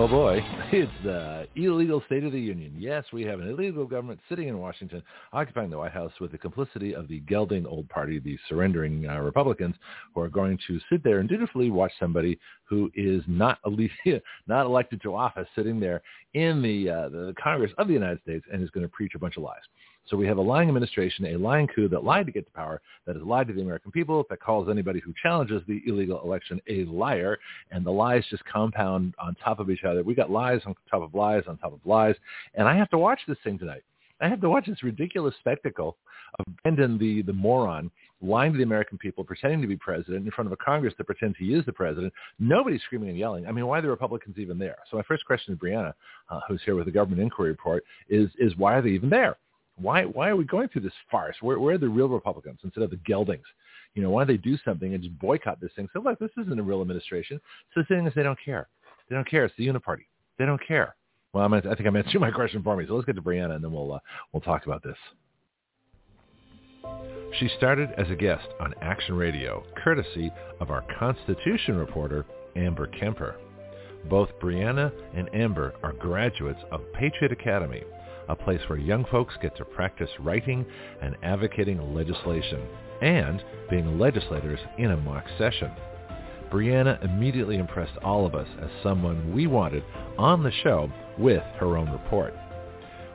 Oh boy, it's the illegal State of the Union. Yes, we have an illegal government sitting in Washington, occupying the White House with the complicity of the gelding old party, the surrendering uh, Republicans, who are going to sit there and dutifully watch somebody who is not not elected to office sitting there in the, uh, the Congress of the United States and is going to preach a bunch of lies. So we have a lying administration, a lying coup that lied to get to power, that has lied to the American people, that calls anybody who challenges the illegal election a liar, and the lies just compound on top of each other. We got lies on top of lies on top of lies, and I have to watch this thing tonight. I have to watch this ridiculous spectacle of Brandon, the, the moron, lying to the American people, pretending to be president in front of a Congress that pretends he is the president. Nobody's screaming and yelling. I mean, why are the Republicans even there? So my first question to Breanna, uh, who's here with the government inquiry report, is, is why are they even there? Why why are we going through this farce? Where, where are the real Republicans instead of the geldings? You know, why don't they do something and just boycott this thing? So look, this isn't a real administration. So the thing is, they don't care. They don't care. It's the Uniparty. They don't care. Well, I'm, I think I'm answering my question for me. So let's get to Breanna, and then we'll uh, we'll talk about this. She started as a guest on Action Radio, courtesy of our Constitution reporter, Amber Kemper. Both Breanna and Amber are graduates of Patriot Academy, a place where young folks get to practice writing and advocating legislation and being legislators in a mock session. Breanna immediately impressed all of us as someone we wanted on the show with her own report.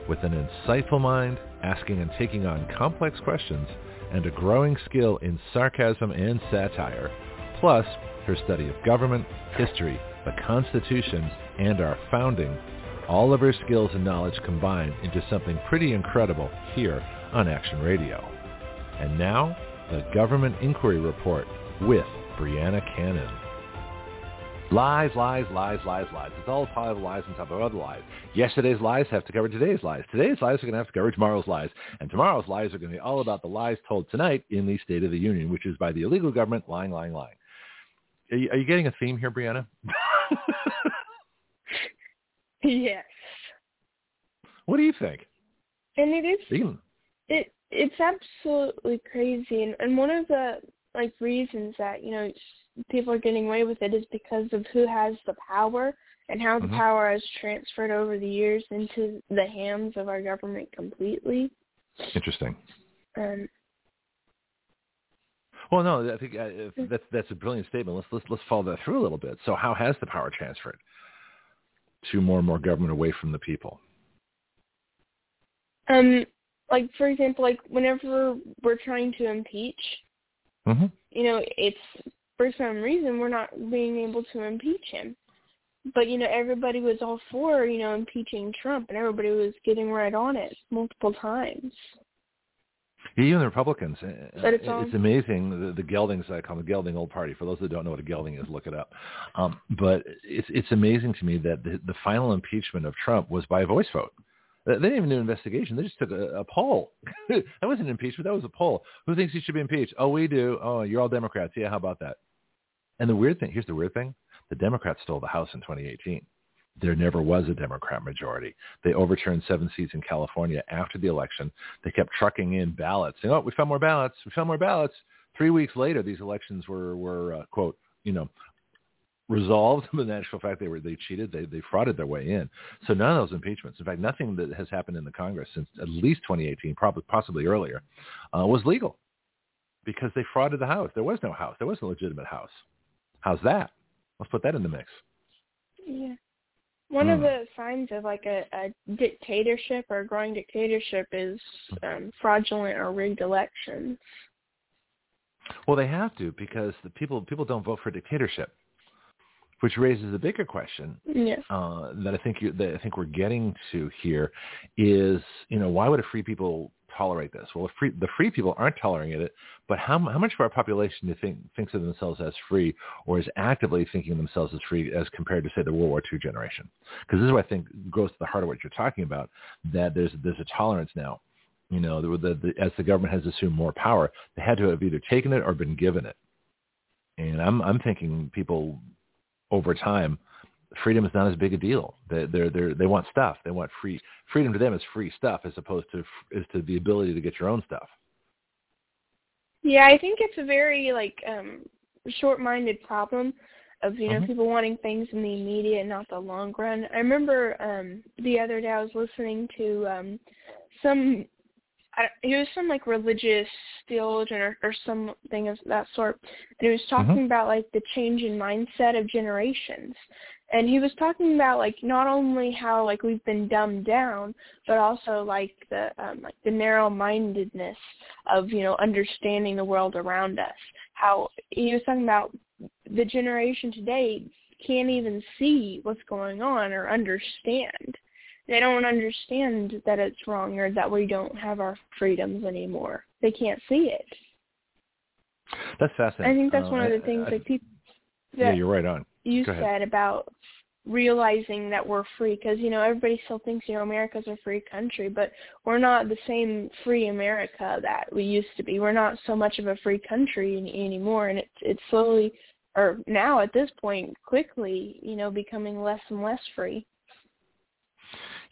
With an insightful mind, asking and taking on complex questions, and a growing skill in sarcasm and satire, plus her study of government, history, the Constitution, and our founding, all of her skills and knowledge combined into something pretty incredible here on Action Radio. And now, the Government Inquiry Report with Breanna Cannon. Lies, lies, lies, lies, lies. It's all a pile of lies on top of other lies. Yesterday's lies have to cover today's lies. Today's lies are going to have to cover tomorrow's lies. And tomorrow's lies are going to be all about the lies told tonight in the State of the Union, which is by the illegal government lying, lying, lying. Are you, are you getting a theme here, Breanna? yes. What do you think? And it is Speaking. it it's absolutely crazy and, and one of the like reasons that, you know, people are getting away with it is because of who has the power and how the Mhm. power has transferred over the years into the hands of our government completely. Interesting. Um Well, no, I think uh, if that's that's a brilliant statement. Let's let's let's follow that through a little bit. So, how has the power transferred to more and more government away from the people? um like for example, like whenever we're trying to impeach, Mm-hmm. you know, it's for some reason we're not being able to impeach him. But you know, everybody was all for you know impeaching Trump, and everybody was getting right on it multiple times. Even the Republicans. uh, But it's it's amazing the, the geldings. I call them the gelding old party. For those that don't know what a gelding is, look it up. Um, but it's it's amazing to me that the, the final impeachment of Trump was by a voice vote. They they didn't even do an investigation. They just took a, a poll. that wasn't impeachment. That was a poll. Who thinks he should be impeached? Oh, we do. Oh, you're all Democrats. Yeah, how about that? And the weird thing, here's the weird thing. The Democrats stole the House in 2018. There never was a Democrat majority. They overturned seven seats in California after the election. They kept trucking in ballots, saying, "Oh, we found more ballots. We found more ballots." Three weeks later, these elections were were uh, quote, you know, resolved. But in actual fact, they were they cheated. They they frauded their way in. So none of those impeachments, in fact, nothing that has happened in the Congress since at least 2018, probably possibly earlier, uh, was legal because they frauded the House. There was no House. There was no legitimate House. How's that? Let's put that in the mix. Yeah. One of Hmm. the signs of like a, a dictatorship or a growing dictatorship is um, fraudulent or rigged elections. Well, they have to because the people people don't vote for dictatorship, which raises a bigger question Yeah. uh, that I think you, that I think we're getting to here is you know why would a free people tolerate this. Well, the free, the free people aren't tolerating it, but how, how much of our population do you think thinks of themselves as free or is actively thinking themselves as free as compared to, say, the World War II generation? Because this is what I think goes to the heart of what you're talking about, that there's, there's a tolerance now. You know, the, the, the, as the government has assumed more power, they had to have either taken it or been given it. And I'm, I'm thinking people over time – freedom is not as big a deal. They they they they want stuff. They want free freedom to them is free stuff as opposed to is to the ability to get your own stuff. Yeah, I think it's a very like um short-minded problem of you know mm-hmm. people wanting things in the immediate and not the long run. I remember um the other day I was listening to um some I, he was some like religious theologian or, or something of that sort. And he was talking mm-hmm. about like the change in mindset of generations and he was talking about like not only how like we've been dumbed down but also like the um like the narrow mindedness of you know understanding the world around us. How he was talking about the generation today can't even see what's going on or understand. They don't understand that it's wrong or that we don't have our freedoms anymore. They can't see it. That's fascinating. I think that's uh, one of the I, things I, like people yeah you're right on you said about realizing that we're free because you know everybody still thinks you know America's a free country but we're not the same free America that we used to be we're not so much of a free country any, anymore and it's it's slowly or now at this point quickly you know becoming less and less free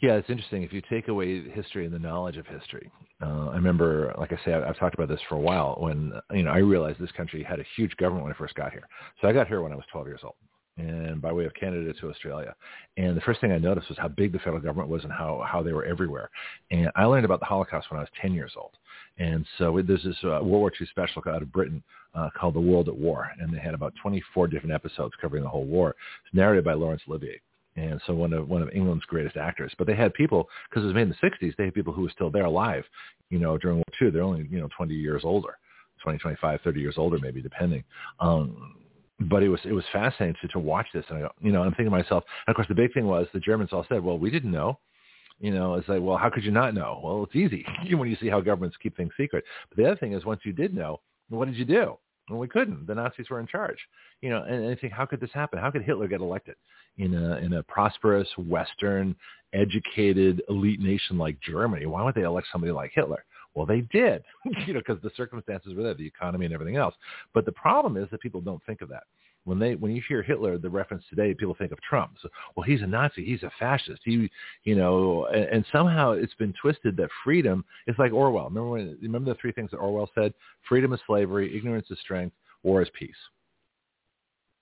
yeah, it's interesting. If you take away history and the knowledge of history, uh, I remember, like I say, I've, I've talked about this for a while. When you know, I realized this country had a huge government when I first got here. So I got here when I was 12 years old and by way of Canada to Australia. And the first thing I noticed was how big the federal government was and how, how they were everywhere. And I learned about the Holocaust when I was 10 years old. And so there's this uh, World War II special out of Britain uh, called The World at War. And they had about 24 different episodes covering the whole war. It's narrated by Laurence Olivier. And so one of one of England's greatest actors. But they had people because it was made in the 60s. They had people who were still there alive, you know, during World War II. They're only you know 20 years older, 20, 25, 30 years older, maybe depending. Um, but it was it was fascinating to, to watch this, and I, you know, I'm thinking to myself. And of course, the big thing was the Germans all said, "Well, we didn't know." You know, it's like, well, how could you not know? Well, it's easy when you see how governments keep things secret. But the other thing is, once you did know, what did you do? Well, we couldn't. The Nazis were in charge. You know, and, and I think, how could this happen? How could Hitler get elected in a in a prosperous, Western, educated, elite nation like Germany? Why would they elect somebody like Hitler? Well, they did, you know, because the circumstances were there, the economy and everything else. But the problem is that people don't think of that. When they when you hear Hitler, the reference today, people think of Trump. So, well, he's a Nazi, he's a fascist. He, you know, and, and somehow it's been twisted that freedom is like Orwell. Remember when? Remember the three things that Orwell said: freedom is slavery, ignorance is strength, war is peace.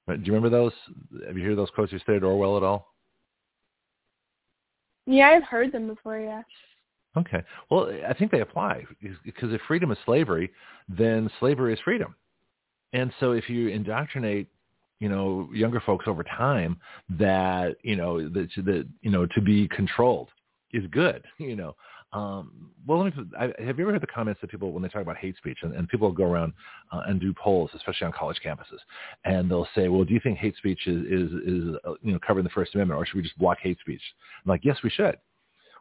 Do you remember those? Have you heard those quotes you studied Orwell at all? Yeah, I've heard them before. Yeah. Okay. Well, I think they apply because if freedom is slavery, then slavery is freedom. And so if you indoctrinate, you know, younger folks over time that, you know, that, that you know, to be controlled is good, you know. Um, well, let me, I, have you ever heard the comments that people, when they talk about hate speech, and, and people go around uh, and do polls, especially on college campuses, and they'll say, well, do you think hate speech is, is, is uh, you know, covered in the First Amendment, or should we just block hate speech? I'm like, yes, we should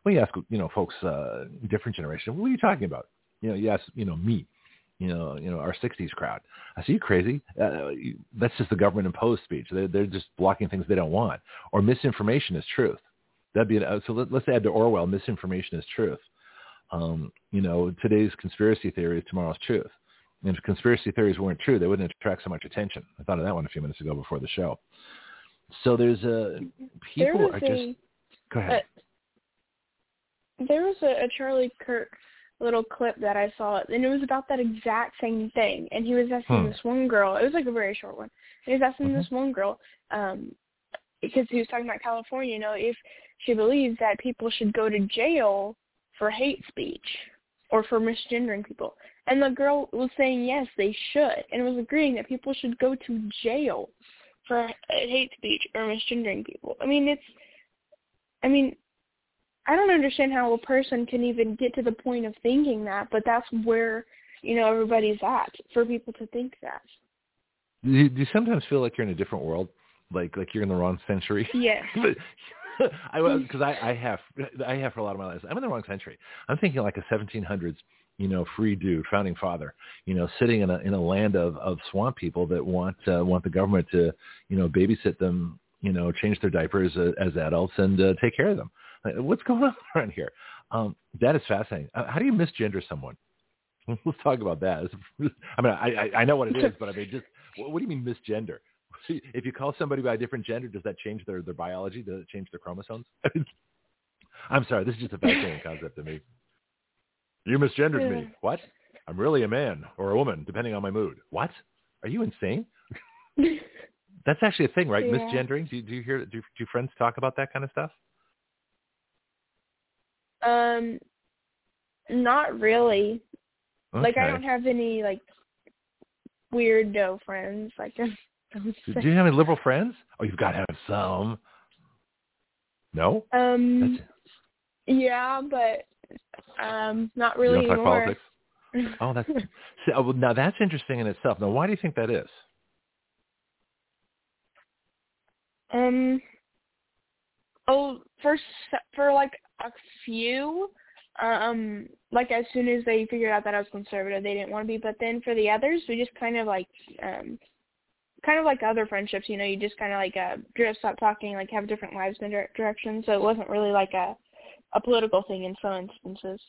when you ask, you know, folks, uh, different generation, what are you talking about? You know, you ask, you know, me, you know, you know, our 60s crowd. I say, you crazy? Uh, that's just the government imposed speech. They're, they're just blocking things they don't want. Or misinformation is truth. That'd be, an, uh, so let, let's add to Orwell, misinformation is truth. Um, you know, today's conspiracy theory is tomorrow's truth. And if conspiracy theories weren't true, they wouldn't attract so much attention. I thought of that one a few minutes ago before the show. So there's a, people are just, go ahead. A, there was a, a Charlie Kirk little clip that I saw, and it was about that exact same thing. And he was asking hmm. this one girl. It was like a very short one. He was asking mm-hmm. this one girl um, because he was talking about California. You know, if she believes that people should go to jail for hate speech or for misgendering people, and the girl was saying yes, they should, and was agreeing that people should go to jail for hate speech or misgendering people. I mean, it's, I mean, I don't understand how a person can even get to the point of thinking that, but that's where you know everybody's at for people to think that. Do you, do you sometimes feel like you're in a different world, like like you're in the wrong century? Yes. I was because I, I have I have for a lot of my life. I'm in the wrong century. I'm thinking like a 1700s, you know, free dude, founding father, you know, sitting in a in a land of of swamp people that want uh, want the government to, you know, babysit them, you know, change their diapers uh, as adults and uh, take care of them. Like, what's going on around here? Um, that is fascinating. Uh, how do you misgender someone? Let's talk about that. I mean, I, I know what it is, but I mean, just what, what do you mean misgender? If you call somebody by a different gender, does that change their, their biology? Does it change their chromosomes? I'm sorry, this is just a fascinating concept to me. You misgendered yeah. me. What? I'm really a man or a woman, depending on my mood. What? Are you insane? That's actually a thing, right? Yeah. Misgendering. Do you, do you hear? Do, do friends talk about that kind of stuff? Um, not really. Okay. Like I don't have any like weirdo friends. Like do you have any liberal friends? Oh, you've got to have some. No. Um. That's... Yeah, but um, not really you don't anymore. Talk politics? oh, that's see, oh, now that's interesting in itself. Now, why do you think that is? Um. Oh, first for like a few, um, like as soon as they figured out that I was conservative, they didn't want to be. But then for the others, we just kind of like, um, kind of like other friendships, you know, you just kind of like uh, drift, stop talking, like have different lives and directions. So it wasn't really like a a political thing in some instances.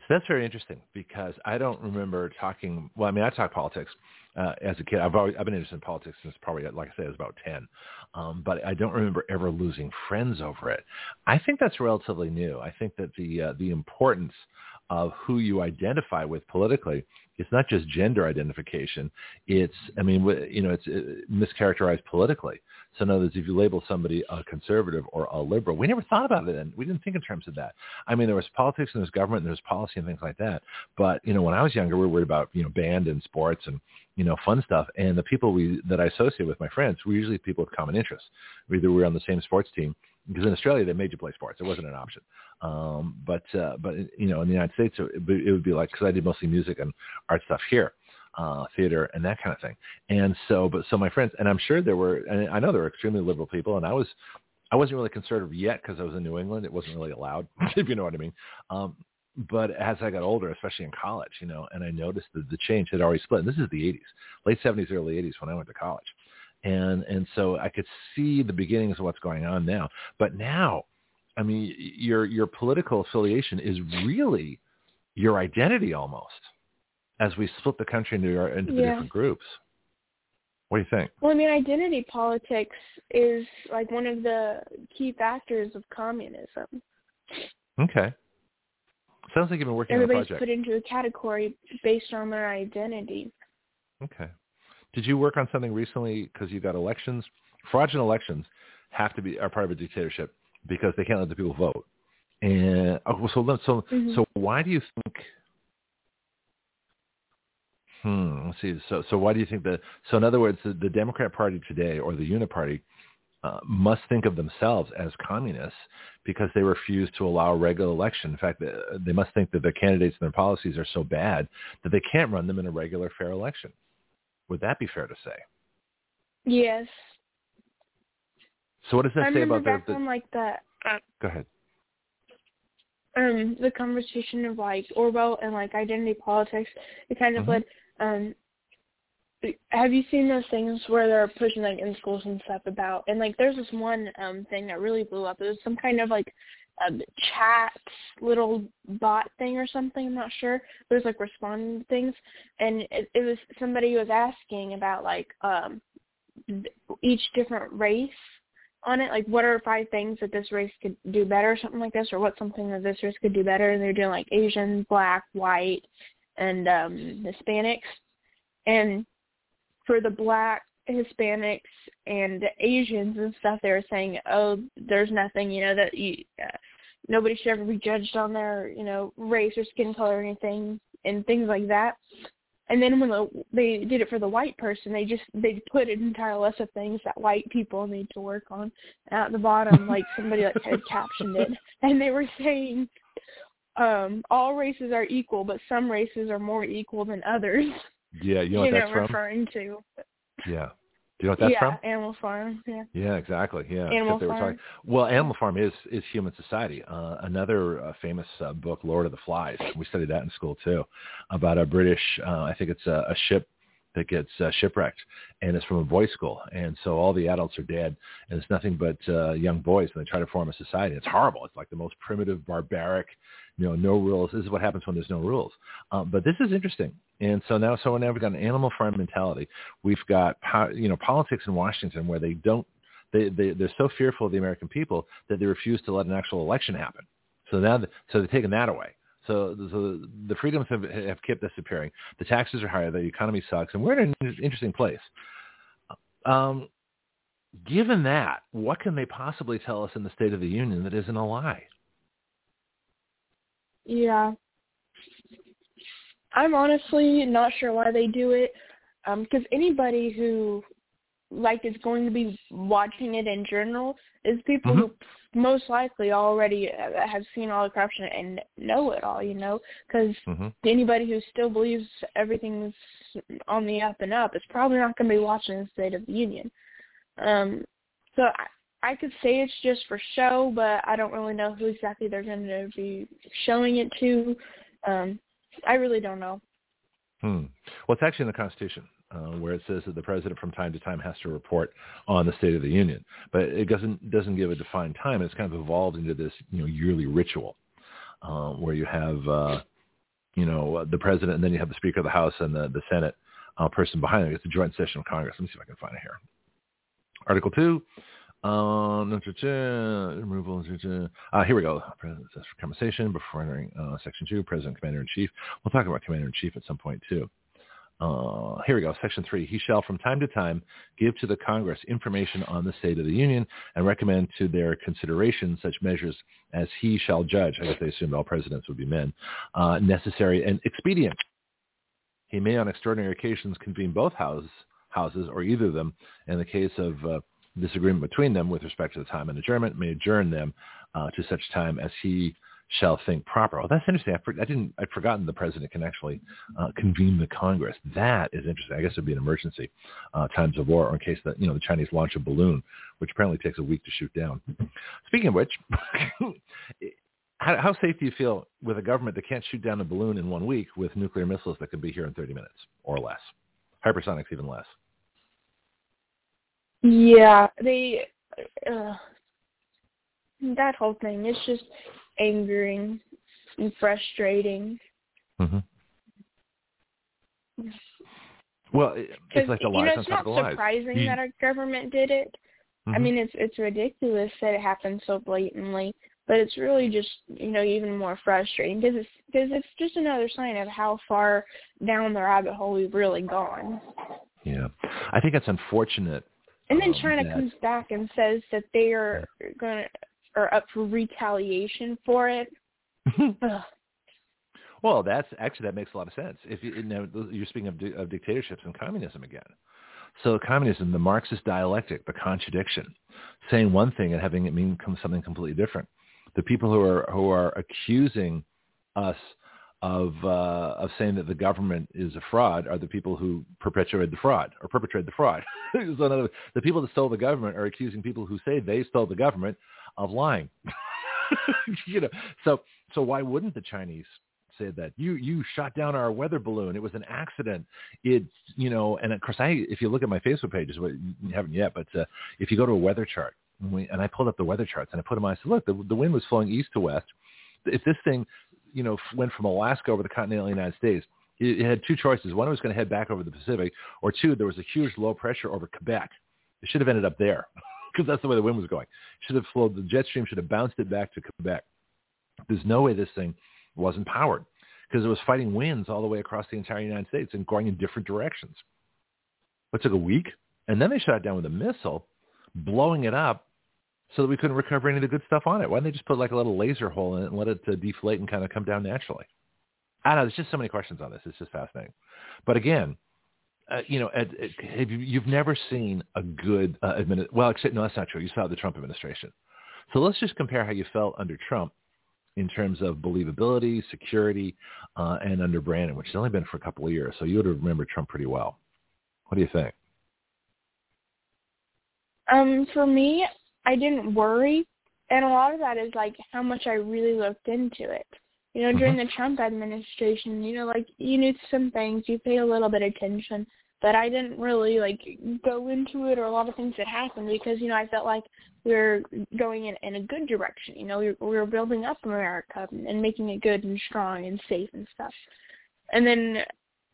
So that's very interesting because I don't remember talking. Well, I mean, I talk politics uh, as a kid. I've always I've been interested in politics since probably, like I said, I was about ten. Um, but I don't remember ever losing friends over it. I think that's relatively new. I think that the uh, the importance of who you identify with politically it's not just gender identification. It's, I mean, you know, it's uh, mischaracterized politically. So in other words, if you label somebody a conservative or a liberal, we never thought about it and we didn't think in terms of that. I mean, there was politics and there was government and there was policy and things like that. But, you know, when I was younger, we were worried about, you know, band and sports and, you know, fun stuff. And the people we, that I associate with my friends were usually people with common interests. Either we were on the same sports team because in Australia they made you play sports. It wasn't an option. Um, but uh, but you know in the United States it, it would be like because I did mostly music and art stuff here, uh, theater and that kind of thing. And so but so my friends and I'm sure there were and I know there were extremely liberal people and I was I wasn't really conservative yet because I was in New England. It wasn't really allowed if you know what I mean. Um, but as I got older, especially in college, you know, and I noticed that the change had already split. And this is the 80s, late 70s, early 80s when I went to college and and so I could see the beginnings of what's going on now. But now, I mean, your your political affiliation is really your identity almost, as we split the country into into the different groups. What do you think? Well, I mean, identity politics is like one of the key factors of communism. Okay. Sounds like you've been working Everybody's on a project. put into a category based on their identity. Okay. Did you work on something recently because you got elections? Fraudulent elections have to be are part of a dictatorship because they can't let the people vote. And oh, so so mm-hmm. so why do you think? Hmm. Let's see. So so why do you think that? So in other words, the, the Democrat Party today or the Uniparty uh, must think of themselves as communists because they refuse to allow a regular election. In fact, they, they must think that their candidates and their policies are so bad that they can't run them in a regular fair election. Would that be fair to say? Yes. So what does that I say about back the, like that? Uh, Go ahead. Um, the conversation of like Orwell and like identity politics. It kind of mm-hmm. led. Um, have you seen those things where they're pushing like in schools and stuff about and like there's this one um thing that really blew up. It was some kind of like um, chat little bot thing or something. I'm not sure. It was like responding to things, and it, it was somebody was asking about like um each different race on it. Like, what are five things that this race could do better, or something like this, or what's something that this race could do better? And they're doing like Asian, Black, White, and um Hispanics. And for the Black Hispanics and Asians and stuff, they were saying, "Oh, there's nothing, you know, that you uh, nobody should ever be judged on their, you know, race or skin color or anything and things like that. And then when the, they did it for the white person, they just they put an entire list of things that white people need to work on. And at the bottom, like somebody like had captioned it, and they were saying, um, all races are equal, but some races are more equal than others. Yeah, you know what that's referring to. Yeah. Do you know what that's yeah, from? Animal Farm. Yeah. Yeah, exactly. Yeah, Animal Farm. talking- well, Animal Farm is is Human Society. Uh, another uh, famous uh, book, Lord of the Flies. We studied that in school too, about a British. Uh, I think it's a, a ship that gets uh, shipwrecked, and it's from a boys' school, and so all the adults are dead, and it's nothing but uh, young boys, and they try to form a society. It's horrible. It's like the most primitive, barbaric, you know, no rules. This is what happens when there's no rules. Um, but this is interesting, and so now, so now we've got an animal farm mentality. We've got, you know, politics in Washington where they don't, they, they they're so fearful of the American people that they refuse to let an actual election happen. So now, so they're taking that away. So, so the freedoms have, have kept disappearing. The taxes are higher. The economy sucks, and we're in an interesting place. Um, given that, what can they possibly tell us in the State of the Union that isn't a lie? Yeah. I'm honestly not sure why they do it. Um, because anybody who like is going to be watching it in general is people who most likely already uh, have seen all the corruption and know it all, you know, because Mm-hmm. anybody who still believes everything's on the up and up is probably not going to be watching the State of the Union. Um, so I, I could say it's just for show, but I don't really know who exactly they're going to be showing it to. Um, I really don't know. Hmm. Well, it's actually in the Constitution uh, where it says that the president from time to time has to report on the State of the Union, but it doesn't doesn't give a defined time. It's kind of evolved into this you know yearly ritual uh, where you have uh, you know the president and then you have the Speaker of the House and the the Senate uh, person behind it. It's a joint session of Congress. Let me see if I can find it here. Article two. Um, removal. Uh, here we go. President says for conversation before entering uh, section two. President, Commander in Chief. We'll talk about Commander in Chief at some point too. Uh, here we go. Section three. He shall from time to time give to the Congress information on the state of the Union and recommend to their consideration such measures as he shall judge. I guess they assumed all presidents would be men. Uh, necessary and expedient. He may on extraordinary occasions convene both houses, houses or either of them. In the case of uh, disagreement between them with respect to the time and adjournment, may adjourn them uh, to such time as he shall think proper. Oh, that's interesting. I, for, I didn't. I'd forgotten the president can actually uh, convene the Congress. That is interesting. I guess it'd be an emergency, uh, times of war, or in case that you know the Chinese launch a balloon, which apparently takes a week to shoot down. Speaking of which, how, how safe do you feel with a government that can't shoot down a balloon in one week with nuclear missiles that could be here in 30 minutes or less, hypersonics even less? Yeah, they. Uh, that whole thing is just angering and frustrating. Mm-hmm. Well, it- it's like the you know, it's not the lies. surprising that our government did it. I Mhm. mean, it's it's ridiculous that it happened so blatantly, but it's really just you know even more frustrating because it's because it's just another sign of how far down the rabbit hole we've really gone. Yeah, I think it's unfortunate. And then um, China that- comes back and says that they are going to are up for retaliation for it. Well, that's actually that makes a lot of sense. If you, now you're speaking of, di- of dictatorships and communism again, so communism, the Marxist dialectic, the contradiction, saying one thing and having it mean something completely different. The people who are who are accusing us of uh, of saying that the government is a fraud are the people who perpetuated the fraud or perpetrated the fraud. so other the people that stole the government are accusing people who say they stole the government of lying. you know, so so why wouldn't the Chinese say that you you shot down our weather balloon? It was an accident. It's you know, and of course, I if you look at my Facebook pages, what you haven't yet, but uh, if you go to a weather chart, and, we, and I pulled up the weather charts and I put them on, I said, look, the, the wind was flowing east to west. If this thing, you know, went from Alaska over the continental United States, it, it had two choices. One, it was going to head back over the Pacific, or two, there was a huge low pressure over Quebec. It should have ended up there because that's the way the wind was going. Should have flowed. The jet stream should have bounced it back to Quebec. There's no way this thing wasn't powered because it was fighting winds all the way across the entire United States and going in different directions. It took a week, and then they shot it down with a missile, blowing it up so that we couldn't recover any of the good stuff on it. Why didn't they just put like a little laser hole in it and let it uh, deflate and kind of come down naturally? I don't know. There's just so many questions on this. It's just fascinating. But again, uh, you know, Ed, Ed, have you, you've never seen a good uh, admin. Well, except no, that's not true. You saw the Trump administration. So let's just compare how you felt under Trump in terms of believability, security, uh, and under Brandon, which has only been for a couple of years. So you would have remembered Trump pretty well. What do you think? Um, for me, I didn't worry, and a lot of that is like how much I really looked into it. You know, during Mhm. the Trump administration, you know, like you knew some things, you paid a little bit of attention, but I didn't really like go into it or a lot of things that happened because you know I felt like we were going in in a good direction. You know, we, we were building up America and making it good and strong and safe and stuff. And then,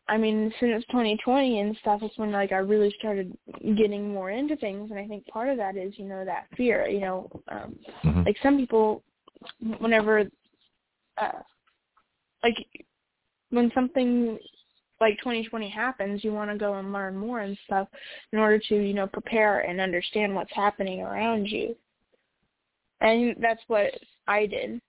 I mean, since 2020 and stuff, it's when like I really started getting more into things, and I think part of that is you know that fear. You know, um, Mhm. like some people, whenever, uh, like when something like 2020 happens, you want to go and learn more and stuff in order to, you know, prepare and understand what's happening around you. And that's what I did.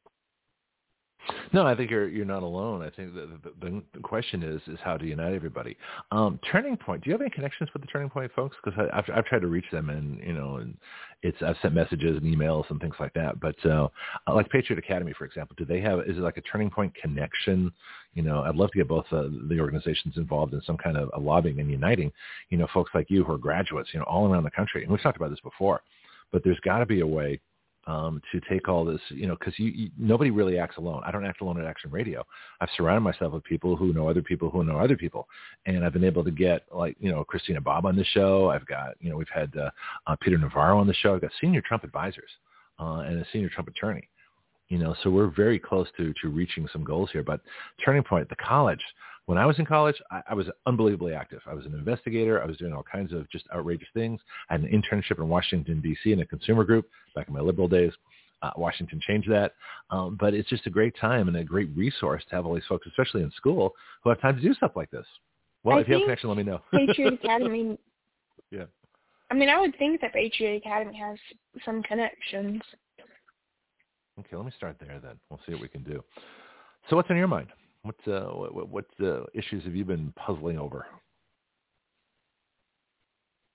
No, I think you're you're not alone. I think the, the, the question is is how to unite everybody. Um, Turning Point. Do you have any connections with the Turning Point folks? Because I've I've tried to reach them, and you know, and it's I've sent messages and emails and things like that. But uh, like Patriot Academy, for example, do they have? Is it like a Turning Point connection? You know, I'd love to get both uh, the organizations involved in some kind of lobbying and uniting. You know, folks like you who are graduates, you know, all around the country. And we've talked about this before, but there's got to be a way um, to take all this, you know, because you, you, nobody really acts alone. I don't act alone at Action Radio. I've surrounded myself with people who know other people who know other people, and I've been able to get like, you know, Christina Bobb on the show. I've got, you know, we've had uh, uh, Peter Navarro on the show. I've got senior Trump advisors uh, and a senior Trump attorney. You know, so we're very close to to reaching some goals here. But Turning Point, the college, when I was in college, I, I was unbelievably active. I was an investigator. I was doing all kinds of just outrageous things. I had an internship in Washington, D.C. in a consumer group back in my liberal days. Uh, Washington changed that. Um, but it's just a great time and a great resource to have all these folks, especially in school, who have time to do stuff like this. Well, I if you have a connection, let me know. Patriot Academy. Yeah. I mean, I would think that Patriot Academy has some connections. Okay, let me start there then. We'll see what we can do. So what's on your mind? What uh, what, what uh, issues have you been puzzling over?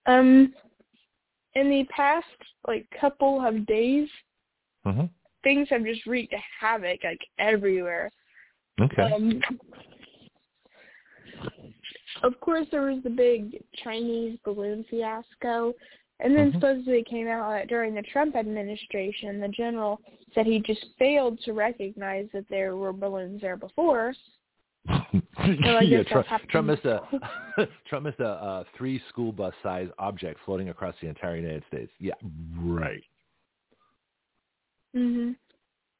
Um, in the past like couple of days, Mm-hmm. things have just wreaked havoc like everywhere. Okay. Um, of course, there was the big Chinese balloon fiasco, and then Mhm. supposedly it came out that during the Trump administration, the general said he just failed to recognize that there were balloons there before. I yeah, Trump, Trump missed happening. a Trump missed a, uh three school bus size object floating across the entire United States. Yeah, right. Mhm.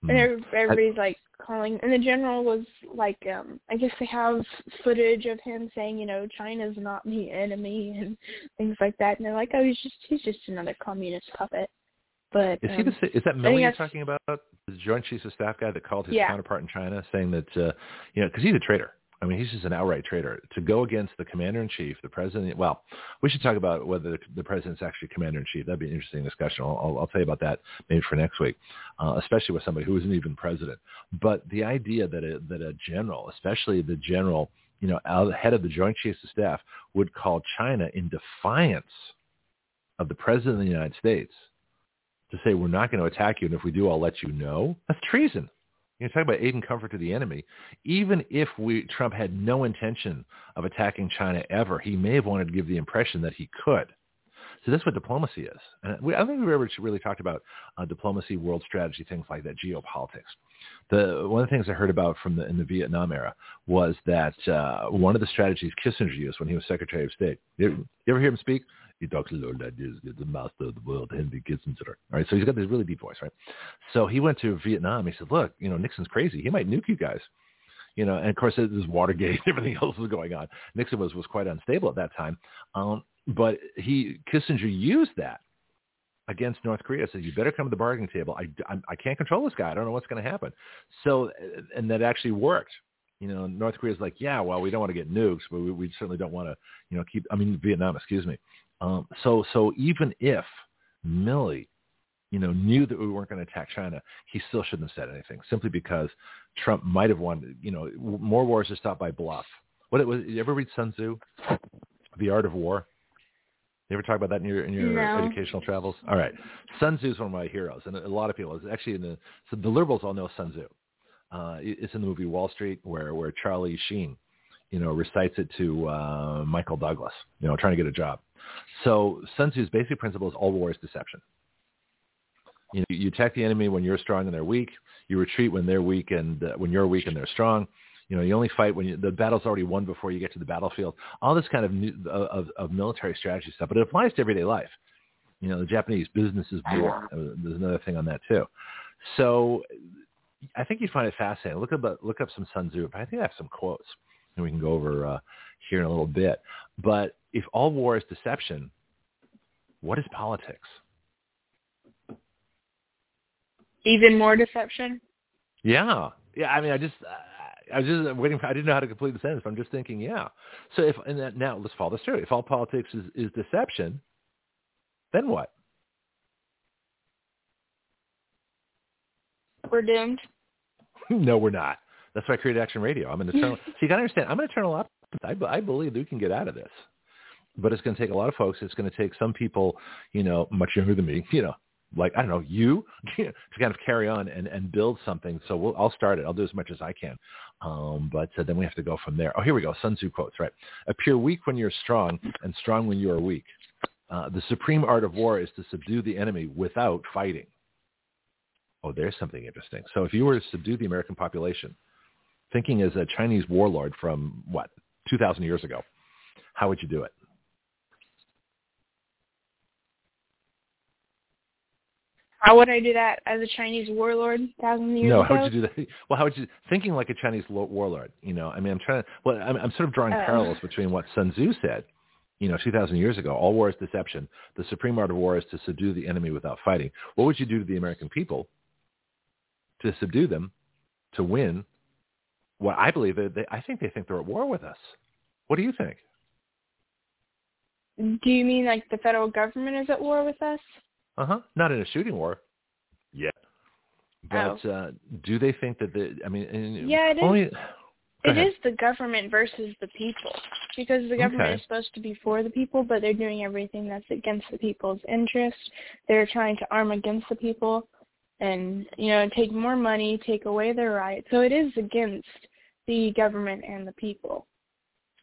Mm. And every- everybody's like calling, and the general was like, um, I guess they have footage of him saying, you know, China's not the enemy and things like that. And they're like, oh, he's just he's just another communist puppet. But Is um, he the is that I Milley you're talking about? The Joint Chiefs of Staff guy that called his Yeah. counterpart in China, saying that uh, you know because he's a traitor. I mean, he's just an outright traitor. To go against the commander in chief, the president. Well, we should talk about whether the, president's actually commander in chief. That'd be an interesting discussion. I'll, I'll, I'll tell you about that maybe for next week, uh, especially with somebody who isn't even president. But the idea that a, that a general, especially the general, you know, head of the Joint Chiefs of Staff, would call China in defiance of the president of the United States to say we're not going to attack you, and if we do, I'll let you know. That's treason. You know, talk about aid and comfort to the enemy. Even if we Trump had no intention of attacking China ever, he may have wanted to give the impression that he could. So that's what diplomacy is. And we, I don't think we've ever really talked about uh, diplomacy, world strategy, things like that, geopolitics. The one of the things I heard about from the in the Vietnam era was that uh, one of the strategies Kissinger used when he was Secretary of State. You, you ever hear him speak? He talks a little like this, the master of the world, Henry Kissinger. All right, so he's got this really deep voice, right? So he went to Vietnam. He said, "Look, you know, Nixon's crazy. He might nuke you guys." You know, and of course, there's Watergate, everything else was going on. Nixon was was quite unstable at that time, um, but he Kissinger used that against North Korea. Said, "You better come to the bargaining table. I, I, I can't control this guy. I don't know what's going to happen." So, and that actually worked. You know, North Korea's like, "Yeah, well, we don't want to get nukes, but we, we certainly don't want to, you know, keep. I mean, Vietnam, excuse me. Um, so, so even if Milley, you know, knew that we weren't going to attack China, he still shouldn't have said anything, simply because Trump might have wanted, you know, more wars are stopped by bluff. What it was? You ever read Sun Tzu, The Art of War? You ever talk about that in your in your No. educational travels? All right, Sun Tzu is one of my heroes, and a lot of people. It's actually in the so the liberals all know Sun Tzu. Uh, it's in the movie Wall Street, where where Charlie Sheen, you know, recites it to uh, Michael Douglas, you know, trying to get a job. So Sun Tzu's basic principle is all war is deception. You know, you attack the enemy when you're strong and they're weak. You retreat when they're weak and uh, when you're weak and they're strong. You know, you only fight when you, the battle's already won before you get to the battlefield. All this kind of, new, of, of military strategy stuff, but it applies to everyday life. You know, the Japanese business is war. Uh, there's another thing on that too. So I think you'd find it fascinating. Look up look up some Sun Tzu. I think I have some quotes, and we can go over uh, here in a little bit. But if all war is deception, what is politics? Even more deception. Yeah, yeah. I mean, I just I was just waiting. For, I didn't know how to complete the sentence. But I'm just thinking, yeah. So if and that, now let's follow this through. If all politics is, is deception, then what? We're doomed. no, we're not. That's why I created Action Radio. I'm an eternal. so you got to understand. I'm an eternal optimist. I, I believe we can get out of this, but it's going to take a lot of folks. It's going to take some people, you know, much younger than me, you know, like I don't know you, to kind of carry on and and build something. So we'll, I'll start it. I'll do as much as I can, um, but uh, then we have to go from there. Oh, here we go. Sun Tzu quotes. Right. Appear weak when you're strong, and strong when you are weak. Uh, the supreme art of war is to subdue the enemy without fighting. Oh, there's something interesting. So if you were to subdue the American population, thinking as a Chinese warlord from what 2,000 years ago, how would you do it? How would I do that as a Chinese warlord thousand years no, ago? No, how would you do that? Well, how would you thinking like a Chinese warlord? You know, I mean, I'm trying to. Well, I'm, I'm sort of drawing uh, parallels between what Sun Tzu said, you know, 2,000 years ago. All war is deception. The supreme art of war is to subdue the enemy without fighting. What would you do to the American people to subdue them, to win? What I believe they, they I think they think they're at war with us. What do you think? Do you mean like the federal government is at war with us? Uh huh. Not in a shooting war yet. But oh. uh, do they think that the? I mean, yeah, it only, is. It is the government versus the people because the government okay. is supposed to be for the people, but they're doing everything that's against the people's interest. They're trying to arm against the people, and you know, take more money, take away their rights. So it is against the government and the people.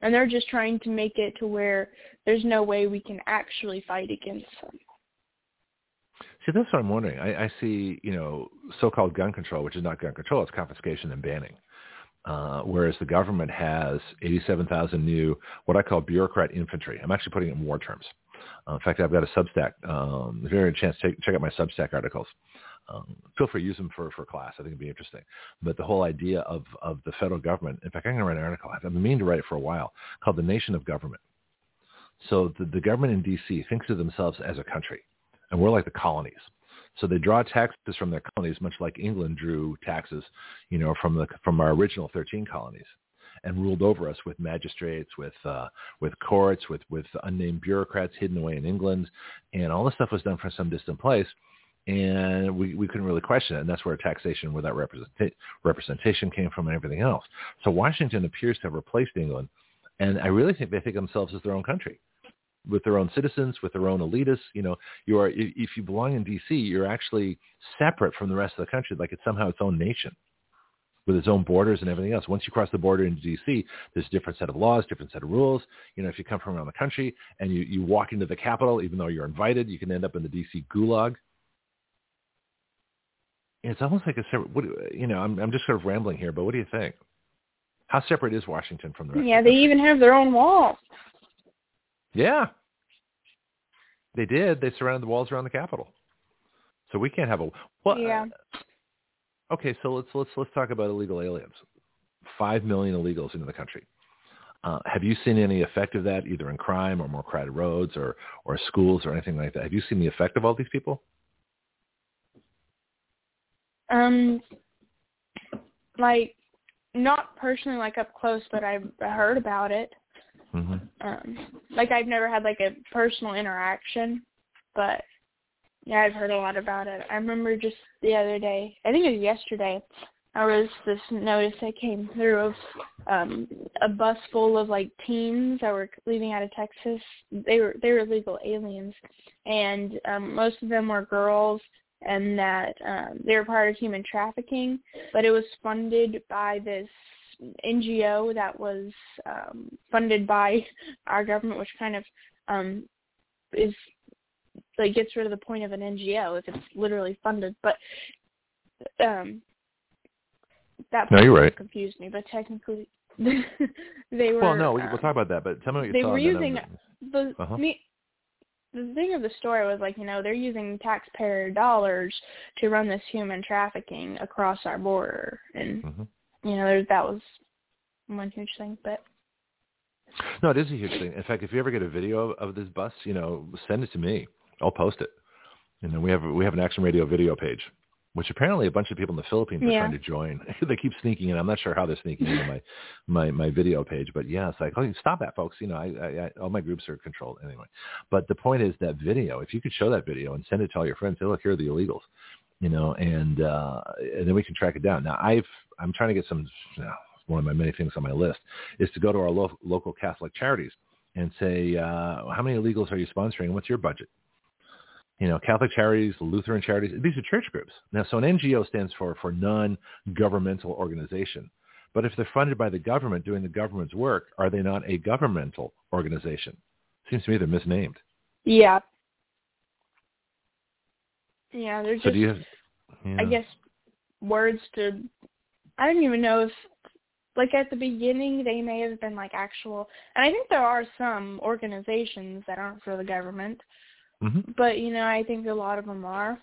And they're just trying to make it to where there's no way we can actually fight against them. See, that's what I'm wondering. I, I see, you know, so-called gun control, which is not gun control; it's confiscation and banning. Uh, whereas the government has 87,000 new, what I call bureaucrat infantry. I'm actually putting it in war terms. Uh, in fact, I've got a Substack. Um, if you have a chance, take, check out my Substack articles. Um, feel free to use them for, for class. I think it'd be interesting. But the whole idea of, of the federal government, in fact, I'm going to write an article. I've been meaning to write it for a while called The Nation of Government. So the, the government in D.C. thinks of themselves as a country, and we're like the colonies. So they draw taxes from their colonies, much like England drew taxes, you know, from the from our original 13 colonies, and ruled over us with magistrates, with uh, with courts, with with unnamed bureaucrats hidden away in England, and all this stuff was done from some distant place and we, we couldn't really question it. And that's where taxation without represent- representation came from and everything else. So Washington appears to have replaced England. And I really think they think of themselves as their own country with their own citizens, with their own elitists. You know, you are, if you belong in D.C., you're actually separate from the rest of the country, like it's somehow its own nation with its own borders and everything else. Once you cross the border into D.C., there's a different set of laws, different set of rules. You know, if you come from around the country and you, you walk into the Capitol, even though you're invited, you can end up in the D.C. gulag it's almost like a separate. What, you know, I'm I'm just sort of rambling here, but what do you think? How separate is Washington from the rest? Yeah, the they even have their own walls. Yeah, they did. They surrounded the walls around the Capitol, so we can't have a. Well, yeah. Uh, okay, so let's let's let's talk about illegal aliens. Five million illegals into the country. Uh, have you seen any effect of that, either in crime or more crowded roads or or schools or anything like that? Have you seen the effect of all these people? Um, like not personally like up close, but I've heard about it. Mm-hmm. Um, like I've never had like a personal interaction, but yeah, I've heard a lot about it. I remember just the other day, I think it was yesterday, there was this notice that came through of um a bus full of like teens that were leaving out of Texas. They were they were illegal aliens and um most of them were girls and that um, they were part of human trafficking, but it was funded by this NGO that was um, funded by our government, which kind of um, is like gets rid of the point of an NGO if it's literally funded. But um, that no, you're right. confused me. But technically, they were. Well, no, we, um, we'll talk about that. But tell me what you they saw. were using the Uh-huh. me, the thing of the story was like you know they're using taxpayer dollars to run this human trafficking across our border, and Mhm. you know there, that was one huge thing. But No, it is a huge thing. In fact, if you ever get a video of, of this bus, you know, send it to me. I'll post it. And then we have we have an Action Radio video page, which apparently a bunch of people in the Philippines are Yeah. trying to join. they keep sneaking in. I'm not sure how they're sneaking into my my my video page, but yeah, it's like, oh, stop that, folks. You know, I, I, I all my groups are controlled anyway. But the point is that video. If you could show that video and send it to all your friends, say, look, here are the illegals. You know, and uh, and then we can track it down. Now, I've I'm trying to get some. You know, one of my many things on my list is to go to our lo- local Catholic charities and say, uh, how many illegals are you sponsoring? What's your budget? You know, Catholic charities, Lutheran charities, these are church groups. Now, so an NGO stands for, for non-governmental organization. But if they're funded by the government doing the government's work, are they not a governmental organization? Seems to me they're misnamed. yeah, yeah, they're So just do you have, I guess words to I don't even know if like at the beginning they may have been like actual and I think there are some organizations that aren't for the government, Mhm. but you know, I think a lot of them are.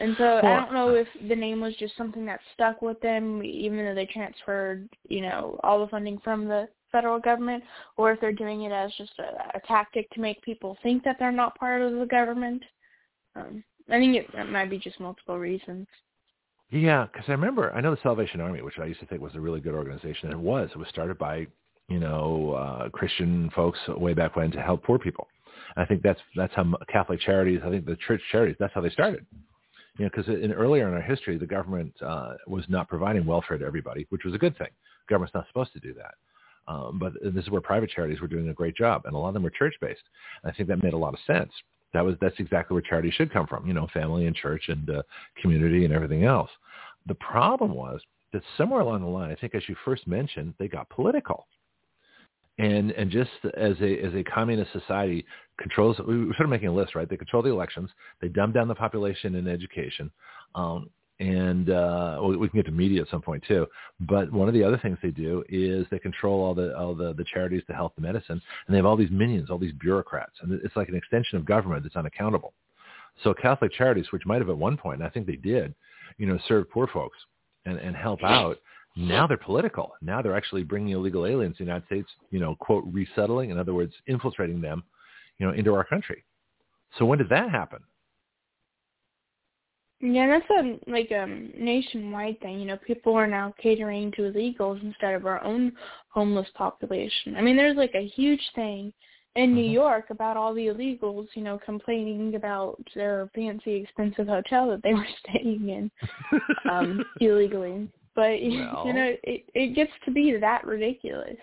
And so I don't know if the name was just something that stuck with them even though they transferred, you know, all the funding from the federal government or if they're doing it as just a, a tactic to make people think that they're not part of the government. Um I think it, it might be just multiple reasons. Yeah, because I remember, I know the Salvation Army, which I used to think was a really good organization, and it was. It was started by, you know, uh, Christian folks way back when to help poor people. And I think that's that's how Catholic charities, I think the church charities, that's how they started. You know, because in earlier in our history, the government uh, was not providing welfare to everybody, which was a good thing. The government's not supposed to do that. Um, but this is where private charities were doing a great job, and a lot of them were church-based. I think that made a lot of sense. That was that's exactly where charity should come from. You know, family and church and uh, community and everything else. The problem was that somewhere along the line, I think as you first mentioned, they got political. And and just as a as a communist society controls, we were sort of making a list, right? They control the elections. They dumb down the population in education, um, and uh, we we can get to media at some point too. But one of the other things they do is they control all the all the, the charities, the health, the medicine, and they have all these minions, all these bureaucrats, and it's like an extension of government that's unaccountable. So Catholic charities, which might have at one point, and I think they did, you know, serve poor folks and, and help out. Now they're political. Now they're actually bringing illegal aliens to the United States, you know, quote, resettling. In other words, infiltrating them, you know, into our country. So when did that happen? Yeah, that's a like a nationwide thing. You know, people are now catering to illegals instead of our own homeless population. I mean, there's like a huge thing in New Mhm. York about all the illegals, you know, complaining about their fancy, expensive hotel that they were staying in um, illegally. But Well- you know, it it gets to be that ridiculous.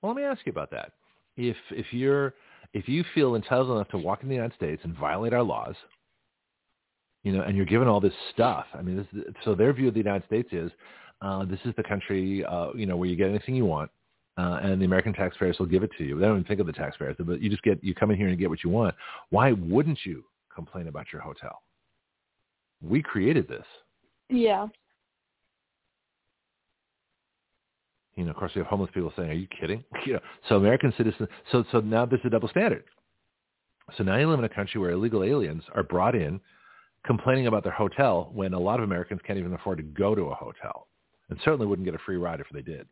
Well, let me ask you about that. If if you're if you feel entitled enough to walk in the United States and violate our laws, you know, and you're given all this stuff. I mean, this, so their view of the United States is uh, this is the country, uh, you know, where you get anything you want, uh, and the American taxpayers will give it to you. They don't even think of the taxpayers, but you just get you come in here and get what you want. Why wouldn't you complain about your hotel? We created this. Yeah. You know, of course, we have homeless people saying, "Are you kidding?" You know, so American citizens. So so now there's a double standard. So now you live in a country where illegal aliens are brought in, complaining about their hotel when a lot of Americans can't even afford to go to a hotel, and certainly wouldn't get a free ride if they did.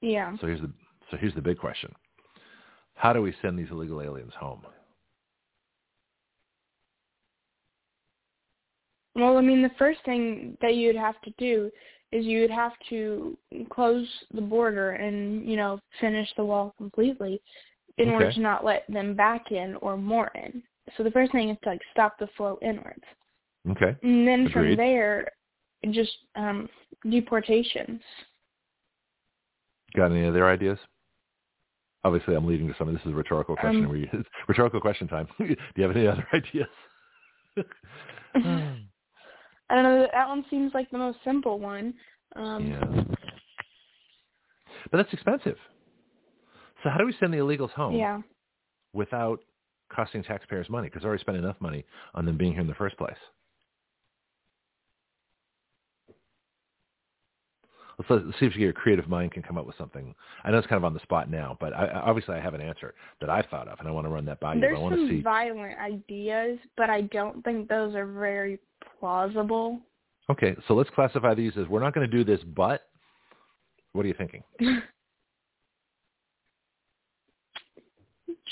Yeah. So here's the so here's the big question: How do we send these illegal aliens home? Well, I mean, the first thing that you'd have to do is you would have to close the border and, you know, finish the wall completely in order to not let them back in or more in. So the first thing is to like stop the flow inwards. Okay. And then from there, just um deportations. Got any other ideas? Obviously, I'm leading to some. Of this is a rhetorical question. Um, where you, rhetorical question time. do you have any other ideas? I don't know, that one seems like the most simple one. Um Yeah. But that's expensive. So how do we send the illegals home Yeah. without costing taxpayers money? Because I already spent enough money on them being here in the first place. Let's, let's see if your creative mind can come up with something. I know it's kind of on the spot now, but I, obviously I have an answer that I thought of, and I want to run that by you. There's I want some to see. violent ideas, but I don't think those are very plausible. Okay, so let's classify these as we're not going to do this, but what are you thinking?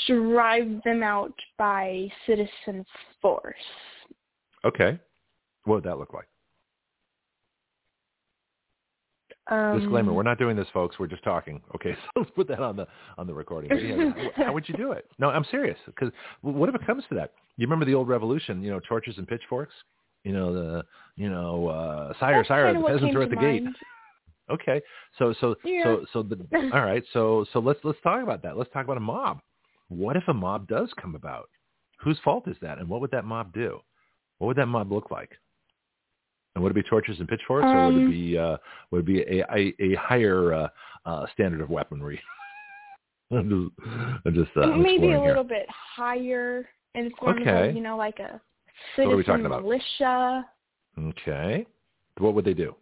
Drive them out by citizen force. Okay, what would that look like? Um, Disclaimer: We're not doing this, folks. We're just talking. Okay, so let's put that on the on the recording. Yeah, how would you do it? No, I'm serious. Because what if it comes to that? You remember the old revolution? You know, torches and pitchforks. You know the you know uh, sire, That's sire, the peasants are at the gate. Okay, so so Yeah. so so the all right. So so let's let's talk about that. Let's talk about a mob. What if a mob does come about? Whose fault is that? And what would that mob do? What would that mob look like? And would it be torches and pitchforks, or would it Um, be uh, would it be a a, a higher uh, uh, standard of weaponry? I'm just, I'm just uh, Maybe a exploring here. little bit higher in form Okay. of, you know, like a So what are we talking about? militia. Okay, what would they do?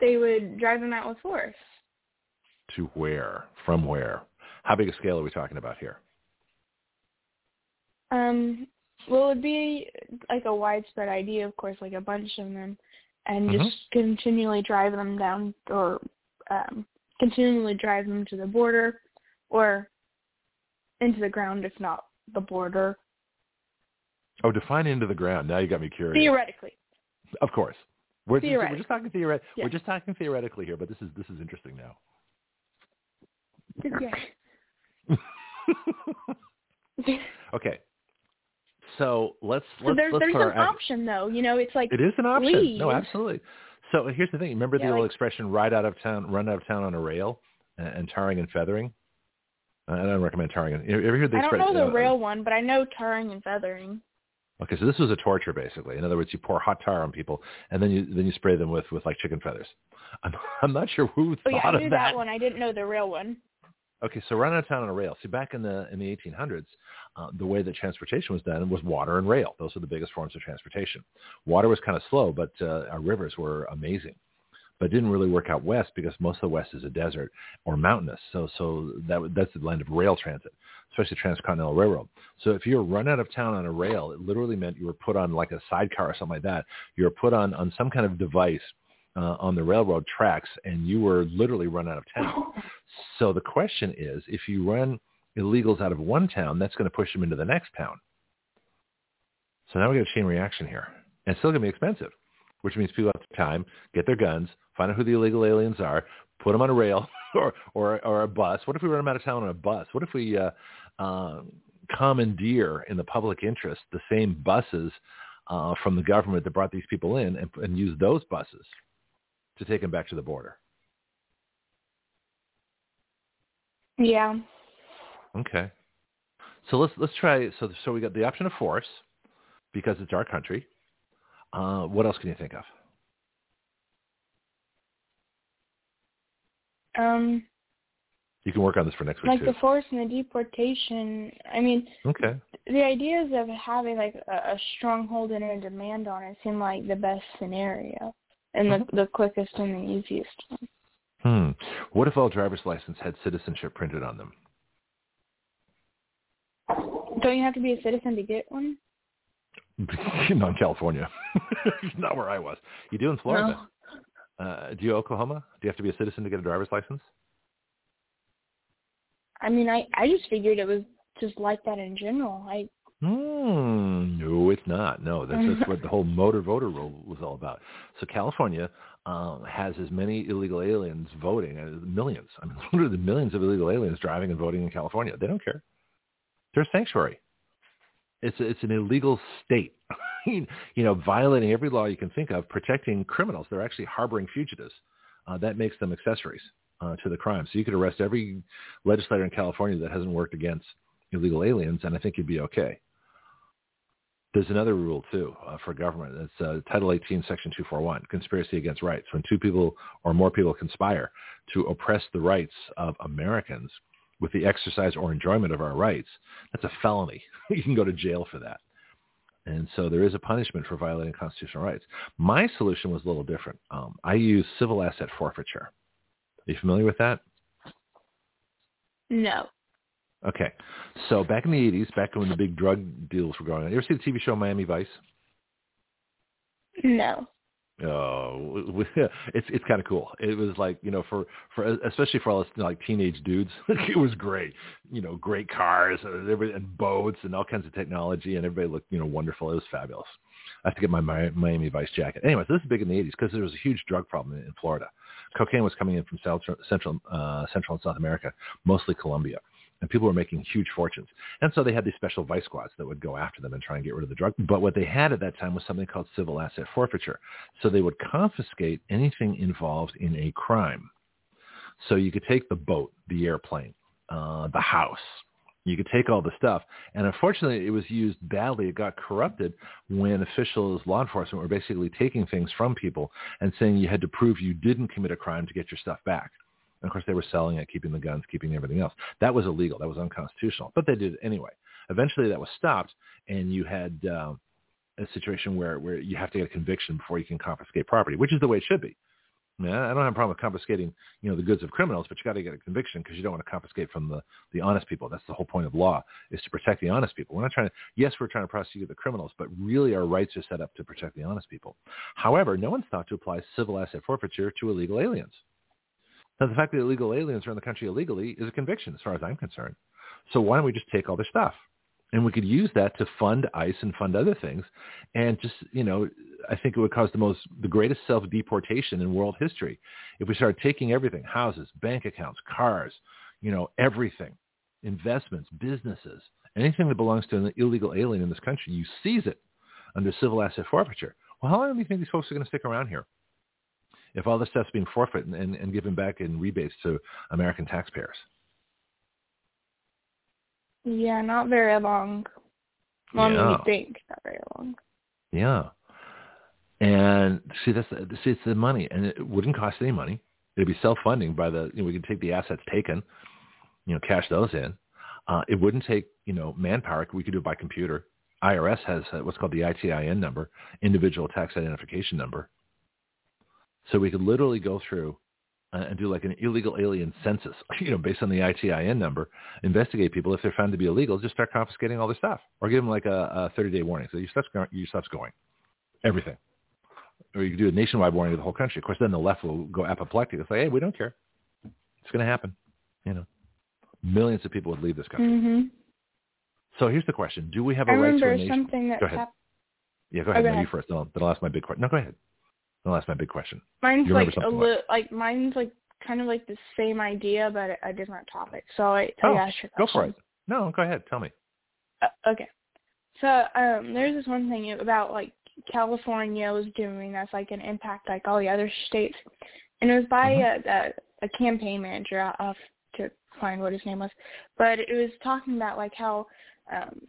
They would drive them out with force. To where? From where? How big a scale are we talking about here? Um, well, it would be like a widespread idea, of course, like a bunch of them, and Mhm. just continually drive them down or um, continually drive them to the border or into the ground, if not the border. Oh, define into the ground. Now you got me curious. Theoretically. Of course. We're just, we're just talking theoret- Yeah. We're just talking theoretically here, but this is this is interesting now. Yeah. okay. So let's let's there's let's there's an act- option though. You know, it's like It is an option. No, absolutely. So here's the thing. Remember Yeah, the old expression "ride out of town, run out of town on a rail," and, and tarring and feathering. I don't recommend tarring. You ever heard the I don't know the uh, rail one, but I know tarring and feathering. Okay, so this was a torture basically. In other words, you pour hot tar on people, and then you then you spray them with with like chicken feathers. I'm I'm not sure who Oh yeah, thought I knew of that one. I didn't know the real one. Okay, so run out of town on a rail. See, back in the in the 1800s, uh, the way that transportation was done was water and rail. Those were the biggest forms of transportation. Water was kind of slow, but uh, our rivers were amazing. But it didn't really work out west because most of the west is a desert or mountainous. So so that that's the land of rail transit, especially transcontinental railroad. So if you were run out of town on a rail, it literally meant you were put on like a sidecar or something like that. You were put on on some kind of device uh, on the railroad tracks, and you were literally run out of town. So the question is, if you run illegals out of one town, that's going to push them into the next town. So now we got a chain reaction here. And it's still going to be expensive, which means people have time, get their guns, find out who the illegal aliens are, put them on a rail or, or, or a bus. What if we run them out of town on a bus? What if we uh, uh, commandeer in the public interest the same buses uh, from the government that brought these people in and, and use those buses to take them back to the border? Yeah. Okay. So let's let's try. So so we got the option of force because it's our country. Uh, what else can you think of? Um, You can work on this for next week like too. the force and the deportation. I mean, Okay. the ideas of having like a, a stronghold and a demand on it seem like the best scenario and the the quickest and the easiest one. Hmm. What if all driver's license had citizenship printed on them? Don't you have to be a citizen to get one? Not in California. Not where I was. You do in Florida. Uh, do you Oklahoma? Do you have to be a citizen to get a driver's license? I mean, I I just figured it was just like that in general. I Hmm. No, it's not. No, that's, that's what the whole motor voter rule was all about. So California um, has as many illegal aliens voting, uh, millions. I mean, literally millions of illegal aliens driving and voting in California. They don't care. They're a sanctuary. It's it's an illegal state. you know, violating every law you can think of, protecting criminals. They're actually harboring fugitives. Uh, that makes them accessories uh, to the crime. So you could arrest every legislator in California that hasn't worked against illegal aliens, and I think you'd be okay. There's another rule too uh, for government. It's uh, Title 18, Section 241, conspiracy against rights. When two people or more people conspire to oppress the rights of Americans with the exercise or enjoyment of our rights, that's a felony. you can go to jail for that. And so there is a punishment for violating constitutional rights. My solution was a little different. Um, I use civil asset forfeiture. Are you familiar with that? No. Okay. So back in the 80s, back when the big drug deals were going on, you ever see the TV show Miami Vice? No. Oh, it's it's kind of cool. It was like you know for for especially for all us like teenage dudes, it was great. You know, great cars and, and boats and all kinds of technology, and everybody looked you know wonderful. It was fabulous. I have to get my Miami Vice jacket. Anyways, this is big in the 80s because there was a huge drug problem in Florida. Cocaine was coming in from South, Central uh, Central and South America, mostly Colombia and people were making huge fortunes. And so they had these special vice squads that would go after them and try and get rid of the drug. But what they had at that time was something called civil asset forfeiture. So they would confiscate anything involved in a crime. So you could take the boat, the airplane, uh, the house. You could take all the stuff. And unfortunately, it was used badly. It got corrupted when officials, law enforcement, were basically taking things from people and saying you had to prove you didn't commit a crime to get your stuff back. And of course, they were selling it, keeping the guns, keeping everything else. That was illegal. That was unconstitutional. But they did it anyway. Eventually, that was stopped, and you had uh, a situation where, where you have to get a conviction before you can confiscate property, which is the way it should be. I, I don't have a problem with confiscating, you know, the goods of criminals, but you got to get a conviction because you don't want to confiscate from the, the honest people. That's the whole point of law is to protect the honest people. We're not trying to, yes, we're trying to prosecute the criminals, but really our rights are set up to protect the honest people. However, no one's thought to apply civil asset forfeiture to illegal aliens. Now, the fact that illegal aliens are in the country illegally is a conviction as far as I'm concerned. So why don't we just take all their stuff? And we could use that to fund ICE and fund other things. And just, you know, I think it would cause the most, the greatest self-deportation in world history. If we started taking everything, houses, bank accounts, cars, you know, everything, investments, businesses, anything that belongs to an illegal alien in this country, you seize it under civil asset forfeiture. Well, how long do you think these folks are going to stick around here? If all this stuff's being forfeited and, and given back in rebates to American taxpayers? Yeah, not very long. Long yeah. you think, not very long. Yeah. And see, that's see, it's the money, and it wouldn't cost any money. It'd be self-funding by the. You know, we could take the assets taken, you know, cash those in. Uh, it wouldn't take you know manpower. We could do it by computer. IRS has what's called the ITIN number, individual tax identification number. So we could literally go through uh, and do like an illegal alien census, you know, based on the ITIN number, investigate people. If they're found to be illegal, just start confiscating all their stuff or give them like a, a 30-day warning. So your stuff's, going, your stuff's going, everything. Or you could do a nationwide warning to the whole country. Of course, then the left will go apoplectic and say, hey, we don't care. It's going to happen. You know, millions of people would leave this country. Mm-hmm. So here's the question. Do we have a I right to a nation? Something that go ahead. Yeah, go ahead. Oh, no, go you first. Then I'll, then I'll ask my big question. No, go ahead. No, that's my big question. Mine's like a little, like mine's like kind of like the same idea, but a different topic. So I oh, ask your go for it. No, go ahead. Tell me. Uh, okay. So um, there's this one thing about like California was doing that's like an impact like all the other states, and it was by mm-hmm. a, a, a campaign manager. I'll have to find what his name was, but it was talking about like how um,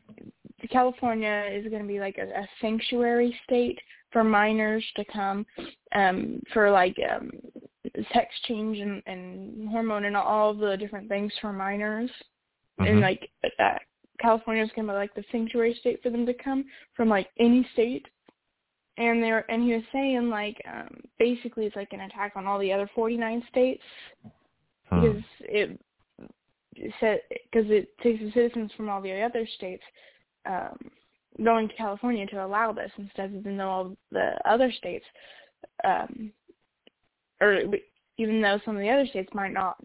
California is going to be like a, a sanctuary state for minors to come um for like um sex change and, and hormone and all the different things for minors mm-hmm. and like uh, California's gonna be like the sanctuary state for them to come from like any state and they're and he was saying like um basically it's like an attack on all the other 49 states hmm. because it said because it takes the citizens from all the other states um going to California to allow this instead of even though all the other states, um, or even though some of the other states might not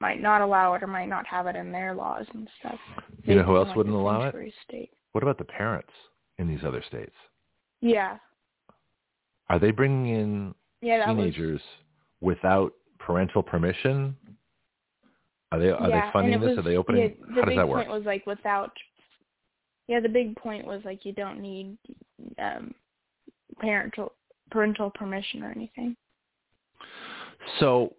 might not allow it or might not have it in their laws and stuff. You know who else like wouldn't allow it? State. What about the parents in these other states? Yeah. Are they bringing in yeah, teenagers was... without parental permission? Are they are yeah, they funding this? Was, are they opening? Yeah, the How does that work? point was like without yeah, the big point was like you don't need um parental parental permission or anything. So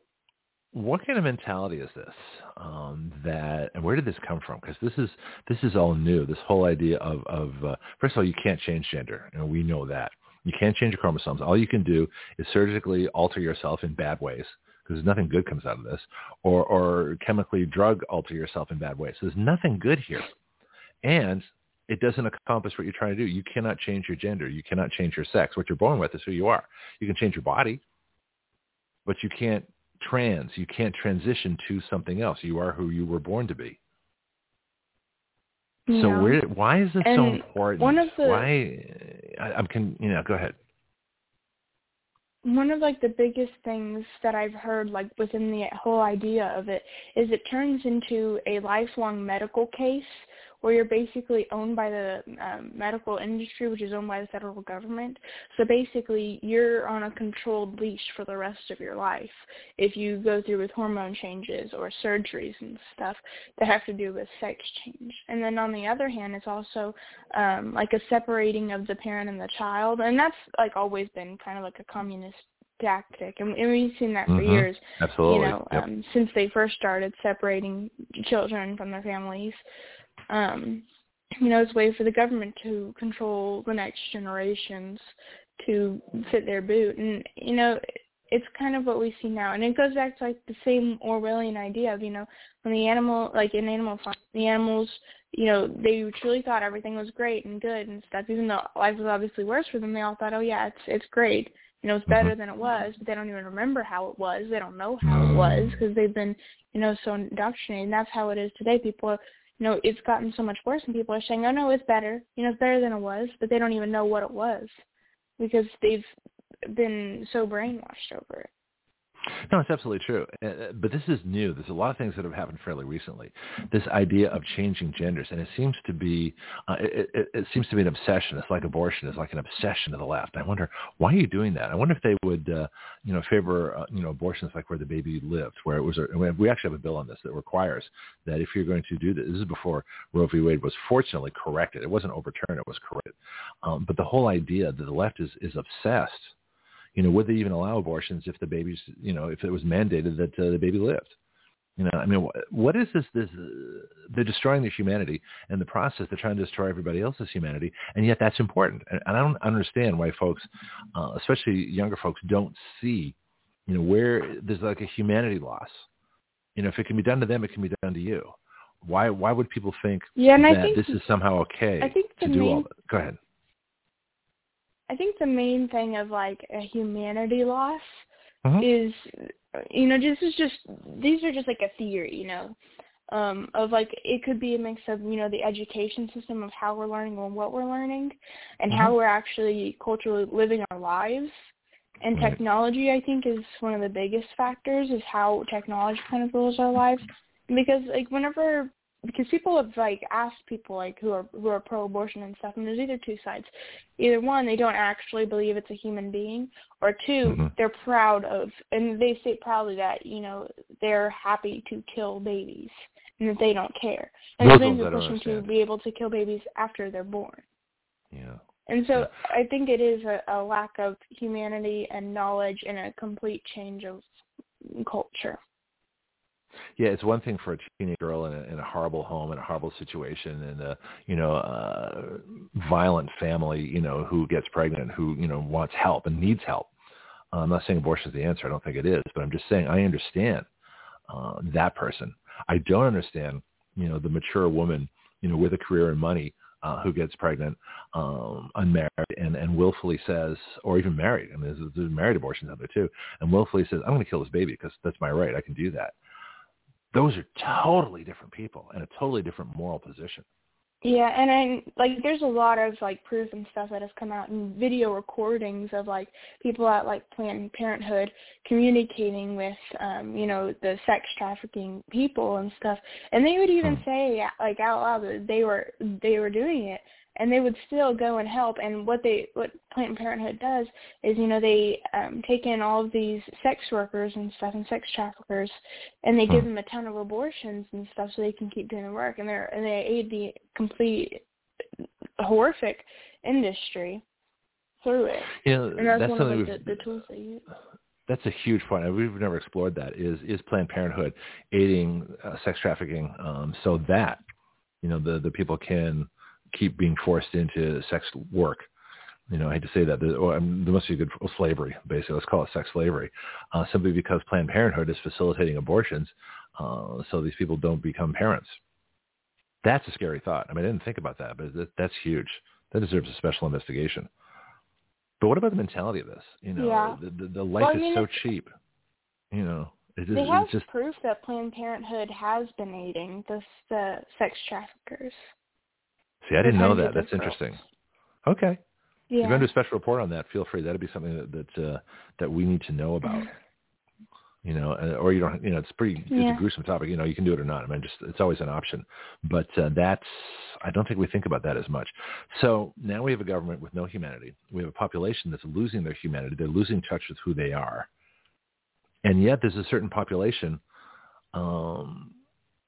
what kind of mentality is this? Um, that and where did this come from? Because this is this is all new. This whole idea of of uh, first of all, you can't change gender, and we know that you can't change your chromosomes. All you can do is surgically alter yourself in bad ways because nothing good comes out of this, or or chemically drug alter yourself in bad ways. So there's nothing good here, and it doesn't accomplish what you're trying to do. You cannot change your gender. You cannot change your sex. What you're born with is who you are. You can change your body, but you can't trans. You can't transition to something else. You are who you were born to be. Yeah. So where, why is this so important? one of the- why? I, I'm can you know go ahead. one of like the biggest things that I've heard like within the whole idea of it is it turns into a lifelong medical case where you're basically owned by the um, medical industry, which is owned by the federal government. So basically, you're on a controlled leash for the rest of your life if you go through with hormone changes or surgeries and stuff that have to do with sex change. And then on the other hand, it's also um, like a separating of the parent and the child, and that's like always been kind of like a communist tactic, and, and we've seen that for Mhm. years Absolutely. you know, Yep. um, since they first started separating children from their families. Um, you know, it's a way for the government to control the next generations to fit their boot. And, you know, it's kind of what we see now. And it goes back to like the same Orwellian idea of, you know, when the animal, like in Animal Farm, the animals, you know, they truly thought everything was great and good and stuff, even though life was obviously worse for them. They all thought, oh yeah, it's it's great. You know, it's better than it was, but they don't even remember how it was. They don't know how it was because they've been, you know, so indoctrinated. And that's how it is today. People, are, you know, it's gotten so much worse, and people are saying, oh no, it's better. You know, it's better than it was, but they don't even know what it was because they've been so brainwashed over it. No, it's absolutely true. Uh, But this is new. There's a lot of things that have happened fairly recently. This idea of changing genders, and it seems to be, uh, it, it, it seems to be an obsession. It's like abortion. It's like an obsession of the left. I wonder why are you doing that? I wonder if they would, uh, you know, favor, uh, you know, abortions like where the baby lived, where it was. A, we actually have a bill on this that requires that if you're going to do this, this is before Roe v. Wade was fortunately corrected. It wasn't overturned. It was corrected. Um, but the whole idea that the left is is obsessed you know, would they even allow abortions if the baby's, you know, if it was mandated that uh, the baby lived? You know, I mean, wh- what is this? This uh, they're destroying their humanity, and the process they're trying to destroy everybody else's humanity, and yet that's important. And, and I don't understand why folks, uh, especially younger folks, don't see, you know, where there's like a humanity loss. You know, if it can be done to them, it can be done to you. Why? Why would people think Yeah, and I think this is somehow okay I think to do all? main- That? Go ahead. I think the main thing of like a humanity loss Mhm. is, you know, this is just these are just like a theory, you know, um, of like it could be a mix of you know the education system of how we're learning and what we're learning, and how Mhm. we're actually culturally living our lives. And Right. technology, I think, is one of the biggest factors is how technology kind of rules our lives. Because like whenever because people have like asked people like who are who are pro abortion and stuff and there's either two sides. Either one, they don't actually believe it's a human being or 2 Mhm. they're proud of and they say proudly that, you know, they're happy to kill babies and that they don't care. And Those then ones they I don't push to be able to kill babies after they're born. Yeah. And so Yeah. I think it is a, a lack of humanity and knowledge and a complete change of culture. Yeah, it's one thing for a teenage girl in a, in a horrible home, in a horrible situation, in a you know uh, violent family, you know, who gets pregnant, who you know wants help and needs help. Uh, I'm not saying abortion is the answer. I don't think it is, but I'm just saying I understand uh, that person. I don't understand, you know, the mature woman, you know, with a career and money uh, who gets pregnant, um, unmarried, and, and willfully says, or even married, I mean, there's, there's married abortions out there too, and willfully says, I'm going to kill this baby because that's my right. I can do that. Those are totally different people and a totally different moral position. Yeah, and I like there's a lot of like proof and stuff that has come out in video recordings of like people at like Planned Parenthood communicating with um, you know, the sex trafficking people and stuff. And they would even Hmm. say like out loud that they were they were doing it and they would still go and help and what they what Planned Parenthood does is, you know, they um take in all of these sex workers and stuff and sex traffickers and they give Hmm. them a ton of abortions and stuff so they can keep doing the work and they're and they aid the complete horrific industry through it. You know, And that's, that's one of like, the, the tools they use. that's a huge point. We've never explored that. Is is Planned Parenthood aiding uh, sex trafficking um, so that you know the the people can keep being forced into sex work? You know, I hate to say that. There, must be a good slavery, basically. Let's call it sex slavery, uh, simply because Planned Parenthood is facilitating abortions, uh, so these people don't become parents. That's a scary thought. I mean, I didn't think about that, but that, that's huge. That deserves a special investigation. But what about the mentality of this? You know, yeah. the, the, the life well, I mean, is so cheap. You know, it is, they have just proof that Planned Parenthood has been aiding the, the sex traffickers. See, I didn't know that. That's interesting. Okay. If you're going to do a special report on that, feel free. That'd be something that that, uh, that we need to know about. You know, or you don't. You know, it's pretty. It's a gruesome topic. You know, you can do it or not. I mean, just it's always an option. But uh, that's. I don't think we think about that as much. So now we have a government with no humanity. We have a population that's losing their humanity. They're losing touch with who they are. And yet, there's a certain population. Um,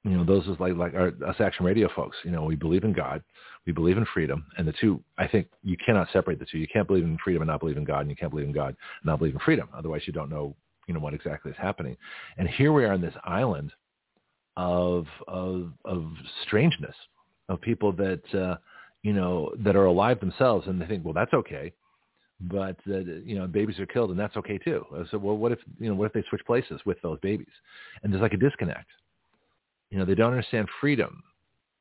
you know, those is like like our, us Action Radio folks. You know, we believe in God, we believe in freedom, and the two. I think you cannot separate the two. You can't believe in freedom and not believe in God, and you can't believe in God and not believe in freedom. Otherwise, you don't know, you know, what exactly is happening. And here we are on this island of of of strangeness, of people that uh, you know that are alive themselves, and they think, well, that's okay. But uh, you know, babies are killed, and that's okay too. So, well, what if you know, what if they switch places with those babies? And there's like a disconnect you know, they don't understand freedom.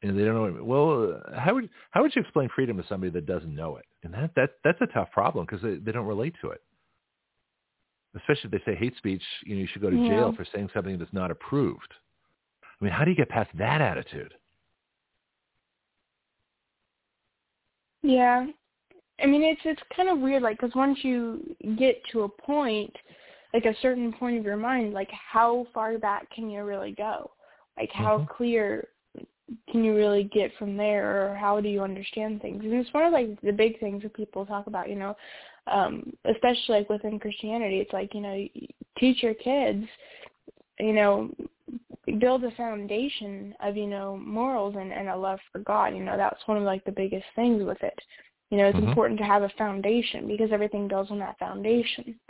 And they don't know. What, Well, how would how would you explain freedom to somebody that doesn't know it? And that that that's a tough problem because they, they don't relate to it. Especially if they say hate speech, you know, you should go to Yeah. jail for saying something that's not approved. I mean, how do you get past that attitude? Yeah. I mean, it's it's kind of weird, like, because once you get to a point, like a certain point of your mind, like, how far back can you really go? Like, how Mhm. clear can you really get from there, or how do you understand things? And it's one of like the big things that people talk about, you know, um, especially like within Christianity. It's like you know, teach your kids, you know, build a foundation of you know morals and, and a love for God. You know, that's one of like the biggest things with it. You know, it's Mhm. important to have a foundation because everything builds on that foundation.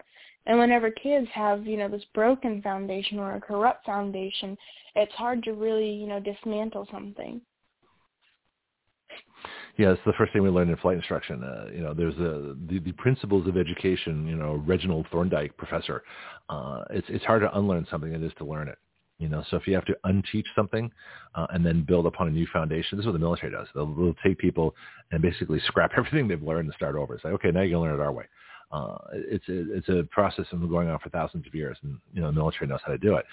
And whenever kids have, you know, this broken foundation or a corrupt foundation, it's hard to really, you know, dismantle something. Yeah, it's the first thing we learned in flight instruction. Uh, you know, there's a, the, the principles of education. You know, Reginald Thorndike, professor. Uh, it's it's hard to unlearn something it is to learn it. You know, so if you have to unteach something uh, and then build upon a new foundation, this is what the military does. They'll, they'll take people and basically scrap everything they've learned and start over. It's like, okay, now you're gonna learn it our way. Uh, it's a, it's a process that's been going on for thousands of years, and you know the military knows how to do it.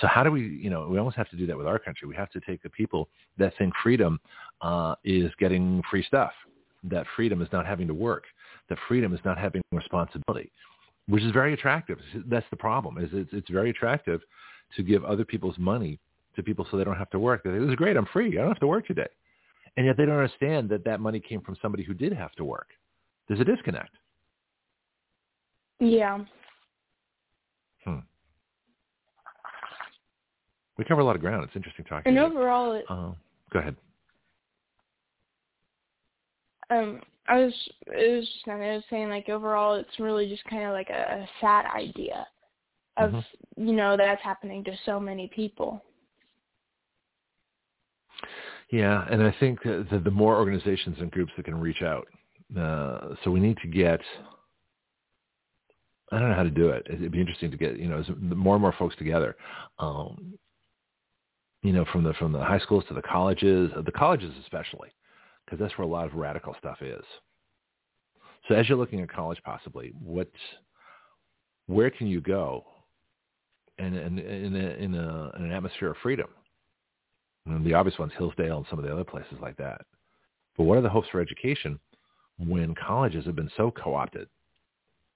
So how do we, you know, we almost have to do that with our country. We have to take the people that think freedom uh, is getting free stuff, that freedom is not having to work, that freedom is not having responsibility, which is very attractive. That's the problem. Is it's, it's very attractive to give other people's money to people so they don't have to work. This is great. I'm free. I don't have to work today. And yet they don't understand that that money came from somebody who did have to work. There's a disconnect. Yeah. Hmm. We cover a lot of ground. It's interesting talking. And overall, it, Uh, go ahead. um, I was, it was just, I was saying like overall, it's really just kind of like a, a sad idea of, Mhm. you know, that's happening to so many people. Yeah, and I think that the, the more organizations and groups that can reach out. Uh, so we need to get. I don't know how to do it. It'd be interesting to get you know more and more folks together. Um, you know, from the from the high schools to the colleges, the colleges especially, because that's where a lot of radical stuff is. So as you're looking at college, possibly, what, where can you go, in in in, in, a, in an atmosphere of freedom? And the obvious ones, Hillsdale and some of the other places like that. But what are the hopes for education when colleges have been so co-opted?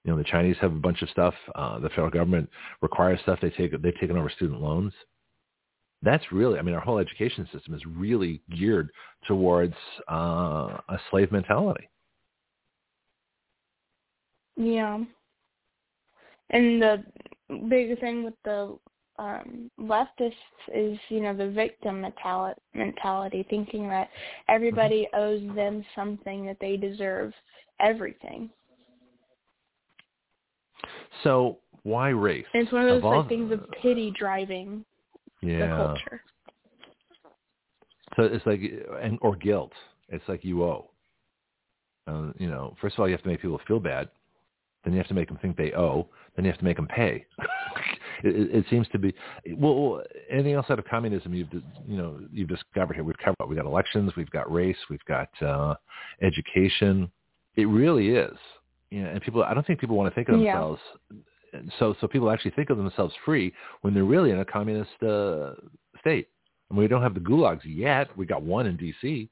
You know, the Chinese have a bunch of stuff. Uh, the federal government requires stuff. They take they've taken over student loans. That's really, I mean, our whole education system is really geared towards uh, a slave mentality. Yeah. And the big thing with the um, leftists is, you know, the victim mentali- mentality, thinking that everybody owes them something that they deserve everything. So Why race? And it's one of those all, like things of pity driving yeah. the culture. So it's like, and or guilt. It's like you owe. Uh, you know, first of all, you have to make people feel bad. Then you have to make them think they owe. Then you have to make them pay. it, it, seems to be well. Anything else out of communism you've you know you've discovered here? We've covered. We've got elections. We've got race. We've got uh, education. It really is. You know, and people. I don't think people want to think of themselves. Yeah. So so people actually think of themselves free when they're really in a communist uh, state. I mean, we don't have the gulags yet. We got one in D.C.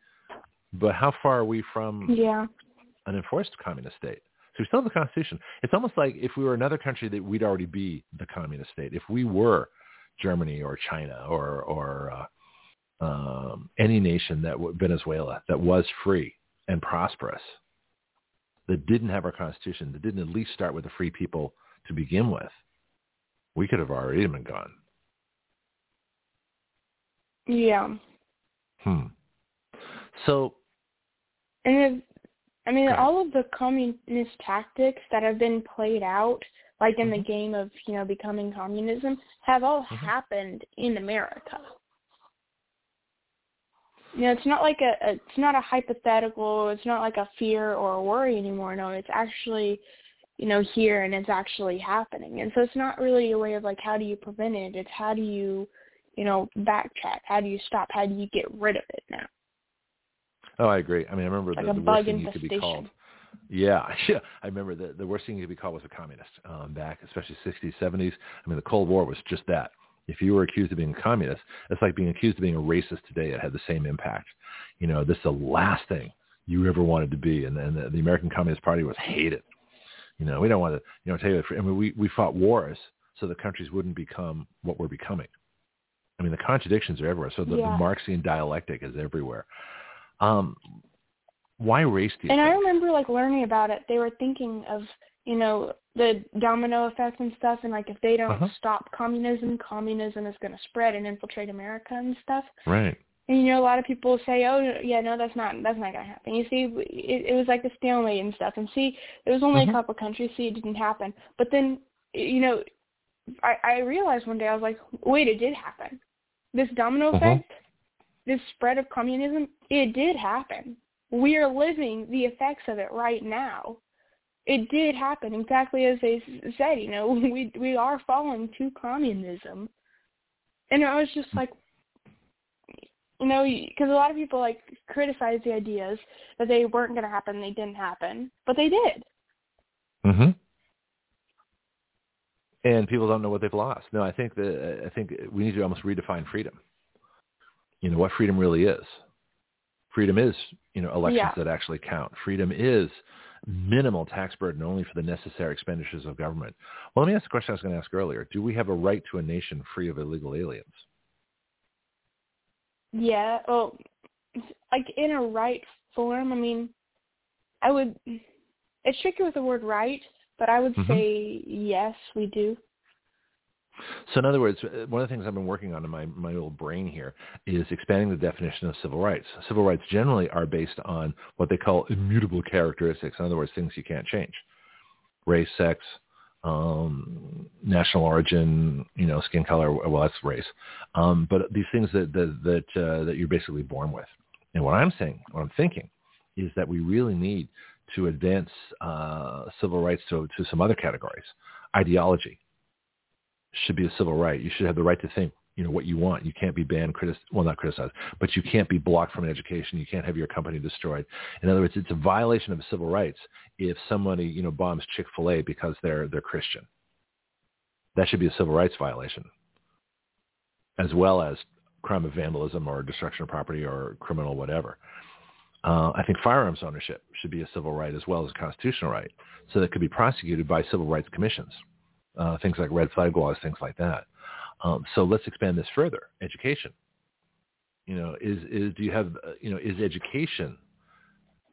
But how far are we from yeah. an enforced communist state? So we still have a constitution. It's almost like if we were another country that we'd already be the communist state. If we were Germany or China or or uh, um, any nation that Venezuela that was free and prosperous, that didn't have our constitution, that didn't at least start with the free people to begin with, we could have already been gone. Yeah. Hmm. So. And if, I mean, all of the communist tactics that have been played out, like in mm-hmm. the game of, you know, becoming communism, have all mm-hmm. happened in America. You know, it's not like a, a, it's not a hypothetical, it's not like a fear or a worry anymore. No, it's actually, you know, here and it's actually happening. And so it's not really a way of like, how do you prevent it? It's how do you, you know, backtrack? How do you stop? How do you get rid of it now? Oh, I agree. I mean, I remember like the, the worst thing you could be called. Yeah, yeah. I remember the the worst thing you could be called was a communist um, back, especially 60s, 70s. I mean, the Cold War was just that. If you were accused of being a communist, it's like being accused of being a racist today. It had the same impact. You know, this is the last thing you ever wanted to be, and then the, the American Communist Party was hated. You know, we don't want to, you know, tell you. I mean, we we fought wars so the countries wouldn't become what we're becoming. I mean, the contradictions are everywhere. So the, yeah. the Marxian dialectic is everywhere. Um, why race do you And think? I remember like learning about it. They were thinking of you know the domino effect and stuff, and like if they don't uh-huh. stop communism, communism is going to spread and infiltrate America and stuff. Right. And you know, a lot of people say, "Oh, yeah, no, that's not that's not gonna happen." You see, it, it was like the stalemate and stuff. And see, there was only mm-hmm. a couple countries. See, it didn't happen. But then, you know, I, I realized one day I was like, "Wait, it did happen." This domino mm-hmm. effect, this spread of communism, it did happen. We are living the effects of it right now. It did happen exactly as they said. You know, we we are falling to communism, and I was just like, you know, because a lot of people like criticize the ideas that they weren't going to happen, they didn't happen, but they did. Mhm. And people don't know what they've lost. No, I think that I think we need to almost redefine freedom. You know what freedom really is. Freedom is, you know, elections yeah. that actually count. Freedom is minimal tax burden only for the necessary expenditures of government. Well, let me ask the question I was going to ask earlier. Do we have a right to a nation free of illegal aliens? Yeah, well, like in a right form, I mean, I would, it's tricky with the word right, but I would mm-hmm. say yes, we do. So in other words, uh, one of the things I've been working on in my, my little brain here is expanding the definition of civil rights. Civil rights generally are based on what they call immutable characteristics. In other words, things you can't change. Race, sex, um, national origin, you know, skin color, well, that's race. Um, but these things that, that, that, uh, that you're basically born with. And what I'm saying, what I'm thinking, is that we really need to advance uh, civil rights to, to some other categories. Ideology, should be a civil right. You should have the right to think, you know, what you want. You can't be banned, critic- well, not criticized, but you can't be blocked from an education. You can't have your company destroyed. In other words, it's a violation of civil rights if somebody, you know, bombs Chick-fil-A because they're, they're Christian. That should be a civil rights violation, as well as crime of vandalism or destruction of property or criminal whatever. Uh, I think firearms ownership should be a civil right as well as a constitutional right, so that could be prosecuted by civil rights commissions uh, things like red flag laws, things like that. Um, so let's expand this further. Education. You know, is is do you have uh, you know is education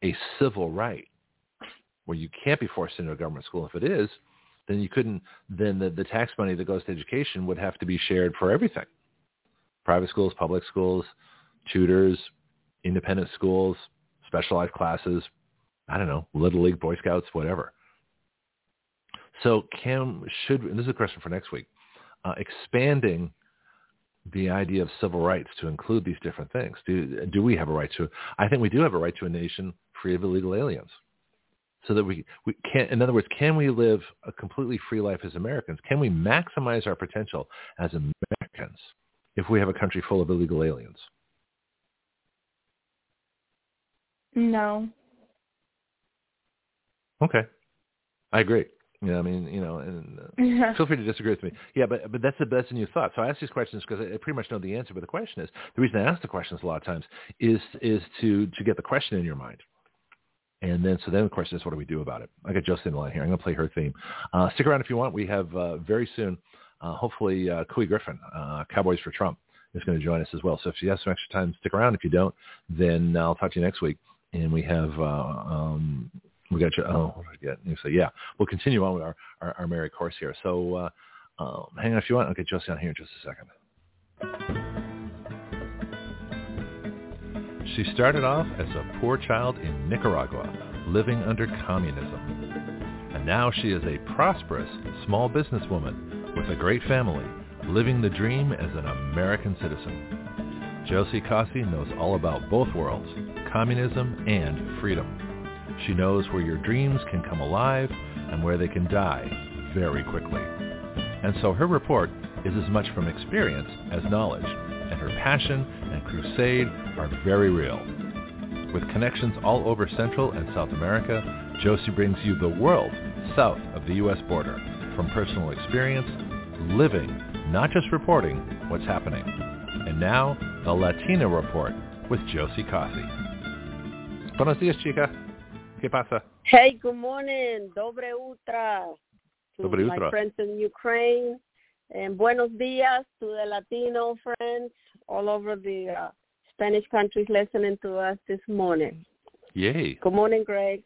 a civil right where you can't be forced into a government school? If it is, then you couldn't. Then the, the tax money that goes to education would have to be shared for everything: private schools, public schools, tutors, independent schools, specialized classes. I don't know, little league, Boy Scouts, whatever. So can should and this is a question for next week. Uh, expanding the idea of civil rights to include these different things. Do do we have a right to? I think we do have a right to a nation free of illegal aliens. So that we, we can, in other words, can we live a completely free life as Americans? Can we maximize our potential as Americans if we have a country full of illegal aliens? No. Okay. I agree. Yeah, I mean, you know, and uh, feel free to disagree with me. Yeah, but but that's a that's a new thought. So I ask these questions because I, I pretty much know the answer. But the question is, the reason I ask the questions a lot of times is is to to get the question in your mind. And then, so then the question is, what do we do about it? I got Josie in line here. I'm going to play her theme. Uh, stick around if you want. We have uh, very soon, uh, hopefully, uh, Couy Griffin, uh, Cowboys for Trump, is going to join us as well. So if you have some extra time, stick around. If you don't, then I'll talk to you next week. And we have uh, um, we got you. Oh, what did I get? You say, yeah, we'll continue on with our, our, our merry course here. So uh, um, hang on if you want. I'll get Josie on here in just a second. She started off as a poor child in Nicaragua, living under communism. And now she is a prosperous small businesswoman with a great family, living the dream as an American citizen. Josie Cossey knows all about both worlds, communism and freedom. She knows where your dreams can come alive and where they can die very quickly. And so her report is as much from experience as knowledge, and her passion and crusade are very real. With connections all over Central and South America, Josie brings you the world south of the U.S. border, from personal experience, living, not just reporting what's happening. And now, the Latina Report with Josie Cossey. Buenos dias, chica. ¿Qué pasa? Hey, good morning. Dobre utra. To Dobre my utra. friends in Ukraine. And buenos dias to the Latino friends all over the uh, Spanish countries listening to us this morning. Yay. Good morning, Greg.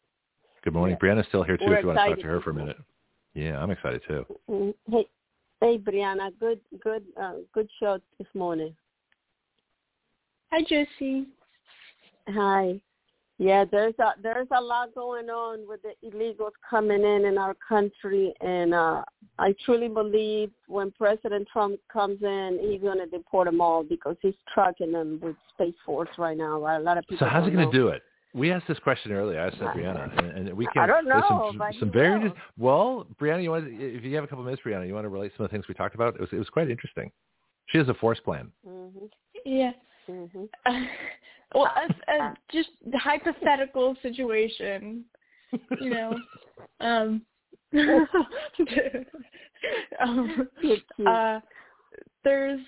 Good morning. Yeah. Brianna's still here too We're if you want to talk to her for a minute. Yeah, I'm excited too. Mm, Hey, hey, Brianna. Good, good, uh, good show this morning. Hi, Josie. Hi. Yeah, there's a there's a lot going on with the illegals coming in in our country, and uh I truly believe when President Trump comes in, he's going to deport them all because he's trucking them with Space Force right now. A lot of people. So how's he going to do it? We asked this question earlier. I asked that Brianna, and, and we I don't know, some, but some very will. well, Brianna. You want if you have a couple minutes, Brianna, you want to relate some of the things we talked about? It was it was quite interesting. She has a force plan. Mhm. Yeah. Mhm. Well, a, a, just hypothetical situation, you know. Um, um, uh, there's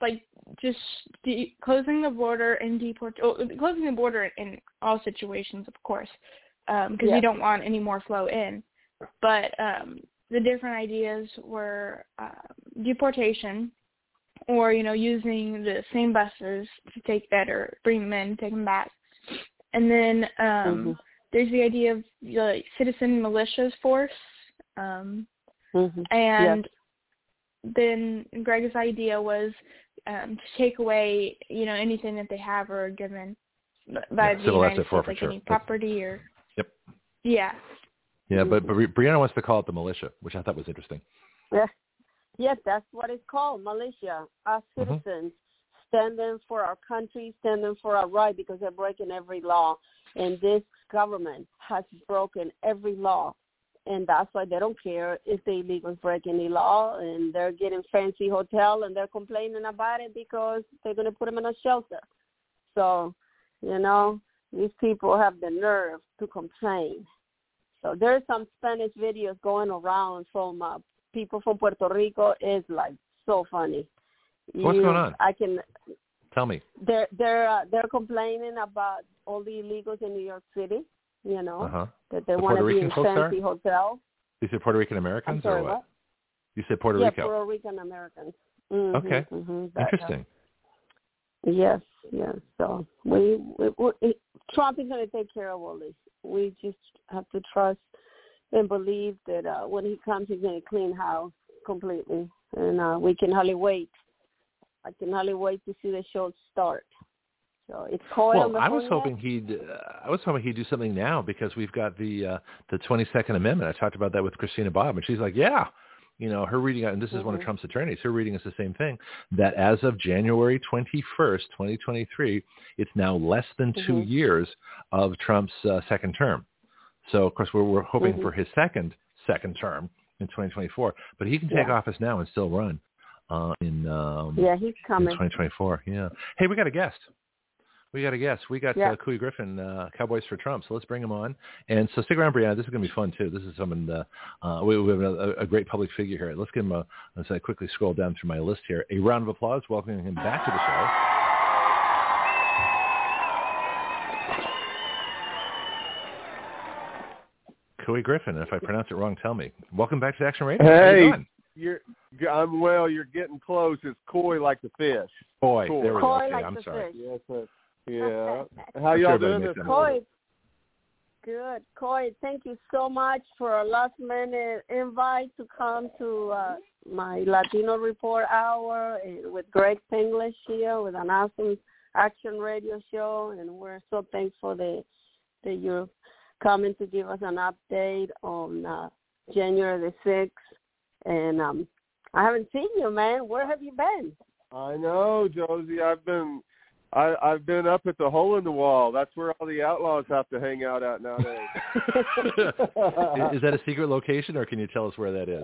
like just de- closing the border and deport oh, closing the border in all situations, of course, because Yeah. you don't want any more flow in. But um, the different ideas were um, deportation, or you know using the same buses to take that or bring them in, take them back, and then um, Mhm. there's the idea of the citizen militias force. Um, Mhm. and then Greg's idea was um, to take away, you know, anything that they have or are given by Yeah, the civil United asset States, like any That's- property or Yep. yeah. Yeah, but, but Brianna wants to call it the militia, which I thought was interesting. Yeah. Yes, that's what it's called, militia. Us Mhm. citizens standing for our country, standing for our right because they're breaking every law. And this government has broken every law. And that's why they don't care if the illegals break any law and they're getting fancy hotel and they're complaining about it because they're going to put them in a shelter. So, you know, these people have the nerve to complain. So there's some Spanish videos going around from uh, people from Puerto Rico. It's like so funny. What's You- going on? I can. Tell me. They're they're uh, they're complaining about all the illegals in New York City. You know Uh huh. that they The want to be in folks are? fancy hotels. You said Puerto Rican Americans sorry, or what? what? You said Puerto yeah, Rico. Puerto Rican Americans. Mhm, Okay. mhm, that, uh, Interesting. Yes, yes. So we, we, we Trump is going to take care of all this. We just have to trust and believe that uh, when he comes, he's going to clean house completely, and uh, we can hardly wait. I can hardly wait to see the show start. So it's Coy well, I was hoping he'd. Uh, I was hoping he'd do something now because we've got the uh, the 22nd Amendment. I talked about that with Christina Bobb, and she's like, "Yeah, you know, her reading, and this is mm-hmm. one of mm-hmm. Trump's attorneys, her reading is the same thing, that as of January 21st, 2023, it's now less than mm-hmm. two years of Trump's uh, second term. So, of course, we're, we're hoping mm-hmm. for his second second term in 2024, but he can take yeah. office now and still run uh, in um, yeah, he's coming 2024. Yeah. Hey, we got a guest. We got a guest. We got yeah. uh, Couy Griffin, uh, Cowboys for Trump. So let's bring him on. And so stick around, Brianna. This is going to be fun too. This is someone uh, uh, we, we have a, a, great public figure here. Let's give him a. Let's I quickly scroll down through my list here. A round of applause, welcoming him back to the show. Couy Griffin. If I pronounce it wrong, tell me. Welcome back to Action Radio. Hey, you are I'm well. You're getting close. It's coy like the fish. Boy, there we go. Okay, like I'm sorry. Fish. Yes, sir. Yeah. How y'all doing this Coy, good. Couy, thank you so much for a last minute invite to come to uh, my Latino Report Hour eh, with Greg Penglis here with an awesome action radio show, and we're so thankful that that you're coming to give us an update on uh, January the sixth. And um, I haven't seen you, man. Where have you been? I know, Josie. I've been I, I've been up at the hole in the wall. That's where all the outlaws have to hang out at nowadays. is that a secret location, or can you tell us where that is?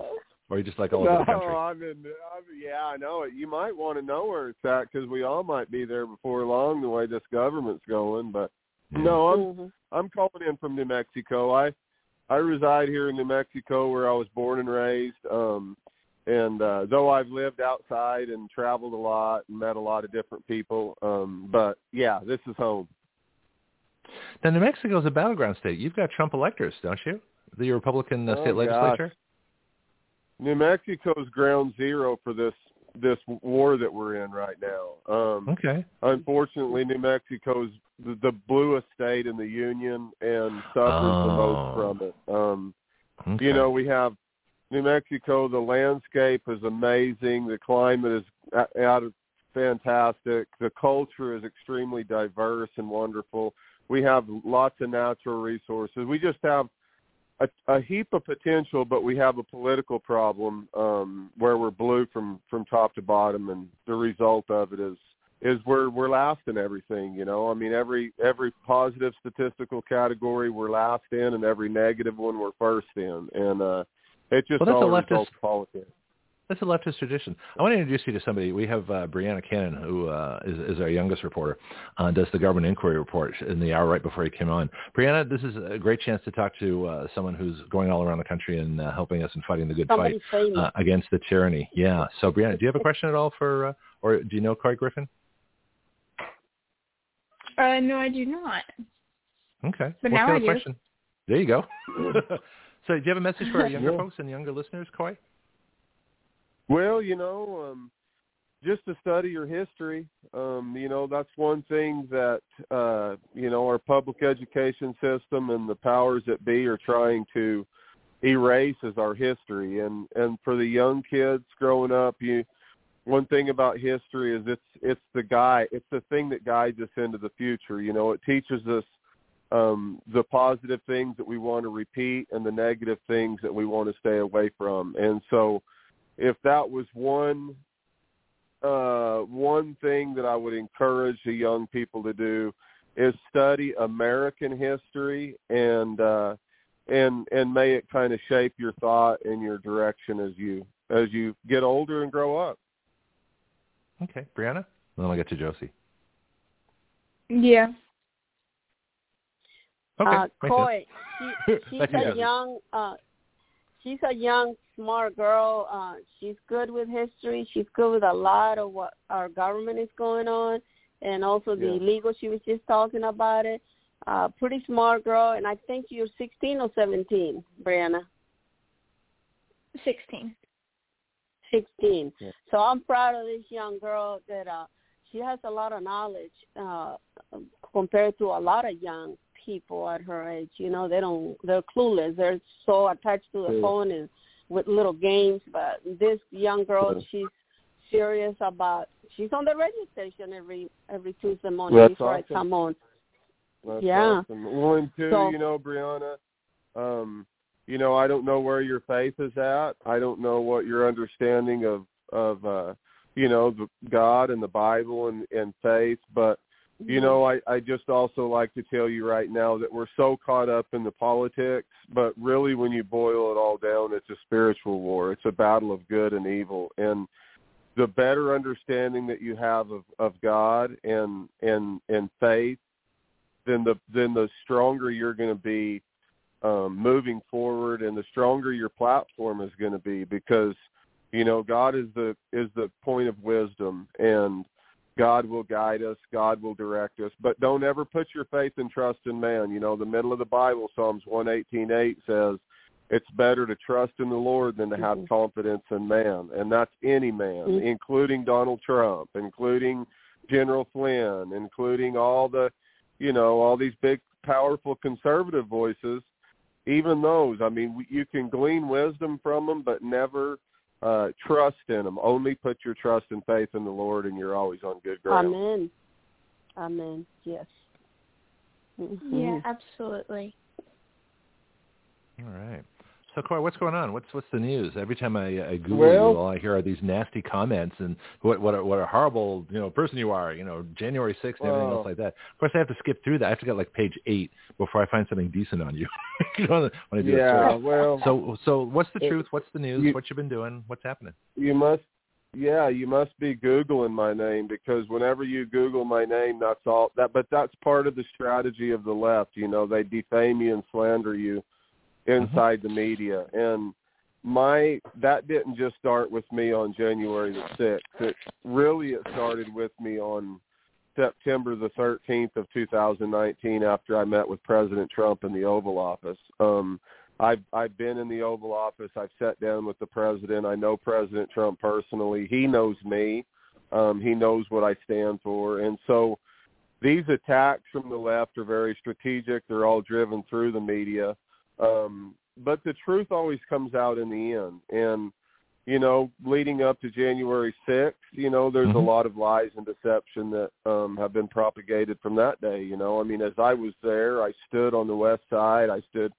Or are you just like all no, over the country? I'm in. I'm, yeah, I know it. You might want to know where it's at because we all might be there before long. The way this government's going, but no, I'm mm-hmm. I'm calling in from New Mexico. I I reside here in New Mexico, where I was born and raised. Um, and uh, though I've lived outside and traveled a lot and met a lot of different people, um, but yeah, this is home. Now, New Mexico is a battleground state. You've got Trump electors, don't you? The Republican uh, oh, state legislature. Gosh. New Mexico's ground zero for this this war that we're in right now. Um, okay. Unfortunately, New Mexico's the, the bluest state in the union and suffers oh. the most from it. Um, okay. You know, we have New Mexico, the landscape is amazing. The climate is out of fantastic. The culture is extremely diverse and wonderful. We have lots of natural resources. We just have a, a heap of potential, but we have a political problem um, where we're blue from from top to bottom, and the result of it is is we're we're last in everything. You know, I mean every every positive statistical category we're last in, and every negative one we're first in, and uh, it just well, all leftist, politics. That's a leftist tradition. I want to introduce you to somebody. We have uh, Brianna Cannon, who uh, is, is our youngest reporter, uh, does the government inquiry report in the hour right before he came on. Brianna, this is a great chance to talk to uh, someone who's going all around the country and uh, helping us in fighting the good Somebody fight uh, against the tyranny. Yeah. So, Brianna, do you have a question at all for, uh, or do you know Couy Griffin? Uh, no, I do not. Okay. But What's now the I do. question? There you go. So do you have a message for our younger folks and younger listeners, Couy? Well, you know, um, just to study your history. Um, you know, that's one thing that uh, you know our public education system and the powers that be are trying to erase is our history. And and for the young kids growing up, you one thing about history is it's it's the guide it's the thing that guides us into the future. You know, it teaches us um, the positive things that we want to repeat and the negative things that we want to stay away from. And so, if that was one uh, one thing that I would encourage the young people to do is study American history and uh, and and may it kind of shape your thought and your direction as you as you get older and grow up. Okay, Brianna. Then I'll get to Josie. Yeah. Okay. Uh, Couy, she, she's a young, uh, she's a young, smart girl. Uh, she's good with history. She's good with a lot of what our government is going on, and also the yeah. legal. She was just talking about it. Uh, pretty smart girl, and I think you're 16 or 17, Brianna. 16. 16. Yeah. So I'm proud of this young girl that uh, she has a lot of knowledge uh, compared to a lot of young people at her age. You know, they don't they're clueless. They're so attached to the yeah. phone and with little games. But this young girl, Yeah. she's serious about she's on the radio station every every Tuesday morning That's before awesome. I come on. That's Yeah. awesome. Well, and two, So- you know, Brianna, um, you know, I don't know where your faith is at. I don't know what your understanding of of uh, you know, the God and the Bible and and faith, but you know, I I just also like to tell you right now that we're so caught up in the politics, but really when you boil it all down, it's a spiritual war. It's a battle of good and evil and the better understanding that you have of of God and and and faith then the then the stronger you're going to be um, moving forward, and the stronger your platform is going to be because you know God is the is the point of wisdom, and God will guide us, God will direct us. But don't ever put your faith and trust in man. You know the middle of the Bible, Psalms one eighteen eight says. It's better to trust in the Lord than to have Mhm. confidence in man, and that's any man, Mhm. including Donald Trump, including General Flynn, including all the you know all these big powerful conservative voices even those i mean you can glean wisdom from them but never uh trust in them only put your trust and faith in the lord and you're always on good ground Amen. Amen. Yes. Mhm. Yeah, absolutely. All right. So, Corey, what's going on? What's what's the news? Every time I, I Google Well- you, all I hear are these nasty comments and what what a, what a horrible you know person you are. You know, January sixth and everything else like that. Of course, I have to skip through that. I have to get like page eight before I find something decent on you. you know, when I do yeah well So so what's the It- truth? What's the news? you- what you've been doing? What's happening? you must yeah you must be googling my name because whenever you google my name that's all that but that's part of the strategy of the left you know they defame you and slander you inside the media and my that didn't just start with me on January the sixth. It really it started with me on September the thirteenth of two thousand nineteen after I met with President Trump in the Oval Office. Um I've I've been in the Oval Office. I've sat down with the president. I know President Trump personally. He knows me. Um, he knows what I stand for, and so these attacks from the left are very strategic. They're all driven through the media, um, but the truth always comes out in the end. And you know, leading up to January sixth, you know, there's a Mhm. lot of lies and deception that um, have been propagated from that day. You know, I mean, as I was there, I stood on the west side. I stood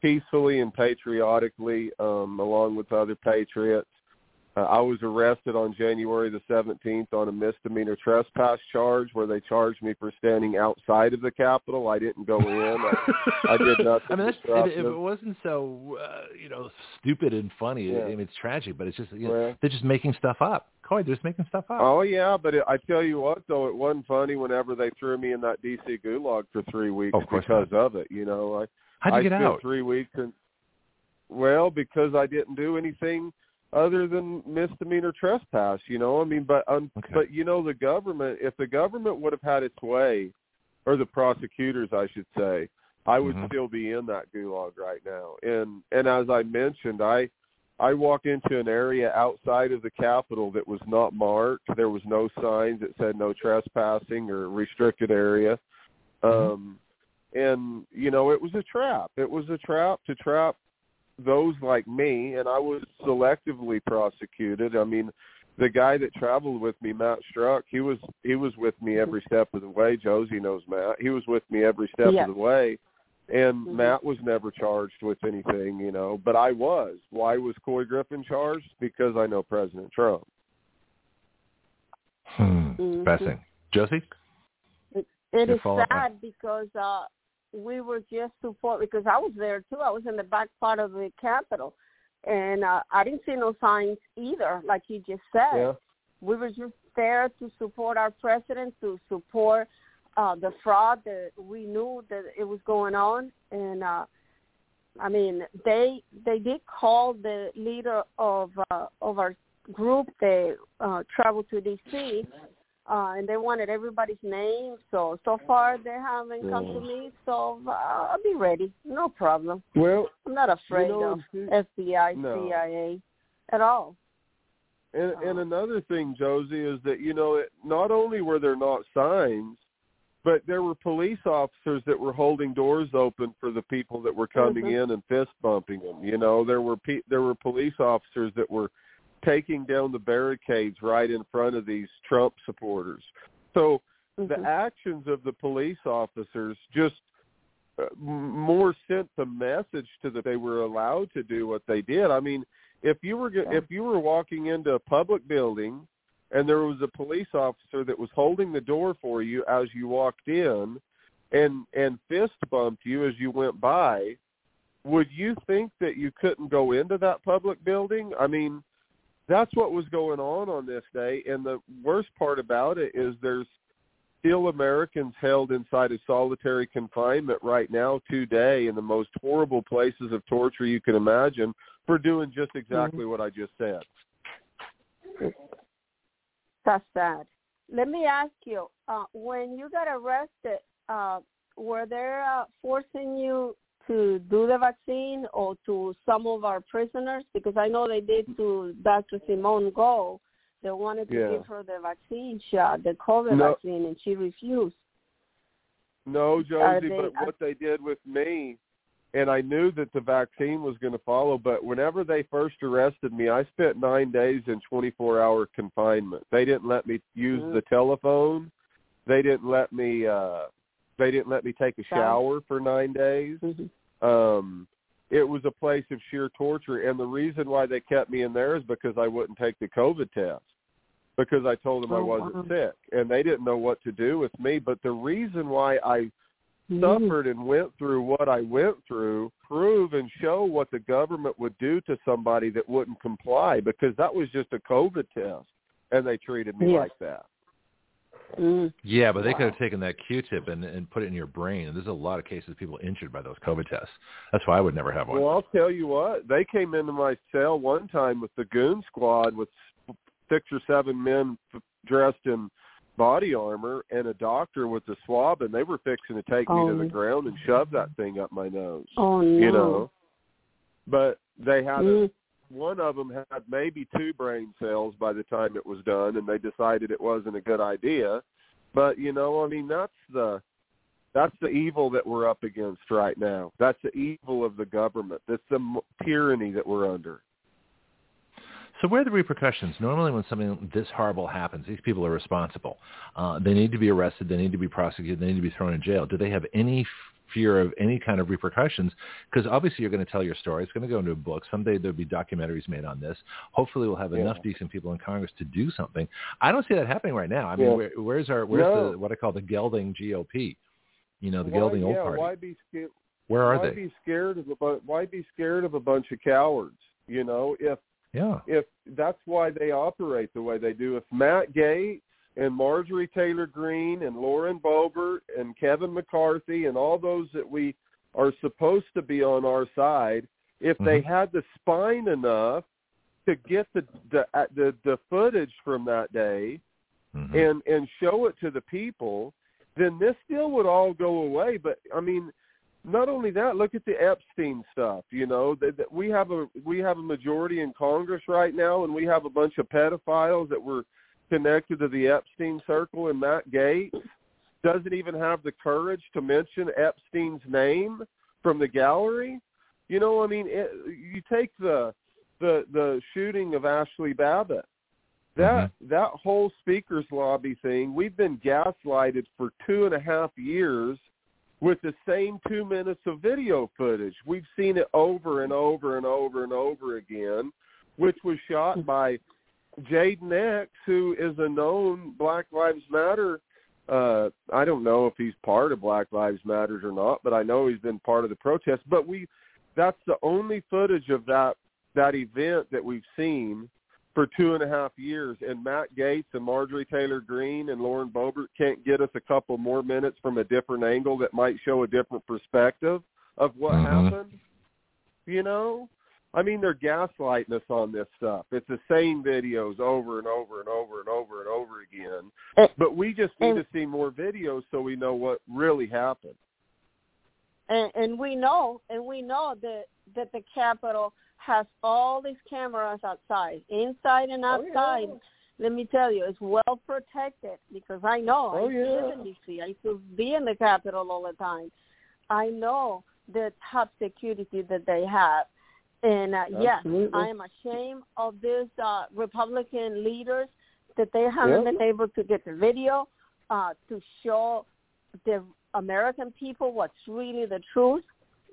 peacefully and patriotically um, along with other patriots. Uh, I was arrested on January the 17th on a misdemeanor trespass charge where they charged me for standing outside of the Capitol. I didn't go in. I, I did nothing I mean, that's, if, if it wasn't so uh, you know stupid and funny, Yeah. I mean, it's tragic, but it's just you know, Well- they're just making stuff up. Corey, they're just making stuff up. Oh yeah, but it, I tell you what though, it wasn't funny whenever they threw me in that DC gulag for three weeks Oh, of because of it. You know, I How'd you I get spent out? three weeks in. Well, because I didn't do anything other than misdemeanor trespass. You know, I mean, but um, Okay. but you know, the government. If the government would have had its way, or the prosecutors, I should say, I would Mhm. still be in that gulag right now. And and as I mentioned, I I walked into an area outside of the Capitol that was not marked. There was no signs that said no trespassing or restricted area. Um, and you know, it was a trap. It was a trap to trap those like me, and I was selectively prosecuted. I mean, the guy that traveled with me, Matt Struck, he was he was with me every step of the way. Josie knows Matt. He was with me every step Yeah. of the way. And Mhm. Matt was never charged with anything, you know, but I was. Why was Couy Griffin charged? Because I know President Trump. Hmm. Mhm. Fascinating. Josie? It Your is follow-up. sad because uh, we were just support because I was there too. I was in the back part of the Capitol, and uh, I didn't see no signs either, like you just said. Yeah. We were just there to support our president, to support uh, the fraud that we knew that it was going on, and uh, I mean they they did call the leader of uh, of our group. They uh, traveled to D.C. Uh, and they wanted everybody's name. So so far they haven't come to me. So uh, I'll be ready. No problem. Well, I'm not afraid know, of FBI, No. CIA at all. And, Oh. and another thing, Josie, is that you know, it, not only were there not signs, but there were police officers that were holding doors open for the people that were coming Mhm. in and fist bumping them. You know, there were pe- there were police officers that were taking down the barricades right in front of these Trump supporters. So Mhm. the actions of the police officers just uh, more sent the message to that they were allowed to do what they did. I mean, if you were Yeah. if you were walking into a public building and there was a police officer that was holding the door for you as you walked in and and fist bumped you as you went by, would you think that you couldn't go into that public building? I mean, that's what was going on on this day and the worst part about it is there's still Americans held inside of solitary confinement right now today in the most horrible places of torture you can imagine for doing just exactly what I just said. That's sad. Let me ask you, uh, when you got arrested, uh, were they uh, forcing you to do the vaccine or to some of our prisoners? Because I know they did to Dr. Simone Gold. They wanted to Yeah. give her the vaccine shot, the COVID No. vaccine, and she refused. No, Josie, they- but what they did with me, and I knew that the vaccine was going to follow, but whenever they first arrested me, I spent nine days in 24-hour confinement. They didn't let me use Mhm. the telephone. They didn't let me. uh They didn't let me take a Shower. shower for nine days. Mm-hmm. Um it was a place of sheer torture and the reason why they kept me in there is because I wouldn't take the COVID test because I told them I Oh, wasn't wow. sick and they didn't know what to do with me but the reason why I Mm-hmm. suffered and went through what I went through prove and show what the government would do to somebody that wouldn't comply because that was just a COVID test and they treated me Yes. like that. Mm. Yeah, but they could have taken that Q-tip and, and put it in your brain. And there's a lot of cases of people injured by those COVID tests. That's why I would never have one. Well, I'll tell you what. They came into my cell one time with the goon squad with six or seven men f- dressed in body armor and a doctor with a swab, and they were fixing to take me to the Oh. ground and shove that thing up my nose. Oh no. You know, but they had a Mm. One of them had maybe two brain cells by the time it was done and they decided it wasn't a good idea but you know i mean that's the that's the evil that we're up against right now that's the evil of the government that's the tyranny that we're under So where are the repercussions? Normally when something this horrible happens, these people are responsible. Uh, they need to be arrested. They need to be prosecuted. They need to be thrown in jail. Do they have any fear of any kind of repercussions? Because obviously you're going to tell your story. It's going to go into a book. Someday there'll be documentaries made on this. Hopefully we'll have Yeah. enough decent people in Congress to do something. I don't see that happening right now. I mean, Yeah. where, where's our where's No. the what I call the gelding GOP? You know, the why, gelding old yeah, party. why be scared where are why they? be scared of a bu- why be scared of a bunch of cowards you know if yeah. if that's why they operate the way they do. If Matt Gaetz and Marjorie Taylor Greene and Lauren Boebert and Kevin McCarthy and all those that we are supposed to be on our side, if they Mhm. had the spine enough to get the the uh, the, the footage from that day Mhm. and and show it to the people, then this still would all go away. But I mean, not only that, look at the Epstein stuff. You know that, that we have a we have a majority in Congress right now, and we have a bunch of pedophiles that were connected to the Epstein circle, and Matt Gaetz doesn't even have the courage to mention Epstein's name from the gallery. You know, I mean, it, you take the the the shooting of Ashli Babbitt. That mm-hmm. that whole speakers lobby thing, we've been gaslighted for two and a half years with the same two minutes of video footage. We've seen it over and over and over and over again, which was shot by Jayden X, who is a known Black Lives Matter. Uh, I don't know if he's part of Black Lives Matters or not, but I know he's been part of the protest. But we, that's the only footage of that that event that we've seen for two and a half years, and Matt Gaetz and Marjorie Taylor Greene and Lauren Boebert can't get us a couple more minutes from a different angle that might show a different perspective of what Mhm. happened. You know, I mean, they're gaslighting us on this stuff. It's the same videos over and over and over and over and over again. And- But we just need and- to see more videos so we know what really happened. and, and we know and we know that that the Capitol has all these cameras outside, inside and Oh, yeah. outside. Let me tell you, it's well protected because I know Oh, I used live yeah. in DC. I used to be in the Capitol all the time. I know the top security that they have, And uh, yes, I am ashamed of these uh, Republican leaders that they haven't been able to get the video uh, to show the American people what's really the truth.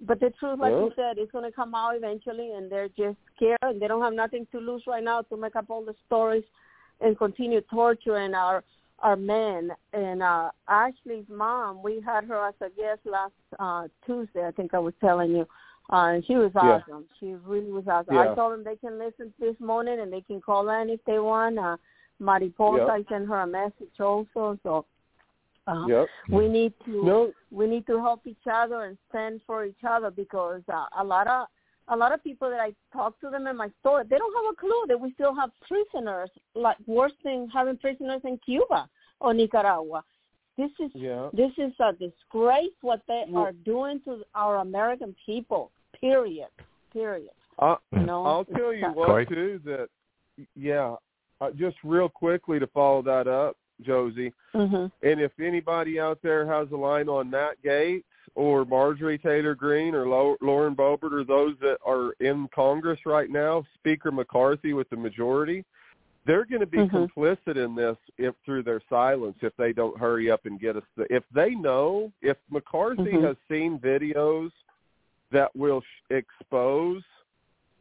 But the truth, like you said, is going to come out eventually, and they're just scared, and they don't have nothing to lose right now to make up all the stories and continue torturing our our men. And uh, Ashley's mom, we had her as a guest last uh, Tuesday. I think I was telling you. Uh, and she was Yeah. awesome. She really was awesome. Yeah. I told them they can listen this morning and they can call in if they want. Uh, Mariposa, Yep. I sent her a message also. So uh, Yep. we need to No, we need to help each other and stand for each other because uh, a lot of a lot of people that I talk to them in my store, they don't have a clue that we still have prisoners, like worse than having prisoners in Cuba or Nicaragua. This is yeah. this is a disgrace what they Well- are doing to our American people. Period. Period. I, You know, I'll tell you what Corey? too that yeah, uh, just real quickly to follow that up, Josie. Mhm. And if anybody out there has a line on Matt Gaetz or Marjorie Taylor Greene or Lau- Lauren Boebert or those that are in Congress right now, Speaker McCarthy with the majority, they're going to be Mhm. complicit in this if through their silence if they don't hurry up and get us. The, if they know, if McCarthy Mhm. has seen videos that will sh- expose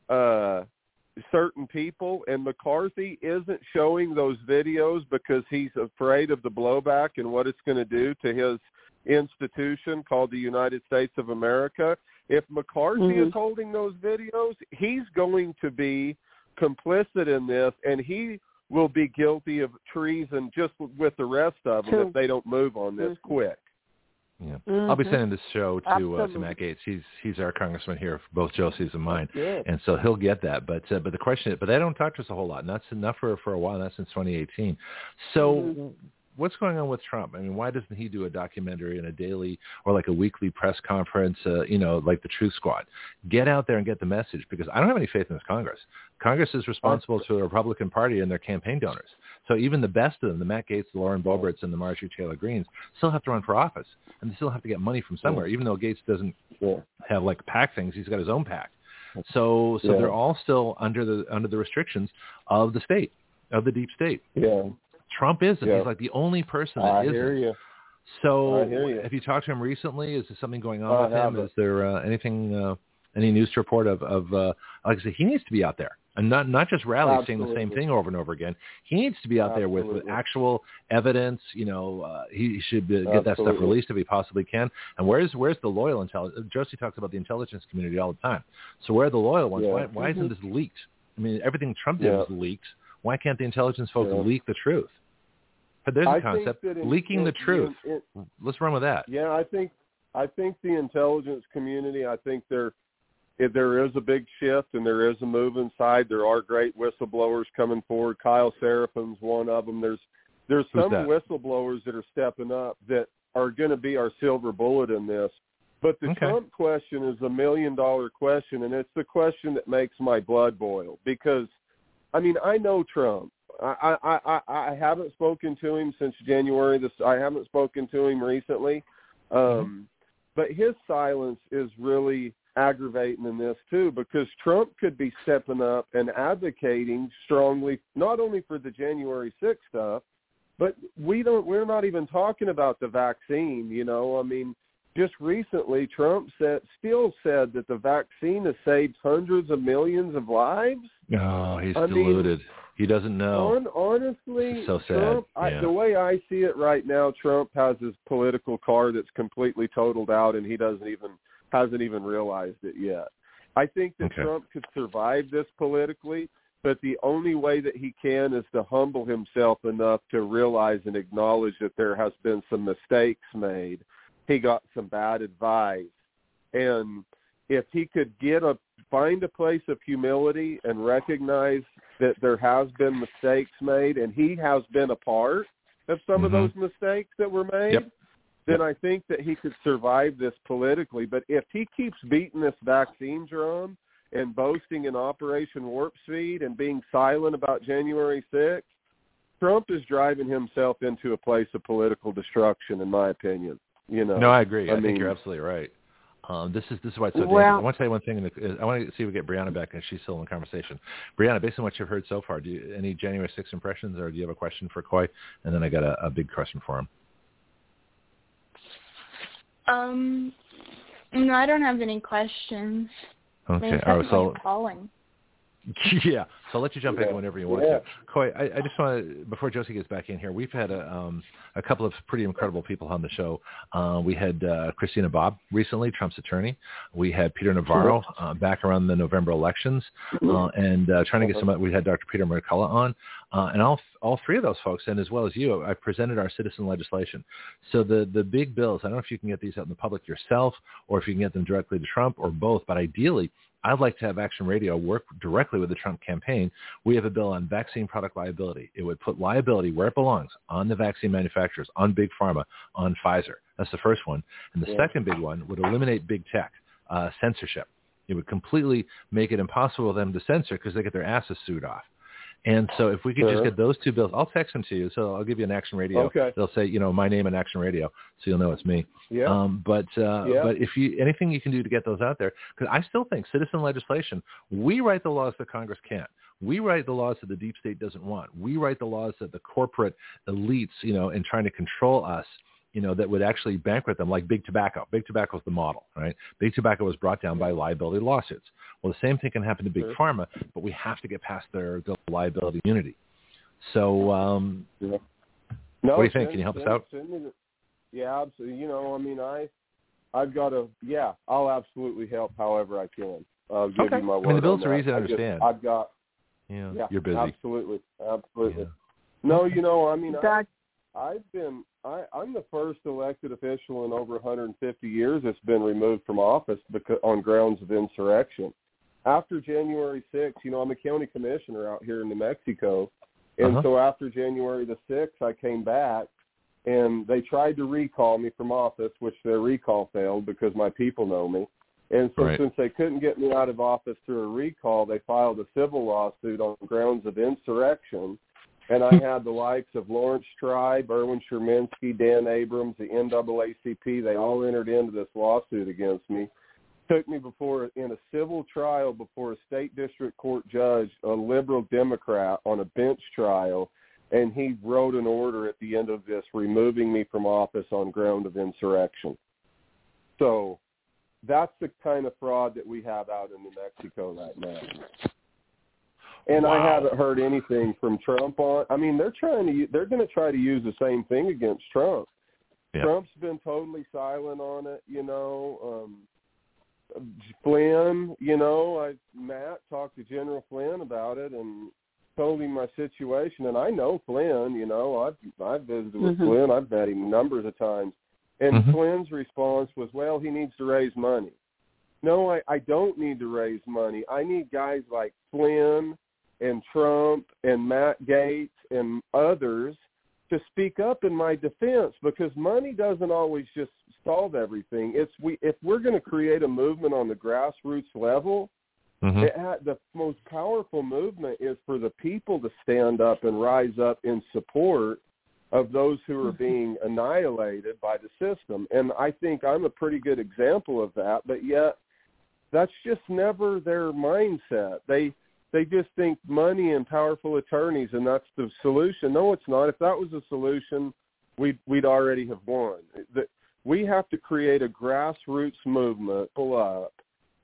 uh certain people and McCarthy isn't showing those videos because he's afraid of the blowback and what it's going to do to his institution called the United States of America. If McCarthy Mhm. is holding those videos, he's going to be complicit in this and he will be guilty of treason just with the rest of them True. if they don't move on this Mhm. quick. Yeah. I'll be sending this show to uh, to Matt Gaetz. He's he's our congressman here, for both Josie's and mine, Yeah. and so he'll get that. But uh, but the question, is, but they don't talk to us a whole lot. And that's enough for for a while. Not since 2018. So. Mhm. What's going on with Trump? I mean, why doesn't he do a documentary and a daily or like a weekly press conference? Uh, you know, like the Truth Squad. Get out there and get the message because I don't have any faith in this Congress. Congress is responsible to the Republican Party and their campaign donors. So even the best of them, the Matt Gaetz, the Lauren Boeberts, and the Marjorie Taylor Greenes, still have to run for office, and they still have to get money from somewhere. Even though Gaetz doesn't have like PAC things, he's got his own PAC. So so Yeah. they're all still under the under the restrictions of the state, of the deep state. Yeah. Trump isn't. Yeah. He's like the only person that I isn't. hear you. So I hear you. have you talked to him recently? Is there something going on I with him? Is there uh, anything, uh, any news to report of, of uh, like I said, he needs to be out there. And not not just rallies saying the same thing over and over again. He needs to be out there with, with actual evidence. You know, uh, he should uh, get that stuff released if he possibly can. And where's where's the loyal intelligence? Josie talks about the intelligence community all the time. So where are the loyal ones? Yeah. Why, why isn't this leaked? I mean, everything Trump did Yeah. was leaked. Why can't the intelligence folks Yeah. leak the truth? But there's a concept: in- leaking in- the truth. in- Let's run with that. Yeah, I think I think the intelligence community. I think there if there is a big shift and there is a move inside. There are great whistleblowers coming forward. Kyle Seraphin's one of them. There's there's Who's some that? whistleblowers that are stepping up that are going to be our silver bullet in this. But the Okay. Trump question is a million dollar question, and it's the question that makes my blood boil because, I mean, I know Trump. I I I, I haven't spoken to him since January. This I haven't spoken to him recently, um, but his silence is really aggravating in this too because Trump could be stepping up and advocating strongly not only for the January 6th stuff, but we don't we're not even talking about the vaccine, you know. I mean, just recently Trump said still said that the vaccine has saved hundreds of millions of lives. No, he's I mean, deluded. He doesn't know. Hon- honestly, so sad. Trump, I, the way I see it right now, Trump has his political car that's completely totaled out, and he doesn't even hasn't even realized it yet. I think that Okay. Trump could survive this politically, but the only way that he can is to humble himself enough to realize and acknowledge that there has been some mistakes made. He got some bad advice, and if he could get a find a place of humility and recognize that there has been mistakes made and he has been a part of some of Mhm. those mistakes that were made, Yep. then I think that he could survive this politically. But if he keeps beating this vaccine drum and boasting in Operation Warp Speed and being silent about January 6th, Trump is driving himself into a place of political destruction, in my opinion. You know, No, I agree. I, I think mean- you're absolutely right. Um, this is this is why it's so Well- dangerous. I want to tell you one thing. In the, I want to see if we get Brianna back, and she's still in the conversation. Brianna, based on what you've heard so far, do you, any January 6th impressions, or do you have a question for Couy? And then I got a, a big question for him. Um, no, I don't have any questions. Okay. it's All right. So calling. yeah. So I'll let you jump in whenever you want Yeah. to. Couy, I, I just want to before Josie gets back in here, we've had a um, a couple of pretty incredible people on the show. Uh, we had uh, Christina Bobb recently, Trump's attorney. We had Peter Navarro uh, back around the November elections, uh, and uh, trying to get some. We had Dr. Peter McCullough on, uh, and all all three of those folks, and as well as you, I presented our citizen legislation. So the the big bills. I don't know if you can get these out in the public yourself, or if you can get them directly to Trump, or both. But ideally, I'd like to have Action Radio work directly with the Trump campaign. We have a bill on vaccine product liability. It would put liability where it belongs on the vaccine manufacturers, on Big Pharma, on Pfizer. That's the first one. And the Yeah. second big one would eliminate big tech uh, censorship. It would completely make it impossible for them to censor because they get their asses sued off. And so if we could just get those two bills, I'll text them to you. So I'll give you an Action Radio. Okay. They'll say, you know, my name and Action Radio, so you'll know it's me. Yeah. Um, but uh, Yeah. but if you anything you can do to get those out there, because I still think citizen legislation. We write the laws that Congress can't. We write the laws that the deep state doesn't want. We write the laws that the corporate elites, you know, in trying to control us, you know, that would actually bankrupt them, like big tobacco. Big tobacco is the model, right? Big tobacco was brought down by liability lawsuits. Well, the same thing can happen to big Sure. pharma, but we have to get past their the liability immunity. So um, No, What do you think? Can you help us out? send me the- yeah, absolutely. You know, I mean, I, I've got a yeah. I'll absolutely help however I can. I'll give Okay. you my I word. mean, the bills on are that. easy to I just- understand. I've got yeah, yeah. you're busy. Absolutely, absolutely. Yeah. No, you know, I mean, I, I've been I, I'm the first elected official in over 150 years that's been removed from office because on grounds of insurrection. After January 6th, you know, I'm a county commissioner out here in New Mexico, and Uh-huh. so after January the 6th, I came back, and they tried to recall me from office, which their recall failed because my people know me. And so Right. since they couldn't get me out of office through a recall, they filed a civil lawsuit on grounds of insurrection and I had the likes of Laurence Tribe, Erwin Chemerinsky, Dan Abrams, the NAACP. They all entered into this lawsuit against me. Took me before in a civil trial before a state district court judge, a liberal Democrat, on a bench trial, and he wrote an order at the end of this removing me from office on ground of insurrection. So that's the kind of fraud that we have out in New Mexico right now. And I haven't heard anything from Trump on. I mean, they're trying to. They're going to try to use the same thing against Trump. Yeah. Trump's been totally silent on it. You know, um, Flynn. You know, I Matt talked to General Flynn about it and told him my situation. And I know Flynn. You know, I've I've visited with Mhm. Flynn. I've met him numbers of times. And Mhm. Flynn's response was, "Well, he needs to raise money." No, I, I don't need to raise money. I need guys like Flynn and Trump and Matt Gaetz and others to speak up in my defense because money doesn't always just solve everything. It's we if we're going to create a movement on the grassroots level, Mhm. it ha- the most powerful movement is for the people to stand up and rise up in support of those who are being annihilated by the system. And I think I'm a pretty good example of that, but yet that's just never their mindset. They they just think money and powerful attorneys and that's the solution. No, it's not. If that was a solution, we'd we'd already have won. The- We have to create a grassroots movement, pull up,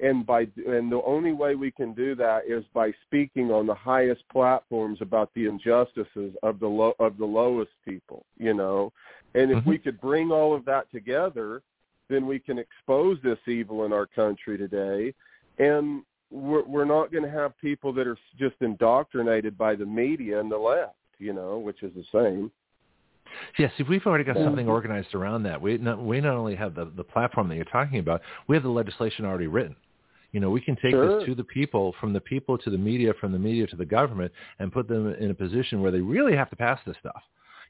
and by and the only way we can do that is by speaking on the highest platforms about the injustices of the low of the lowest people you know and if Mhm. we could bring all of that together then we can expose this evil in our country today and we're we're not going to have people that are just indoctrinated by the media and the left you know which is the same Yes, if we've already got something organized around that, we not, we not only have the, the platform that you're talking about, we have the legislation already written. You know, we can take Sure. this to the people, from the people to the media, from the media to the government, and put them in a position where they really have to pass this stuff.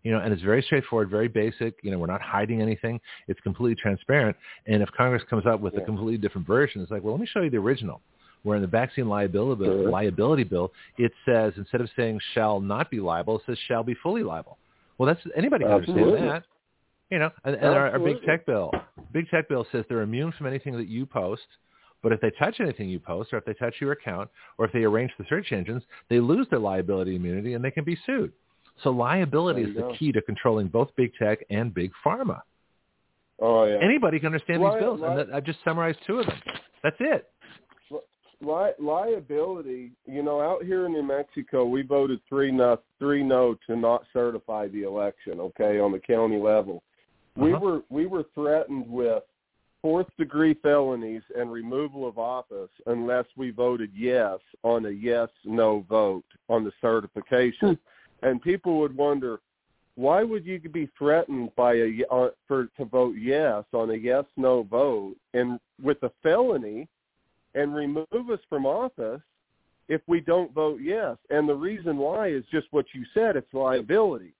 You know, and it's very straightforward, very basic. You know, we're not hiding anything. It's completely transparent. And if Congress comes up with a completely different version, it's like, well, let me show you the original. Where in the vaccine liability bill, Sure. liability bill, it says instead of saying shall not be liable, it says shall be fully liable. Well, that's anybody can Absolutely. understand that. You know, and, and our, our big tech bill, big tech bill says they're immune from anything that you post, but if they touch anything you post, or if they touch your account, or if they arrange the search engines, they lose their liability immunity and they can be sued. So liability is the go. key to controlling both big tech and big pharma. Oh yeah. Anybody can understand these bills, and that, I've just summarized two of them. That's it. Li- liability, you know, out here in New Mexico, we voted three no, three no to not certify the election. Okay, on the county level, we Uh-huh. were we were threatened with fourth degree felonies and removal of office unless we voted yes on a yes no vote on the certification. and people would wonder, why would you be threatened by a uh, for to vote yes on a yes no vote and with a felony and remove us from office if we don't vote yes. And the reason why is just what you said, it's liability.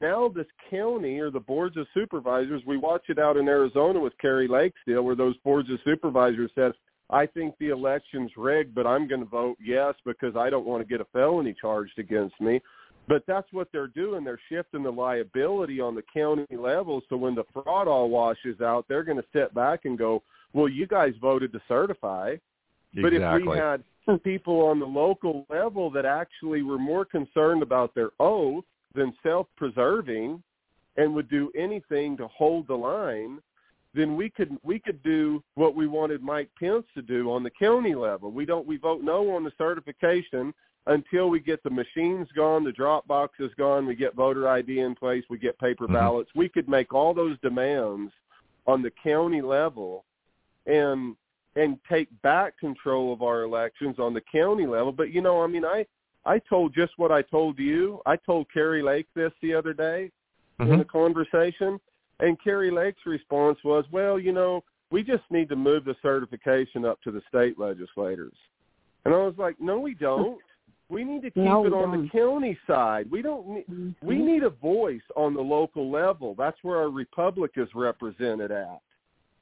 Now this county or the boards of supervisors, we watch it out in Arizona with Kari Lakesdale where those boards of supervisors said, I think the election's rigged, but I'm going to vote yes because I don't want to get a felony charged against me. But that's what they're doing. They're shifting the liability on the county level. So when the fraud all washes out, they're going to sit back and go, well, you guys voted to certify. But if we had people on the local level that actually were more concerned about their oath than self-preserving and would do anything to hold the line, then we could we could do what we wanted Mike Pence to do on the county level. We don't we vote no on the certification until we get the machines gone, the drop boxes gone, we get voter ID in place, we get paper Mhm. ballots. We could make all those demands on the county level and and take back control of our elections on the county level. But you know, I mean, I I told just what I told you. I told Kari Lake this the other day in Mhm. a conversation, and Kari Lake's response was, "Well, you know, we just need to move the certification up to the state legislators." And I was like, "No, we don't. We need to keep No, it on the don't. county side. We don't need." Mhm. We need a voice on the local level. That's where our republic is represented at.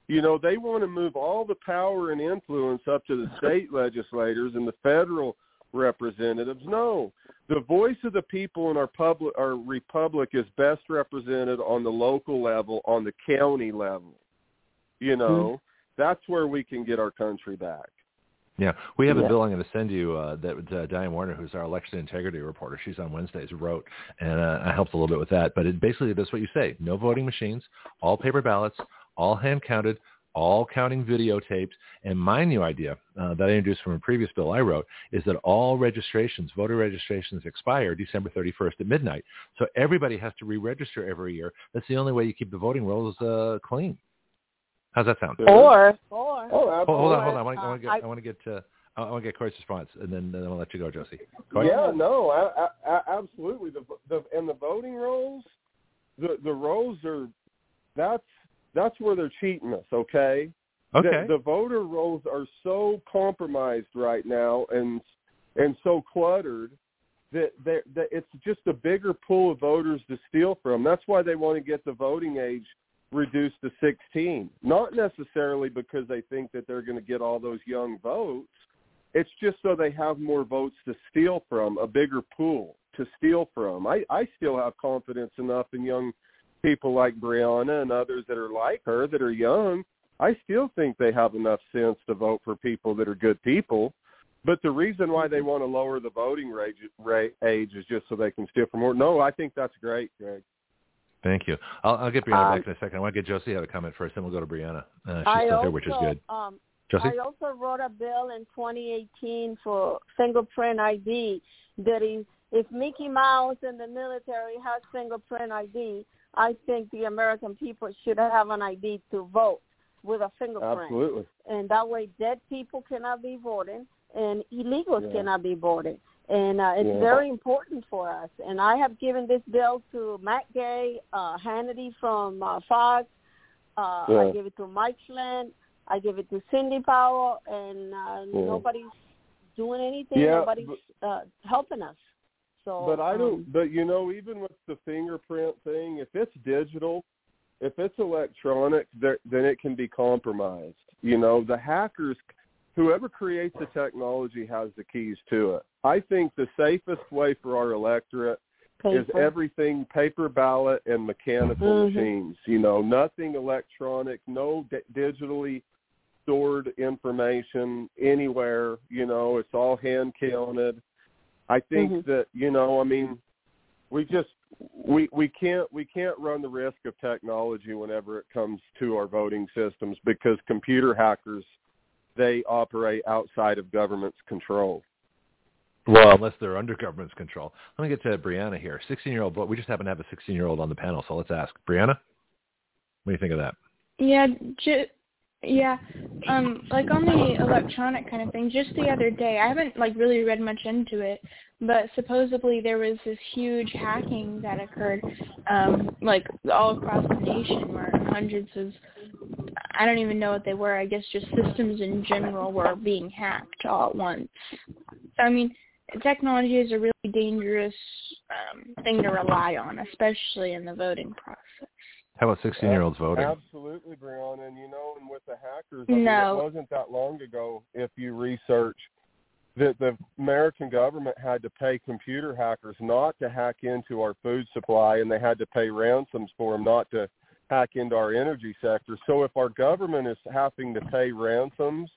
You know, they want to move all the power and influence up to the state legislators and the federal representatives. No. The voice of the people in our public our republic is best represented on the local level, on the county level. You know, that's where we can get our country back. Yeah, we have a bill I'm going to send you uh, that uh, Diane Warner, who's our election integrity reporter, she's on Wednesdays, wrote, and uh, I helped a little bit with that. But it basically does what you say: no voting machines, all paper ballots, all hand counted, all counting videotapes. And my new idea uh, that I introduced from a previous bill I wrote is that all registrations, voter registrations, expire December 31st at midnight. So everybody has to re-register every year. That's the only way you keep the voting rolls uh, clean. How's that sound? Or, or, Oh, Hold, hold on, hold on. I want to, I uh, want to get, I want to get, uh, I want to get Couy's response, and then, then I'll let you go, Josie. Couy? Yeah, no, I, I, I, absolutely. The the and the voting rolls, the the rolls are that's that's where they're cheating us. Okay. Okay. The, the voter rolls are so compromised right now and and so cluttered that, that that it's just a bigger pool of voters to steal from. That's why they want to get the voting age reduced to 16. Not necessarily because they think that they're going to get all those young votes. It's just so they have more votes to steal from, a bigger pool to steal from. I, I still have confidence enough in young people like Brianna and others that are like her that are young. I still think they have enough sense to vote for people that are good people. But the reason why they want to lower the voting rage, rate, age is just so they can steal from more. No, I think that's great, Greg. Thank you. I'll, I'll get Brianna Um, back in a second. I want to get Josie to have a comment first, then we'll go to Brianna. Uh, she's I still also, here, which is good. Um, Josie? I also wrote a bill in 2018 for fingerprint ID that is, if Mickey Mouse in the military has fingerprint ID, I think the American people should have an ID to vote with a fingerprint. Absolutely. And that way dead people cannot be voting and illegals Yeah. cannot be voting. And uh, it's Yeah. very important for us. And I have given this bill to Matt Gaetz, uh, Hannity from uh, Fox. Uh, Yeah. I give it to Mike Flynn. I give it to Sidney Powell, and uh, nobody's doing anything. Nobody's uh, helping us. So, But I don't. um, But you know, even with the fingerprint thing, if it's digital, if it's electronic, there, then it can be compromised. You know, the hackers, whoever creates the technology, has the keys to it. I think the safest way for our electorate Paper. is everything paper ballot and mechanical Mhm. machines. You know, nothing electronic, no d- digitally stored information anywhere. You know, it's all hand counted. I think Mhm. that you know, I mean, we just we we can't we can't run the risk of technology whenever it comes to our voting systems because computer hackers they operate outside of government's control. Well, unless they're under government's control. Let me get to Brianna here. 16-year-old, but we just happen to have a 16-year-old on the panel, so let's ask. Brianna, what do you think of that? Yeah, ju- yeah. Um, like on the electronic kind of thing, just the other day, I haven't like really read much into it, but supposedly there was this huge hacking that occurred, um, like all across the nation, where hundreds of, I don't even know what they were. I guess just systems in general were being hacked all at once. So I mean, technology is a really dangerous um, thing to rely on, especially in the voting process. How about 16-year-olds voting? Absolutely, Brianna. And you know, and with the hackers, I mean, No. it wasn't that long ago. If you research that the American government had to pay computer hackers not to hack into our food supply, and they had to pay ransoms for them not to hack into our energy sector. So if our government is having to pay ransoms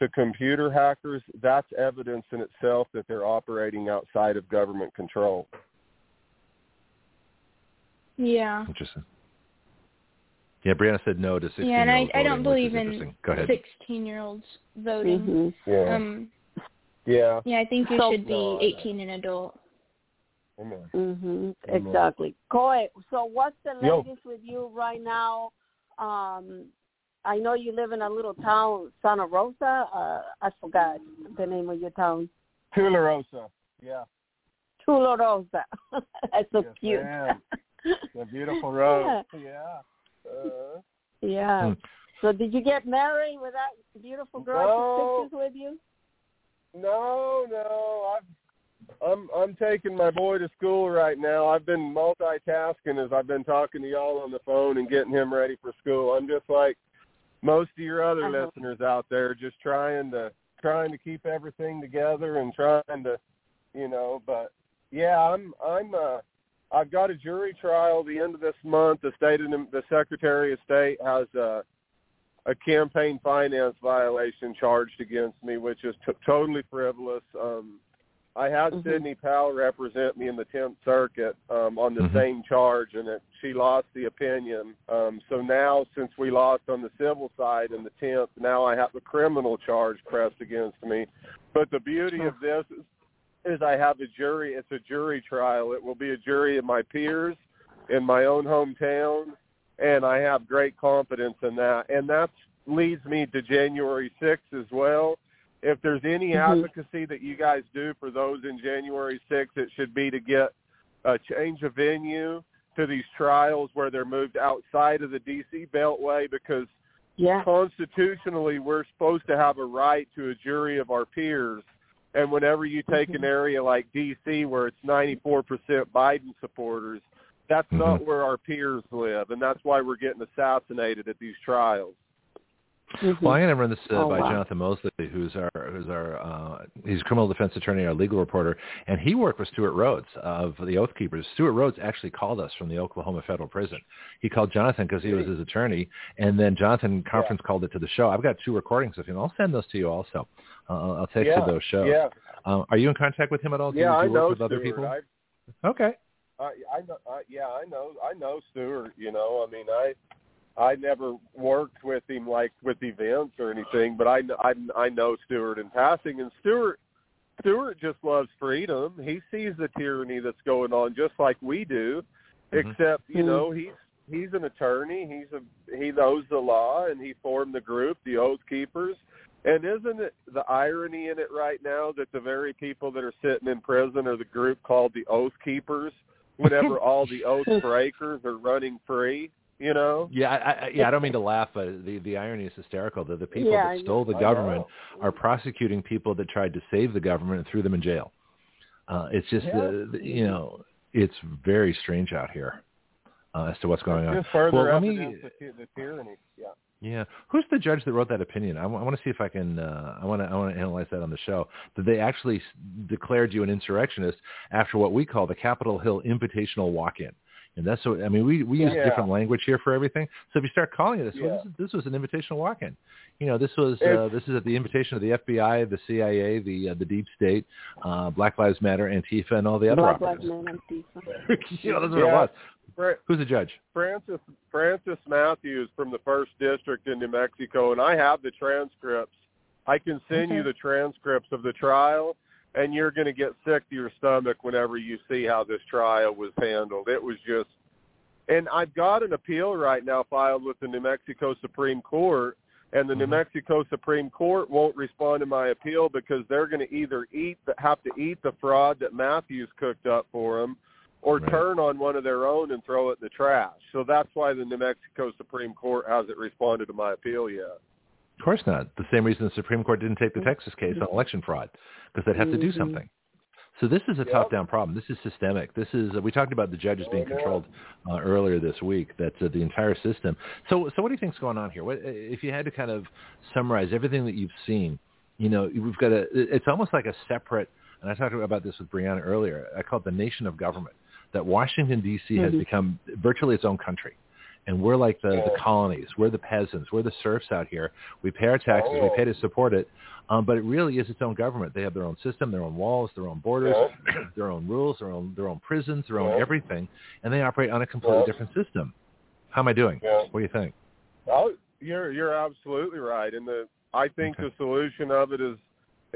to computer hackers, that's evidence in itself that they're operating outside of government control. Yeah. Interesting. Yeah, Brianna said no to 16 Yeah, and I, year I don't believe in. Go ahead. 16 year olds voting. Mhm. Yeah. Um, yeah. yeah, I think you So- should be No, 18 and adult. Amen. Mhm. Amen. Exactly. Couy, so what's the Yo. latest with you right now? Um, I know you live in a little town, Santa Rosa. Uh, I forgot the name of your town. Tularosa. Yeah. Tularosa. That's so Yes, cute. ma'am. The beautiful road. Yeah. Uh, yeah. Hmm. So did you get married with that beautiful girl No. who took pictures with you? no, no. I've, I'm I'm taking my boy to school right now. I've been multitasking as I've been talking to y'all on the phone and getting him ready for school. I'm just like most of your other Uh-huh. listeners out there, just trying to trying to keep everything together and trying to, you know. But yeah, I'm I'm uh I've got a jury trial the end of this month. The state of the Secretary of State has a a campaign finance violation charged against me, which is t- totally frivolous. Um, I had Mhm. Sidney Powell represent me in the Tenth Circuit um, on the Mhm. same charge, and it, she lost the opinion. Um, so now, since we lost on the civil side in the Tenth, now I have a criminal charge pressed against me. But the beauty of this is, is I have a jury. It's a jury trial. It will be a jury of my peers in my own hometown, and I have great confidence in that. And that leads me to January 6th as well. If there's any Mhm. advocacy that you guys do for those in January 6th, it should be to get a change of venue to these trials where they're moved outside of the DC Beltway because Yeah. constitutionally we're supposed to have a right to a jury of our peers and whenever you take an Mhm. area like DC where it's 94% Biden supporters that's Mhm. not where our peers live and that's why we're getting assassinated at these trials Mhm. Well, I'm going to run this uh, Oh, by wow. Jonathan Moseley, who's our who's our uh, he's a criminal defense attorney, our legal reporter, and he worked with Stewart Rhodes of the Oath Keepers. Stewart Rhodes actually called us from the Oklahoma Federal Prison. He called Jonathan because he was his attorney, and then Jonathan conference called it to the show. I've got two recordings of him. I'll send those to you also. Uh, I'll text yeah you those shows. yeah Um, are you in contact with him at all? Do yeah you, do I work know with other people? I, Okay. I I know I, yeah I know I know Stewart you know I mean I I never worked with him like with events or anything but I I I know Stewart in passing and Stewart Stewart just loves freedom he sees the tyranny that's going on just like we do Mhm. except you know he's he's an attorney he's a he knows the law and he formed the group the Oath Keepers and isn't it the irony in it right now that the very people that are sitting in prison are the group called the Oath Keepers whenever all the oath breakers are running free, you know? Yeah, I, I, yeah. I don't mean to laugh, but the the irony is hysterical. That the people Yeah, that stole the I government know. are prosecuting people that tried to save the government and threw them in jail. Uh, it's just, Yeah. uh, the- you know, it's very strange out here uh, as to what's going on. Just further well, let me evidence of ty- the tyranny. Yeah. Yeah, who's the judge that wrote that opinion? I, w- I want to see if I can. Uh, I want to. I want to analyze that on the show. That they actually s- declared you an insurrectionist after what we call the Capitol Hill Invitational Walk-in, and that's what I mean. We we use Yeah. different language here for everything. So if you start calling it this, well, this, is, this was an invitational walk-in. You know, this was uh, this is at the invitation of the FBI, the CIA, the uh, the Deep State, uh, Black Lives Matter, Antifa, and all the other Black Lives. Matter, Antifa. you know, that's what it Yeah. was. Fra- Who's the judge? Francis Francis Matthews from the first district in New Mexico, and I have the transcripts. I can send you the transcripts of the trial, and you're going to get sick to your stomach whenever you see how this trial was handled. It was just, and I've got an appeal right now filed with the New Mexico Supreme Court, and the New Mhm. Mexico Supreme Court won't respond to my appeal because they're going to either eat, have to eat the fraud that Matthews cooked up for them, or Right. turn on one of their own and throw it in the trash. So that's why the New Mexico Supreme Court hasn't responded to my appeal yet. Of course not. The same reason the Supreme Court didn't take the Texas case on election fraud, because they'd have to do Mhm. something. So this is a Yep. top-down problem. This is systemic. This is uh, we talked about the judges being Oh, controlled uh, earlier this week. That's uh, the entire system. So so what do you think's going on here? What if you had to kind of summarize everything that you've seen? You know, we've got a. It's almost like a separate. And I talked about this with Brianna earlier. I call it the nation of government. That Washington D.C. has Mhm. become virtually its own country and we're like the, the colonies. We're the peasants. We're the serfs out here. We pay our taxes. We Oh. pay to support it. Um, but it really is its own government. They have their own system, their own walls, their own borders, their own rules, their own their own prisons, their own everything, and they operate on a completely Yeah. different system. How am I doing? Yeah. What do you think? Oh, you're you're absolutely right, and the I think Okay. the solution of it is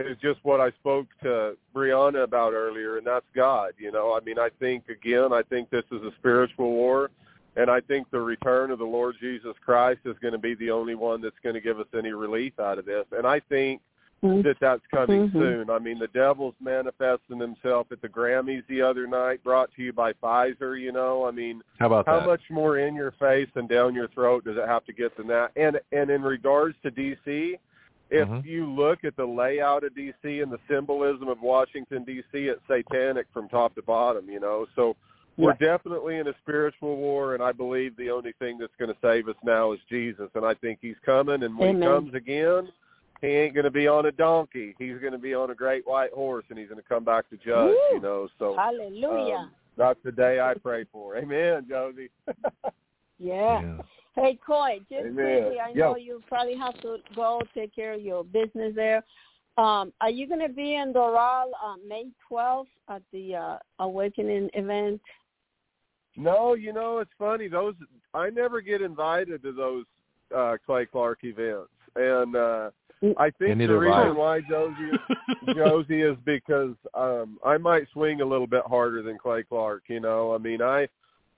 is just what I spoke to Brianna about earlier, and that's God. You know, I mean, I think again, I think this is a spiritual war, and I think the return of the Lord Jesus Christ is going to be the only one that's going to give us any relief out of this, and I think Mhm. that that's coming Mhm. soon. I mean, the devil's manifesting himself at the Grammys the other night, brought to you by Pfizer. You know, I mean, How about how that? much more in your face and down your throat does it have to get than that? And and in regards to DC, if Mhm. you look at the layout of DC and the symbolism of Washington DC, it's satanic from top to bottom. You know, so we're definitely in a spiritual war, and I believe the only thing that's going to save us now is Jesus, and I think He's coming. And when Amen. He comes again. He ain't going to be on a donkey. He's going to be on a great white horse, and he's going to come back to judge. Woo! You know, so Hallelujah. um, that's the day I pray for. Amen, Josie. yeah. Yeah. Hey, Couy, just Amen. quickly, I Yeah. know you probably have to go take care of your business there. Um, are you going to be in Doral on May 12th at the uh, Awakening event? No, you know it's funny. Those I never get invited to those uh Clay Clark events, and uh I think And the neither I. reason why Josie is, Josie is because um I might swing a little bit harder than Clay Clark. You know, I mean I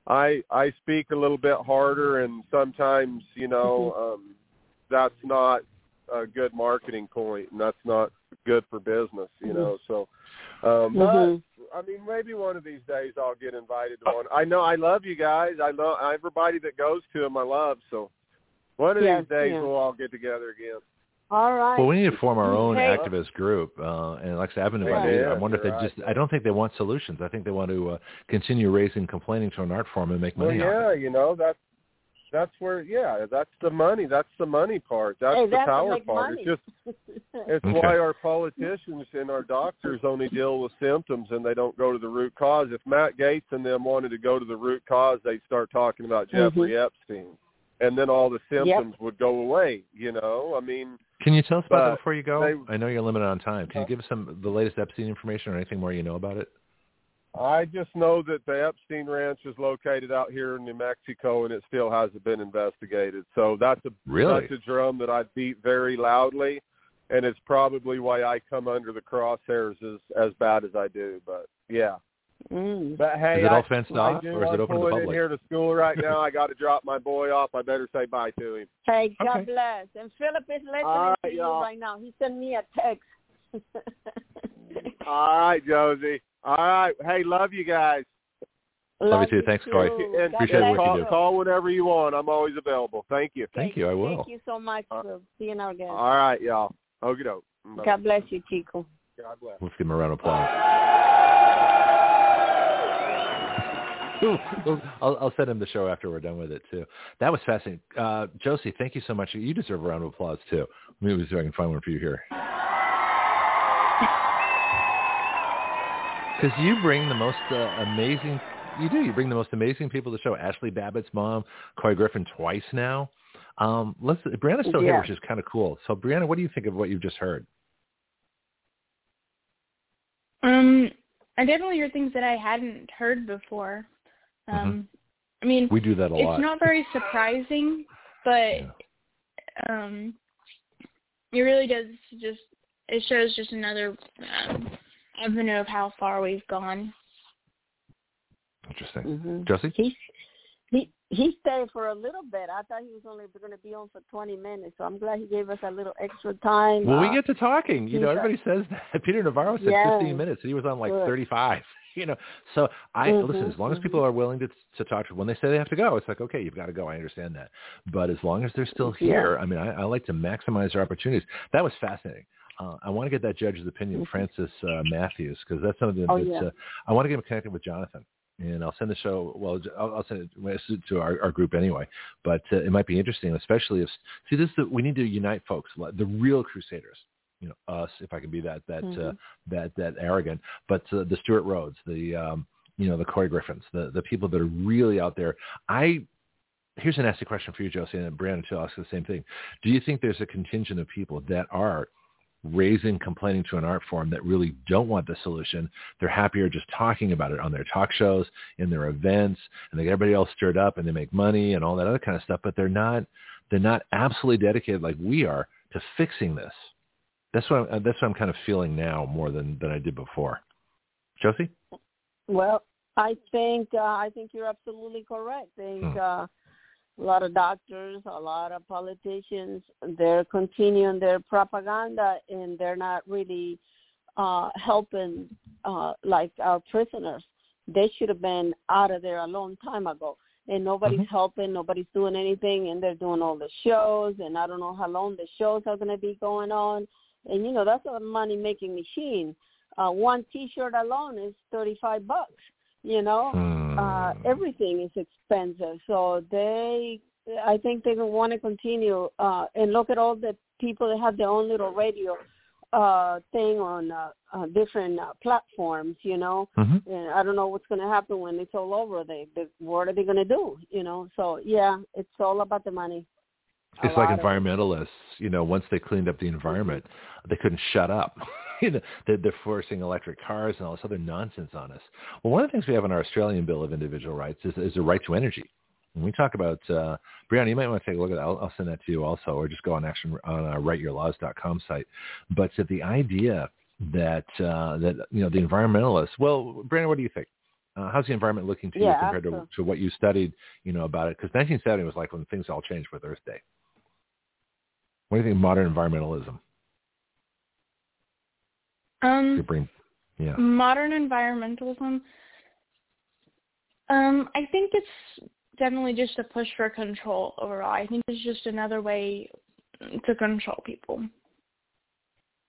I I speak a little bit harder, and sometimes you know um that's not a good marketing point, and that's not good for business. You know, so. Um, but Mhm. I mean, maybe one of these days I'll get invited to one. I know I love you guys. I love everybody that goes to them. I love so. One of Yes, these days yeah. we'll all get together again. All right. Well, we need to form our own Hey. activist group, uh, and like I said, I've been Yeah. invited. I wonder if they you're just. right. I don't think they want solutions. I think they want to uh, continue raising, complaining to an art form and make Well, money off yeah, you know that's that's where yeah that's the money. That's the money part. That's Hey, the that's power part. money. It's just it's Okay. why our politicians and our doctors only deal with symptoms and they don't go to the root cause. If Matt Gaetz and them wanted to go to the root cause, they'd start talking about Jeffrey Epstein, and then all the symptoms would go away. You know, I mean. Can you tell us about that before you go? they- I know you're limited on time. Can you give us some the latest Epstein information or anything more you know about it? I just know that the Epstein Ranch is located out here in New Mexico, and it still hasn't been investigated. So that's a Really? that's a drum that I beat very loudly, and it's probably why I come under the crosshairs as as bad as I do. But yeah, Mm. but hey, Is it all I, fenced I off, do, or is it I'm open to the pulling in public? here to school right now. I got to drop my boy off. I better say bye to him. Hey, God Okay. bless. And Philip is listening All right, to you y'all. right now. He sent me a text. All right, Josie. All right. Hey, love you guys. Love you too. Thanks, Couy. And, Appreciate bless what you call, do. call whenever you want. I'm always available. Thank you. Thank you. I will. Thank you so much Uh, for being our guest. All right, y'all. Okie doke. God bless you, Chico. God bless. Let's give him a round of applause. I'll, I'll send him the show after we're done with it too. That was fascinating, uh, Josie. Thank you so much. You deserve a round of applause too. Let me see if I can find one for you here. Because you bring the most uh, amazing. You do. You bring the most amazing people to the show. Ashli Babbitt's mom, Couy Griffin twice now. Um, let's. Brianna's still Yeah. here, which is kind of cool. So, Brianna, what do you think of what you've just heard? Um, I definitely heard things that I hadn't heard before. Um, I mean, We do that a it's lot. not very surprising, but Yeah. um, it really does just it shows just another um, avenue of how far we've gone. Interesting. hmm Josie? He he stayed for a little bit. I thought he was only going to be on for 20 minutes, so I'm glad he gave us a little extra time. Well, we Uh, get to talking. You know, everybody says that. Peter Navarro said Yes. 15 minutes, and he was on like Good. 35. You know, so I Mhm, listen. As long as mhm. people are willing to to talk to, when they say they have to go, it's like okay, you've got to go. I understand that, but as long as they're still Yeah. here, I mean, I, I like to maximize their opportunities. That was fascinating. Uh, I want to get that judge's opinion, Mhm. Francis uh, Matthews, because that's something Oh, that's. yeah. Uh, I want to get him connected with Jonathan and I'll send the show. Well, I'll, I'll send it to our, our group anyway. But uh, it might be interesting, especially if see this. We need to unite folks, the real crusaders. You know, us, if I can be that that uh, Mhm. that that arrogant. But uh, the Stewart Rhodes, the um, you know the Couy Griffins, the the people that are really out there. I here's an nasty question for you, Josie, and Brandon too. I'll ask the same thing. Do you think there's a contingent of people that are raising complaining to an art form that really don't want the solution. They're happier just talking about it on their talk shows, in their events, and they get everybody else stirred up and they make money and all that other kind of stuff, but they're not they're not absolutely dedicated like we are to fixing this. That's what I'm, that's what I'm kind of feeling now more than than I did before. Josie? Well, I think uh, I think you're absolutely correct. I think Hmm. uh, a lot of doctors, a lot of politicians, they're continuing their propaganda and they're not really uh, helping uh, like our prisoners. They should have been out of there a long time ago. And nobody's Mhm. helping, nobody's doing anything, and they're doing all the shows, and I don't know how long the shows are going to be going on. And you know that's a money making machine. Uh, one T-shirt alone is thirty-five bucks. You know, Hmm. uh, everything is expensive. So they, I think they want to continue uh, and look at all the people that have their own little radio uh, thing on uh, uh, different uh, platforms. You know, Mhm. and I don't know what's going to happen when it's all over. They, they what are they going to do? You know, so yeah, it's all about the money. It's like of it. environmentalists, you know, once they cleaned up the environment, they couldn't shut up. you know, they're, they're forcing electric cars and all this other nonsense on us. Well, one of the things we have in our Australian Bill of Individual Rights is, is the right to energy. When we talk about, uh, Brianna, you might want to take a look at that. I'll, I'll send that to you also, or just go on action on our writeyourlaws.com site. But uh, the idea that, uh, that, you know, the environmentalists, well, Brianna, what do you think? Uh, how's the environment looking to you Yeah, compared to, to what you studied, you know, about it? Because 1970 was like when things all changed with Earth Day. What do you think of modern environmentalism? Um, brain, yeah. modern environmentalism. Um, I think it's definitely just a push for control overall. I think it's just another way to control people.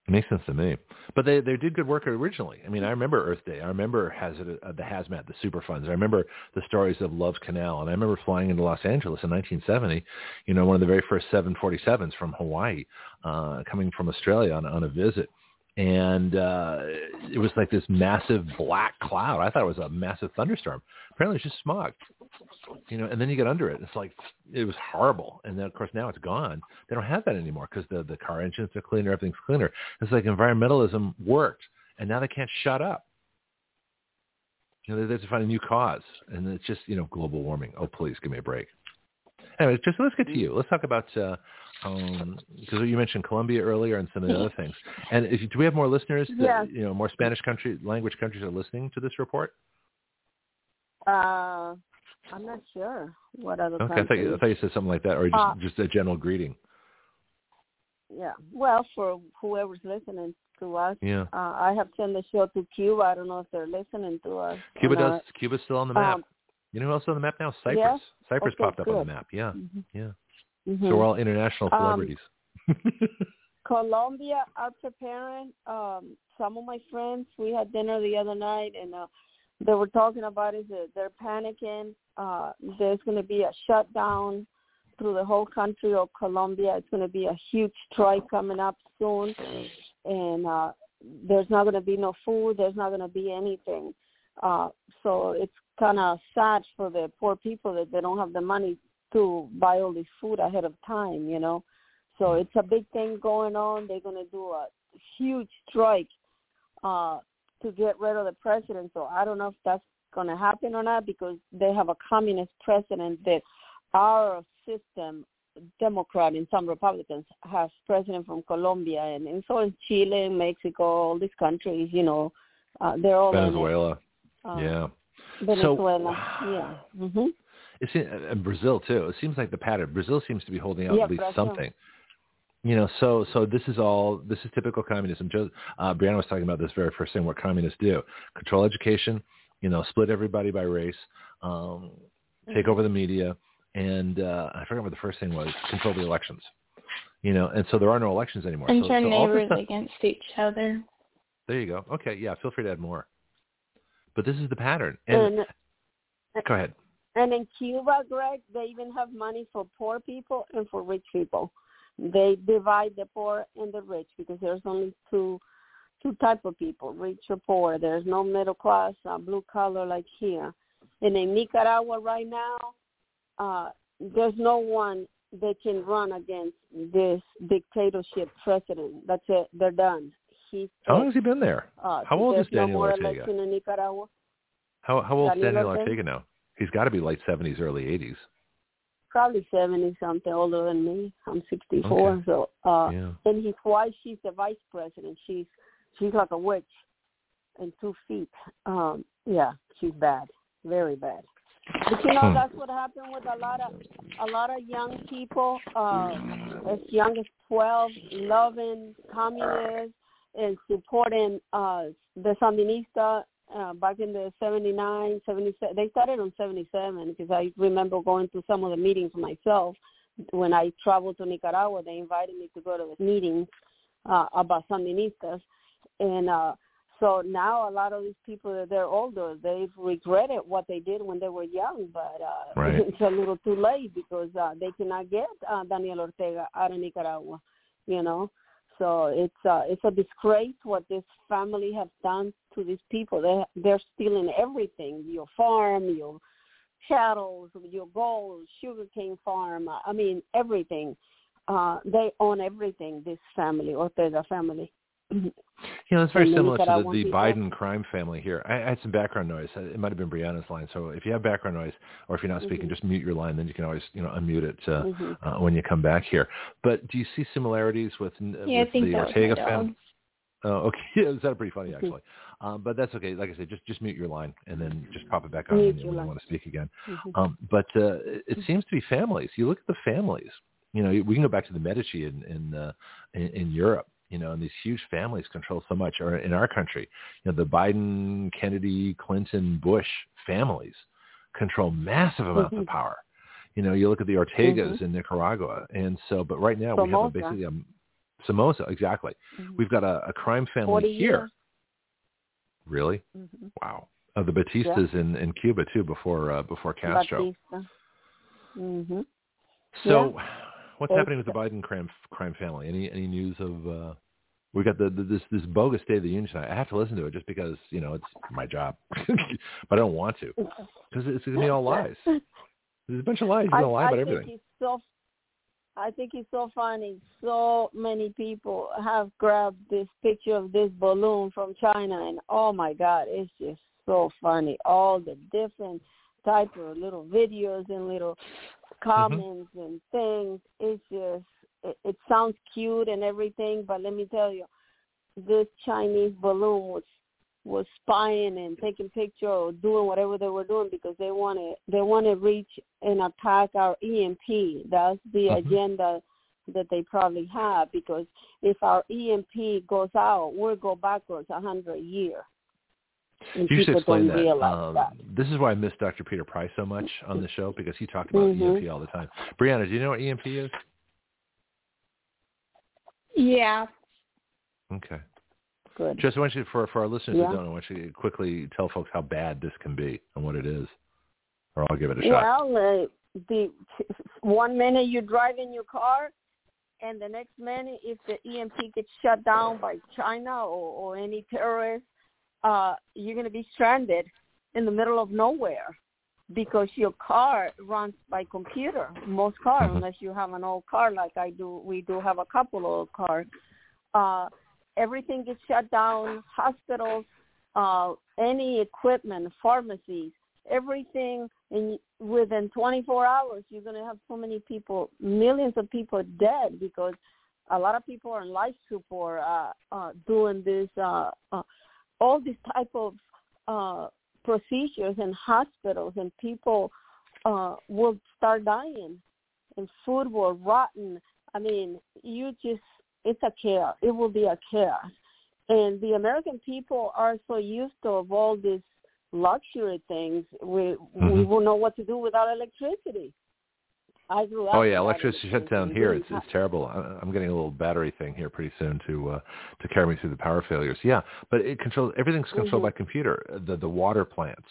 Makes sense to me. But they they did good work originally. I mean, I remember Earth Day. I remember hazard, uh, the hazmat, the Superfunds. I remember the stories of Love's Canal, and I remember flying into Los Angeles in 1970. You know, one of the very first 747s from Hawaii, uh, coming from Australia on on a visit, and uh, it was like this massive black cloud. I thought it was a massive thunderstorm. Apparently, it's just smog. You know, and then you get under it. It's like it was horrible. And then of course now it's gone. They don't have that anymore because the the car engines are cleaner, everything's cleaner. It's like environmentalism worked, and now they can't shut up. You know, they have to find a new cause, and it's just you know global warming. Oh, please give me a break. Anyway, just let's get to you. Let's talk about uh, um, because you mentioned Colombia earlier and some of the other things. And if, do we have more listeners? That, Yeah. You know, more Spanish country language countries are listening to this report. Uh, I'm not sure what other Okay, I thought, you, I thought you said something like that, or just Uh, just a general greeting. Yeah. Well, for whoever's listening to us, Yeah, uh, I have sent the show to Cuba. I don't know if they're listening to us. Cuba does. Cuba's still on the map. Um, you know who else is on the map now? Cyprus. yeah? Cyprus Okay, popped up on the map. Yeah, Mhm. yeah. Mhm. So we're all international Um, celebrities. Colombia are preparing. Um, some of my friends, we had dinner the other night, and uh, they were talking about is that they're panicking. Uh, there's going to be a shutdown through the whole country of Colombia. It's going to be a huge strike coming up soon, and uh, there's not going to be no food. There's not going to be anything. Uh, so it's kind of sad for the poor people that they don't have the money to buy all this food ahead of time, you know. So it's a big thing going on. They're going to do a huge strike uh, to get rid of the president. So I don't know if that's going to happen or not because they have a communist president that our system, Democrat and some Republicans, has president from Colombia and, and so is Chile and Mexico, all these countries, you know, uh, they're all Venezuela. Uh, yeah. Venezuela. So, yeah. in, and Brazil too. It seems like the pattern. Brazil seems to be holding out Yeah, at least Brazil. something. You know, so so this is all this is typical communism. Joe, uh, Brianna was talking about this very first thing. What communists do: control education, you know, split everybody by race, um, take over the media, and uh, I forget what the first thing was: control the elections. You know, and so there are no elections anymore. And so, turn so neighbors stuff- against each other. there you go. Okay, yeah, feel free to add more. But this is the pattern. And And go ahead. And in Cuba, Greg, they even have money for poor people and for rich people. They divide the poor and the rich because there's only two two type of people, rich or poor. There's no middle class, uh, blue collar like here. And in Nicaragua right now, uh, there's no one that can run against this dictatorship president. That's it. They're done. He's How long has he been there? uh, how old is Daniel no Ortega? in Nicaragua. How how old is Daniel? Ortega now? He's got to be late seventies, early eighties. probably seventy something older than me. I'm sixty four, Okay. so uh yeah. and his wife she's the vice president. She's she's like a witch and two feet. Um yeah, she's bad. Very bad. But you know Hmm. that's what happened with a lot of a lot of young people, uh as young as twelve, loving communists and supporting uh the Sandinista uh, back in the 79, 77. They started on 77 because I remember going to some of the meetings myself. When I traveled to Nicaragua, they invited me to go to the meetings uh, about Sandinistas. And uh, so now a lot of these people that they're older, they've regretted what they did when they were young, but uh, Right. it's a little too late because uh, they cannot get uh, Daniel Ortega out of Nicaragua, you know. So it's uh, it's a disgrace what this family has done to these people. They they're stealing everything: your farm, your cattle, your gold, sugarcane farm. I mean everything. Uh, they own everything. This family, Ortega family. You know, it's very And similar to the, the people. Biden crime family here. I, I had some background noise. It might have been Brianna's line. So if you have background noise, or if you're not speaking, Mhm. just mute your line. Then you can always, you know, unmute it uh, Mhm. uh, when you come back here. But do you see similarities with, uh, Yeah, with the Ortega family? Oh, okay. Yeah, it was pretty funny actually. Um, but that's okay. Like I said, just just mute your line and then just pop it back on Mute when you, when you want to speak again. Mhm. Um, but uh, it, seems to be families. You look at the families. You know, we can go back to the Medici in in, uh, in in Europe. You know, and these huge families control so much. Or in our country, you know, the Biden, Kennedy, Clinton, Bush families control massive amounts of Mhm. power. You know, you look at the Ortegas Mhm. in Nicaragua, and so. But right now we have a, basically a Somoza. Exactly. Mhm. We've got a, a crime family here. years. Really? Mhm. Wow. Uh, the Batistas in, in Cuba too before uh, before Castro. Batista. Mhm. So, what's It's- happening with the Biden crime crime family? Any any news of? uh We got the, the this this bogus State of the Union tonight. I have to listen to it just because you know it's my job, but I don't want to because it's gonna be all lies. There's a bunch of lies. He's gonna lie I about think everything. it's so. I think it's so funny. So many people have grabbed this picture of this balloon from China, and oh my God, it's just so funny. All the different type of little videos and little mm-hmm. comments and things. It's just it, it sounds cute and everything, but let me tell you, this Chinese balloon was was spying and taking picture or doing whatever they were doing because they want to they want to reach and attack our EMP. That's the Mhm. agenda that they probably have because if our EMP goes out, we'll go backwards a hundred years. And You should explain that. Um, that. This is why I miss Dr. Peter Pry so much on the show because he talked about Mhm. EMP all the time. Brianna, do you know what EMP is? Yeah. Okay. Good. Just I want you for for our listeners Yeah. who don't know, I want you to quickly tell folks how bad this can be and what it is, or I'll give it a Well, shot. uh, the one minute you drive in your car, and the next minute, if the EMP gets shut down by China or, or any terrorist, uh, you're going to be stranded in the middle of nowhere because your car runs by computer. Most cars, Mhm. unless you have an old car like I do, we do have a couple old cars. Uh, everything gets shut down. Hospitals, uh, any equipment, pharmacies, everything and within 24 hours you're going to have so many people millions of people dead because a lot of people are in life support uh uh doing this uh, uh all these type of uh procedures in hospitals and people uh will start dying and food will rotten i mean you just it's a chaos it will be a chaos and the american people are so used to of all these luxury things we we Mhm. will know what to do without electricity i grew up Oh yeah, electricity shut down here. We It's it's terrible. I'm getting a little battery thing here pretty soon to uh, to carry me through the power failures. Yeah, but it controls everything's controlled Mhm. by computer. The the water plants,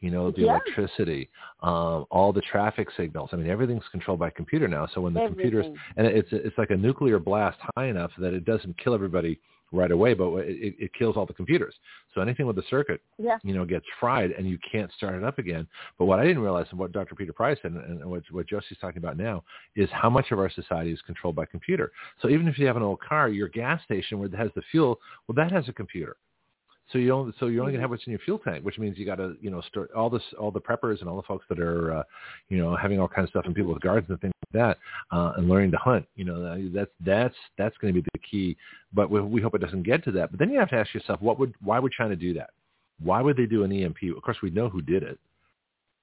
you know, the Yeah. electricity, um, all the traffic signals. I mean, everything's controlled by computer now. So when the computers and it's it's like a nuclear blast high enough that it doesn't kill everybody right away, but it, it, it kills all the computers. So anything with the circuit yeah you know, gets fried and you can't start it up again. But what I didn't realize and what Dr. Peter Pry and, and what, what Josie's talking about now is how much of our society is controlled by computer. So even if you have an old car, your gas station where it has the fuel, well, that has a computer. So you only, so you're only gonna have what's in your fuel tank, which means you got to you know store all this all the preppers and all the folks that are uh, you know having all kinds of stuff and people with gardens and things like that uh, and learning to hunt. You know that's that's that's going to be the key. But we, we hope it doesn't get to that. But then you have to ask yourself, what would why would China do that? Why would they do an EMP? Of course, we know who did it.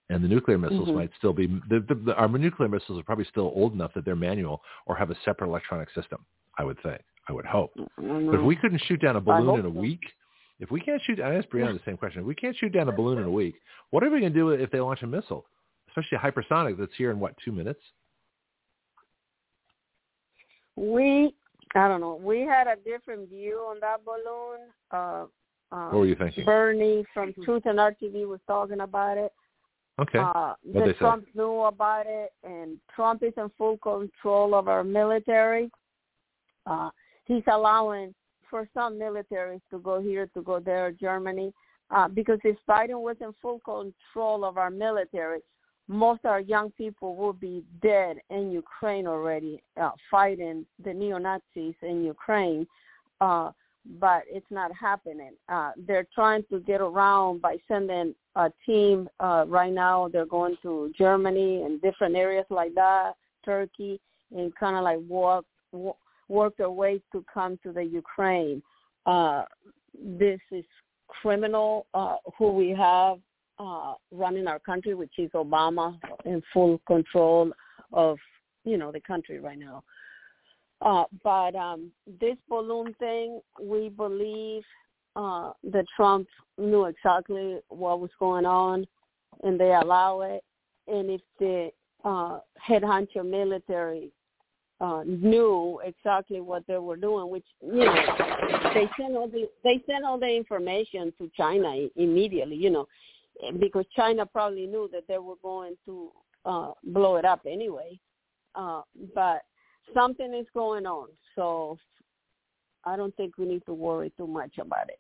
And the nuclear missiles Mhm. might still be, the, the, the, our nuclear missiles are probably still old enough that they're manual or have a separate electronic system, I would think. I would hope. Don't But if we couldn't shoot down a balloon in a so. week, if we can't shoot, I asked Brianna the same question. If we can't shoot down a balloon in a week, what are we going to do if they launch a missile, especially a hypersonic that's here in what two minutes? we i don't know we had a different view on that balloon uh uh, What were you thinking? Bernie from Truth and Art TV was talking about it. Okay. Uh, that say? Trump knew about it, and Trump is in full control of our military. Uh, he's allowing for some militaries to go here, to go there, Germany, uh, because if Biden was in full control of our military, most of our young people will be dead in Ukraine already, uh, fighting the neo-Nazis in Ukraine. Uh, but it's not happening. Uh, they're trying to get around by sending a team. Uh, right now, they're going to Germany and different areas like that, Turkey, and kind of like walk, walk work their way to come to the Ukraine. Uh, this is criminal uh, who we have uh, running our country, which is Obama in full control of you know the country right now. Uh, but um, this balloon thing, we believe uh, that Trump knew exactly what was going on, and they allow it. And if the uh, head honcho military uh, knew exactly what they were doing, which you know they sent all the they sent all the information to China immediately, you know, because China probably knew that they were going to uh, blow it up anyway. Uh, but something is going on, so I don't think we need to worry too much about it.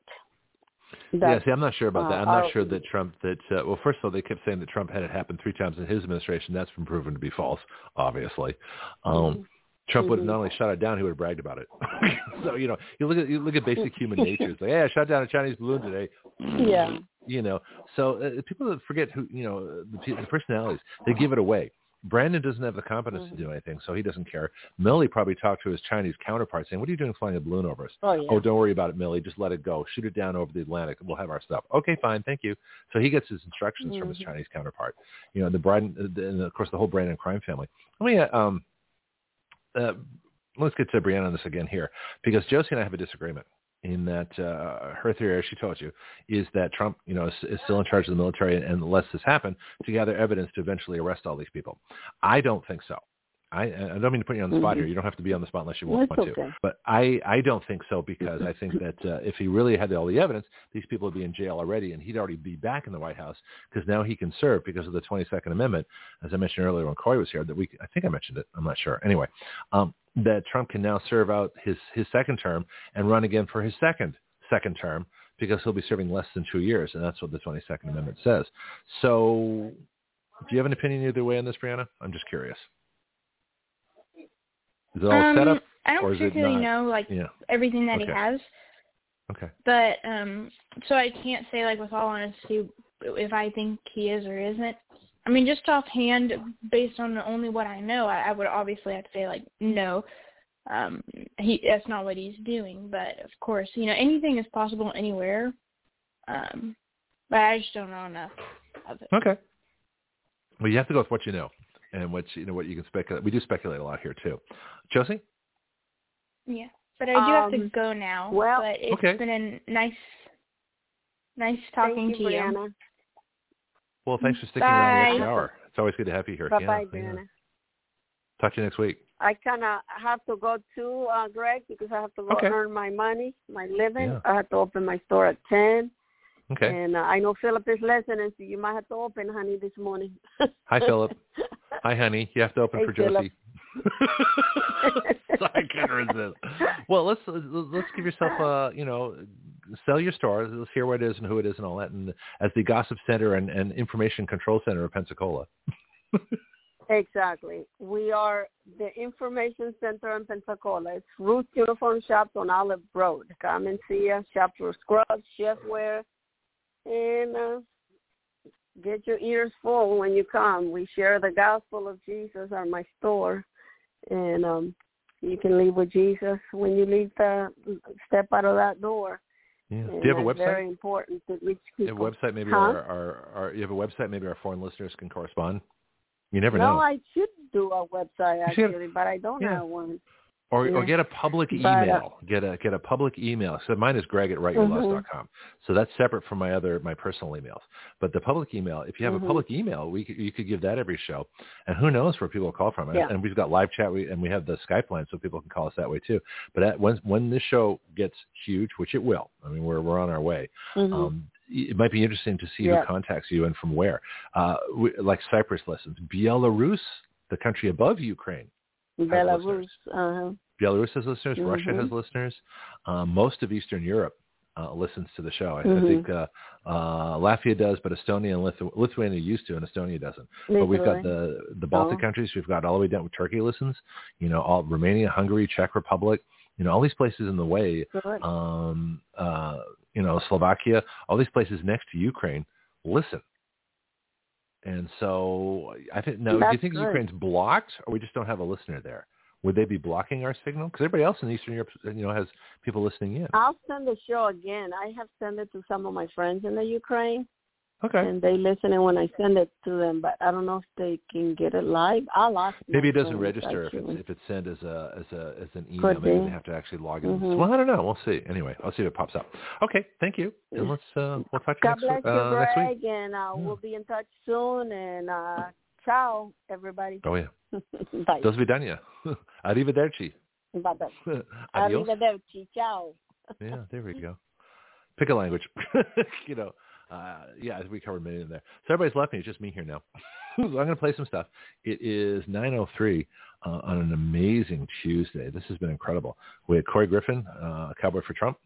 yeah, see, I'm not sure about that. uh, I'm not our- sure that Trump, that, uh, well, first of all, they kept saying that Trump had it happen three times in his administration. That's been proven to be false, obviously. Um, Trump would have Mhm. not only shot it down, he would have bragged about it. so, you know, you look at, you look at basic human nature. It's like, hey, I shot down a Chinese balloon today. yeah, you know so uh, people that forget who you know the, pe- the personalities they give it away. Brandon doesn't have the competence Mm-hmm. to do anything so he doesn't care. Milley probably talked to his chinese counterpart saying what are you doing flying a balloon over us? Oh yeah, oh don't worry about it Milley. Just let it go. Shoot it down over the atlantic. We'll have our stuff. Okay fine. Thank you. So he gets his instructions from his Mhm. chinese counterpart. You know the brandon and of course the whole brandon crime family. Let me uh, um uh, let's get to brianna on this again here because josie and i have a disagreement in that uh, her theory, as she told you, is that Trump, you know, is, is still in charge of the military and, and lets this happen to gather evidence to eventually arrest all these people. I don't think so. I, I don't mean to put you on the spot Mhm. here. You don't have to be on the spot unless you want, want to. But I, I don't think so because I think that uh, if he really had all the evidence, these people would be in jail already, and he'd already be back in the White House because now he can serve because of the 22nd Amendment, as I mentioned earlier when Couy was here. That we, I think I mentioned it. I'm not sure. Anyway, um, that Trump can now serve out his his second term and run again for his second second term because he'll be serving less than two years, and that's what the 22nd Amendment says. So, do you have an opinion either way on this, Brianna? I'm just curious. Is it all um, set up? I don't or is it particularly know like Yeah. everything that Okay. he has, Okay. but um, so I can't say like with all honesty if I think he is or isn't. I mean, just offhand, based on only what I know, I, I would obviously have to say like no. Um, he that's not what he's doing, but of course, you know, anything is possible anywhere. Um, but I just don't know enough of it. Okay. Well, you have to go with what you know and what you know what you can speculate. We do speculate a lot here too. Josie. Yeah, but I do have to Um, go now. well- but it's Okay. been a nice, nice talking Thank you, to you. Well, thanks for sticking around the next hour. It's always good to have you here. Bye yeah, bye, yeah. Brianna. Talk to you next week. I kind of have to go too, uh, Greg, because I have to go Okay. earn my money, my living. Yeah. I have to open my store at 10. Okay. And uh, I know Philip is listening, so you might have to open, honey, this morning. Hi, Philip. Hi, honey. You have to open Hey, for. Josie. so I can't resist. Well, let's let's give yourself a you know sell your store. Let's hear what it is and who it is and all that. And as the gossip center and, and information control center of Pensacola. Exactly. We are the information center in Pensacola. It's Ruth Uniform Shops on Olive Road. Come and see us. Shop for scrubs, chefware, and uh, get your ears full when you come. We share the gospel of Jesus at my store, and um, you can leave with Jesus when you leave the step out of that door. Yeah. And Do you have a website? Very important to reach You have people. a website maybe Huh? our, our, our you have a website maybe our foreign listeners can correspond. You never no, know. No, I should do a website actually, but I don't Yeah. have one. Or, or get a public But, uh, email. get a get a public email. So mine is Greg at writeyourlaws.com. So that's separate from my other my personal emails. But the public email, if you have Mhm. a public email, we you could give that every show. And who knows where people call from? And- Yeah. And we've got live chat, we, and we have the Skype line, so people can call us that way too. But at, when when this show gets huge, which it will, I mean we're we're on our way. Mhm. Um, it might be interesting to see Yeah. who contacts you and from where. Uh, we, like Cyprus listens, Belarus, the country above Ukraine. Belarus. Uh-huh. Belarus has listeners. Russia Mhm. has listeners. Um, most of Eastern Europe uh, listens to the show. I, I Mhm. think uh, uh, Latvia does, but Estonia and Lithu- Lithuania used to, and Estonia doesn't. But we've got the the Baltic Oh. countries. We've got all the way down with Turkey listens. You know, all Romania, Hungary, Czech Republic. You know, all these places in the way. Good. Um, uh, you know, Slovakia. All these places next to Ukraine listen. And so I think now, do you think good. Ukraine's blocked, or we just don't have a listener there? Would they be blocking our signal? Because everybody else in Eastern Europe, you know, has people listening in. I'll send the show again. I have sent it to some of my friends in the Ukraine, Okay. and they listen and when I send it to them. But I don't know if they can get it live. I'll ask. Maybe it doesn't register if it's if it's sent as a as a as an email. Could Maybe they have to actually log in. Mhm. Well, I don't know. We'll see. Anyway, I'll see if it pops up. Okay. Thank you. And let's uh, we'll talk to you God next, bless you, uh, next week. Greg, and uh, Yeah. we'll be in touch soon. And uh, ciao, everybody. Oh yeah. Bye. Dos vidania. Arrivederci. Bye. Bye. Adios. Arrivederci. Ciao. yeah, there we go. Pick a language. you know, uh, yeah, we covered many in there. So everybody's left me. It's just me here now. so I'm going to play some stuff. It is 9.03 uh, on an amazing Tuesday. This has been incredible. We had Couy Griffin, uh, Cowboy for Trump.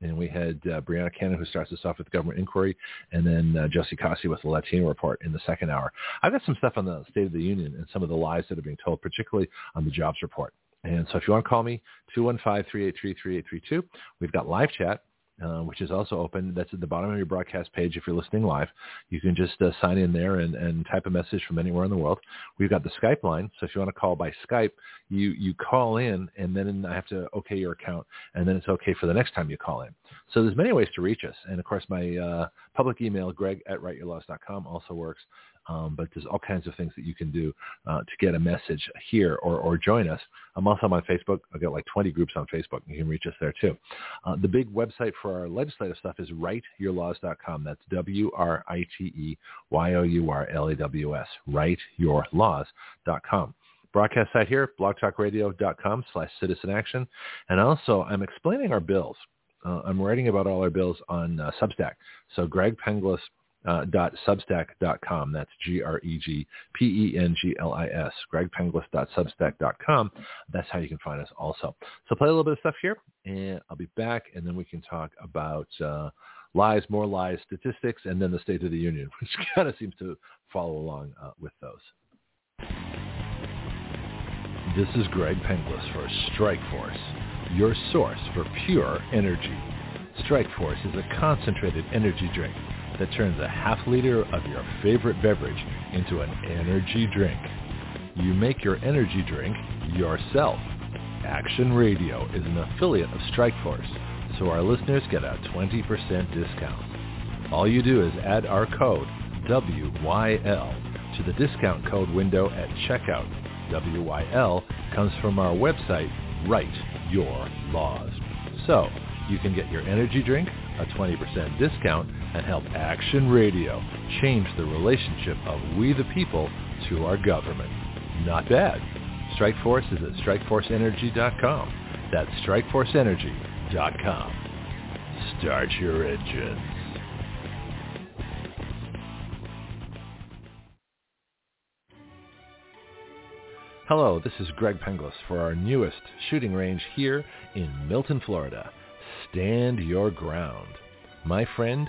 And we had uh, Breanna Cannon, who starts us off with government inquiry, and then uh, Josie Cossey with the Latina report in the second hour. I've got some stuff on the State of the Union and some of the lies that are being told, particularly on the jobs report. And so if you want to call me, 215-383-3832. We've got live chat, uh, which is also open. That's at the bottom of your broadcast page if you're listening live. You can just uh, sign in there and, and type a message from anywhere in the world. We've got the Skype line. So if you want to call by Skype, you, you call in and then I have to okay your account and then it's okay for the next time you call in. So there's many ways to reach us. And of course, my uh, public email, greg at writeyourlaws.com also works. Um, but there's all kinds of things that you can do uh, to get a message here or, or join us. I'm also on Facebook. I've got like 20 groups on Facebook. You can reach us there too. Uh, the big website for our legislative stuff is writeyourlaws.com. That's W-R-I-T-E-Y-O-U-R-L-A-W-S, writeyourlaws.com. broadcast site here, blogtalkradio.com slash citizen action. And also, I'm explaining our bills. Uh, I'm writing about all our bills on uh, Substack. So Greg Penglis uh, dot substack.com. That's G-R-E-G-P-E-N-G-L-I-S. gregpenglis.substack.com. That's how you can find us also. So play a little bit of stuff here, and I'll be back, and then we can talk about uh, lies, more lies, statistics, and then the State of the Union, which kind of seems to follow along uh, with those. This is Greg Penglis for Strike Force, your source for pure energy. Strike Force is a concentrated energy drink that turns a half liter of your favorite beverage into an energy drink. You make your energy drink yourself. Action Radio is an affiliate of Strikeforce, so our listeners get a 20% discount. All you do is add our code WYL to the discount code window at checkout. WYL comes from our website, Write Your Laws. So you can get your energy drink, a 20% discount, and help Action Radio change the relationship of we the people to our government. Not bad. Strikeforce is at strikeforceenergy.com. That's strikeforceenergy.com. Start your engines. Hello, this is Greg Penglis for our newest shooting range here in Milton, Florida. Stand your ground. My friend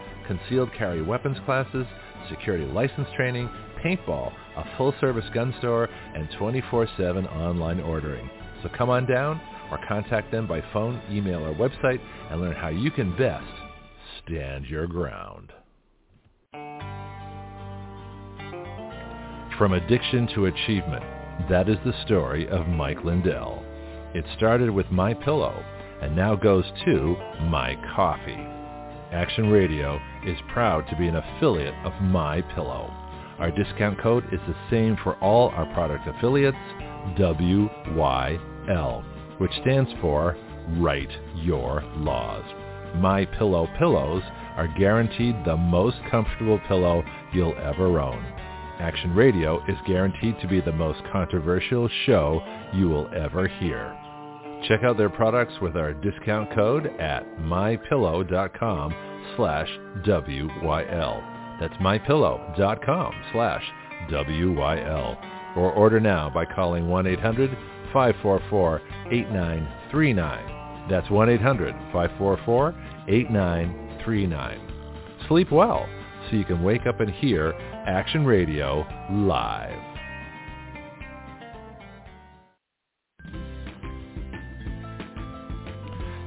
concealed carry weapons classes, security license training, paintball, a full-service gun store, and 24-7 online ordering. So come on down or contact them by phone, email, or website and learn how you can best stand your ground. From addiction to achievement, that is the story of Mike Lindell. It started with My Pillow and now goes to My Coffee. Action Radio is proud to be an affiliate of My Pillow. Our discount code is the same for all our product affiliates, WYL, which stands for Write Your Laws. My Pillow pillows are guaranteed the most comfortable pillow you'll ever own. Action Radio is guaranteed to be the most controversial show you will ever hear. Check out their products with our discount code at mypillow.com slash WYL. That's mypillow.com slash WYL. Or order now by calling 1-800-544-8939. That's 1-800-544-8939. Sleep well so you can wake up and hear Action Radio live.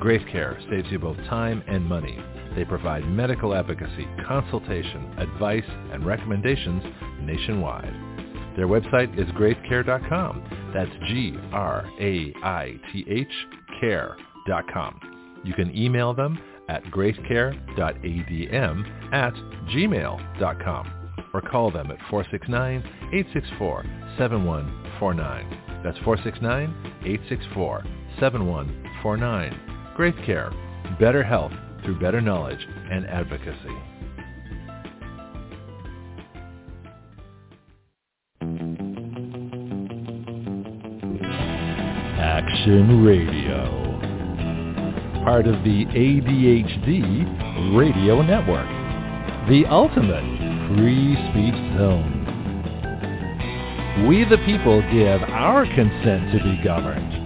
Graith Care saves you both time and money. They provide medical advocacy, consultation, advice, and recommendations nationwide. Their website is graithcare.com. That's G-R-A-I-T-H care.com. You can email them at graithcare.adm at gmail.com or call them at 469-864-7149. That's 469-864-7149. Graith Care, better health through better knowledge and advocacy. Action Radio, part of the ADHD Radio Network, the ultimate free speech zone. We the people give our consent to be governed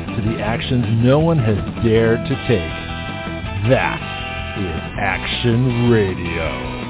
to the actions no one has dared to take. That is Action Radio.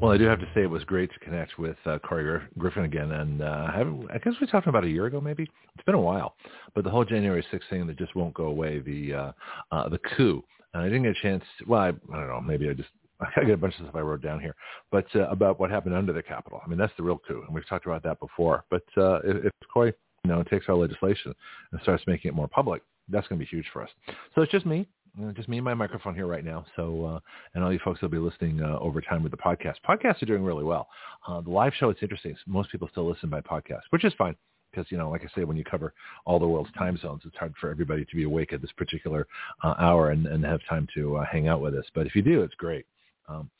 Well, I do have to say it was great to connect with uh, Couy Griffin again, and uh, I, I guess we talked about a year ago, maybe. It's been a while, but the whole January 6th thing that just won't go away, the uh, uh, the coup. And I didn't get a chance. To, well, I, I don't know. Maybe I just I got a bunch of stuff I wrote down here, but uh, about what happened under the Capitol. I mean, that's the real coup, and we've talked about that before. But uh, if, if you know, takes our legislation and starts making it more public, that's going to be huge for us. So it's just me just me and my microphone here right now. So, uh, and all you folks will be listening uh, over time with the podcast. Podcasts are doing really well. Uh, the live show, it's interesting. Most people still listen by podcast, which is fine because, you know, like I say, when you cover all the world's time zones, it's hard for everybody to be awake at this particular uh, hour and, and have time to uh, hang out with us. But if you do, it's great. Um,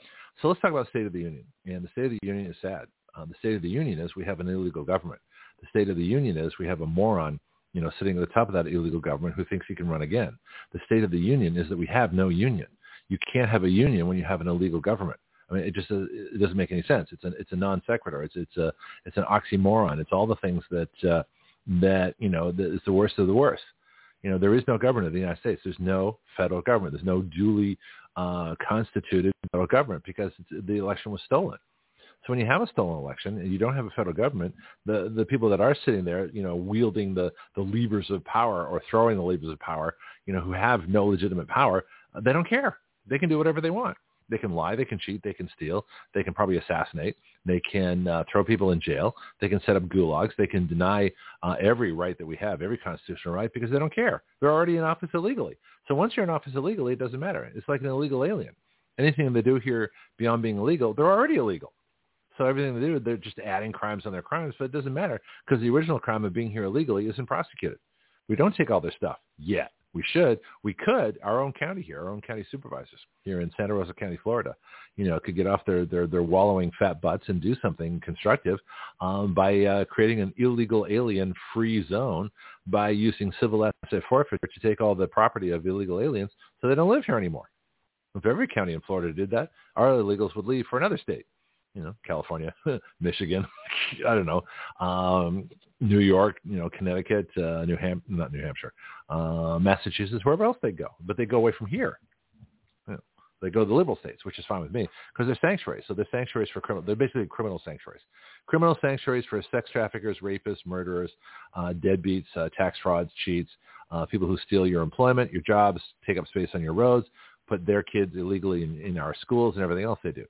so let's talk about State of the Union. And the State of the Union is sad. the State of the Union is we have an illegal government. The State of the Union is we have a moron you know, sitting at the top of that illegal government who thinks he can run again. The state of the union is that we have no union. You can't have a union when you have an illegal government. I mean, it just uh, it doesn't make any sense. It's an it's a non sequitur. It's it's a it's an oxymoron. It's all the things that uh, that you know is the worst of the worst. You know, there is no government of the United States. There's no federal government. There's no duly uh, constituted federal government because the election was stolen. So when you have a stolen election and you don't have a federal government, the the people that are sitting there, you know, wielding the the levers of power or throwing the levers of power, you know, who have no legitimate power, uh, they don't care. They can do whatever they want. They can lie, they can cheat, they can steal, they can probably assassinate, they can uh, throw people in jail, they can set up gulags, they can deny uh, every right that we have, every constitutional right, because they don't care. They're already in office illegally. So once you're in office illegally, it doesn't matter. It's like an illegal alien. Anything they do here beyond being illegal, they're already illegal. So everything they do, they're just adding crimes on their crimes, but it doesn't matter because the original crime of being here illegally isn't prosecuted. We don't take all their stuff yet. We should. We could. Our own county here, our own county supervisors here in Santa Rosa County, Florida, you know, could get off their their, their wallowing fat butts and do something constructive um, by uh, creating an illegal alien free zone by using civil asset forfeiture to take all the property of illegal aliens so they don't live here anymore. If every county in Florida did that, our illegals would leave for another state you know, California, Michigan, I don't know, um, New York, you know, Connecticut, uh, New Ham, not New Hampshire, uh, Massachusetts, wherever else they go, but they go away from here. They go to the liberal states, which is fine with me because they're sanctuaries. So they're sanctuaries for criminal. They're basically criminal sanctuaries. Criminal sanctuaries for sex traffickers, rapists, murderers, uh, deadbeats, uh, tax frauds, cheats, uh, people who steal your employment, your jobs, take up space on your roads, put their kids illegally in, in our schools and everything else they do.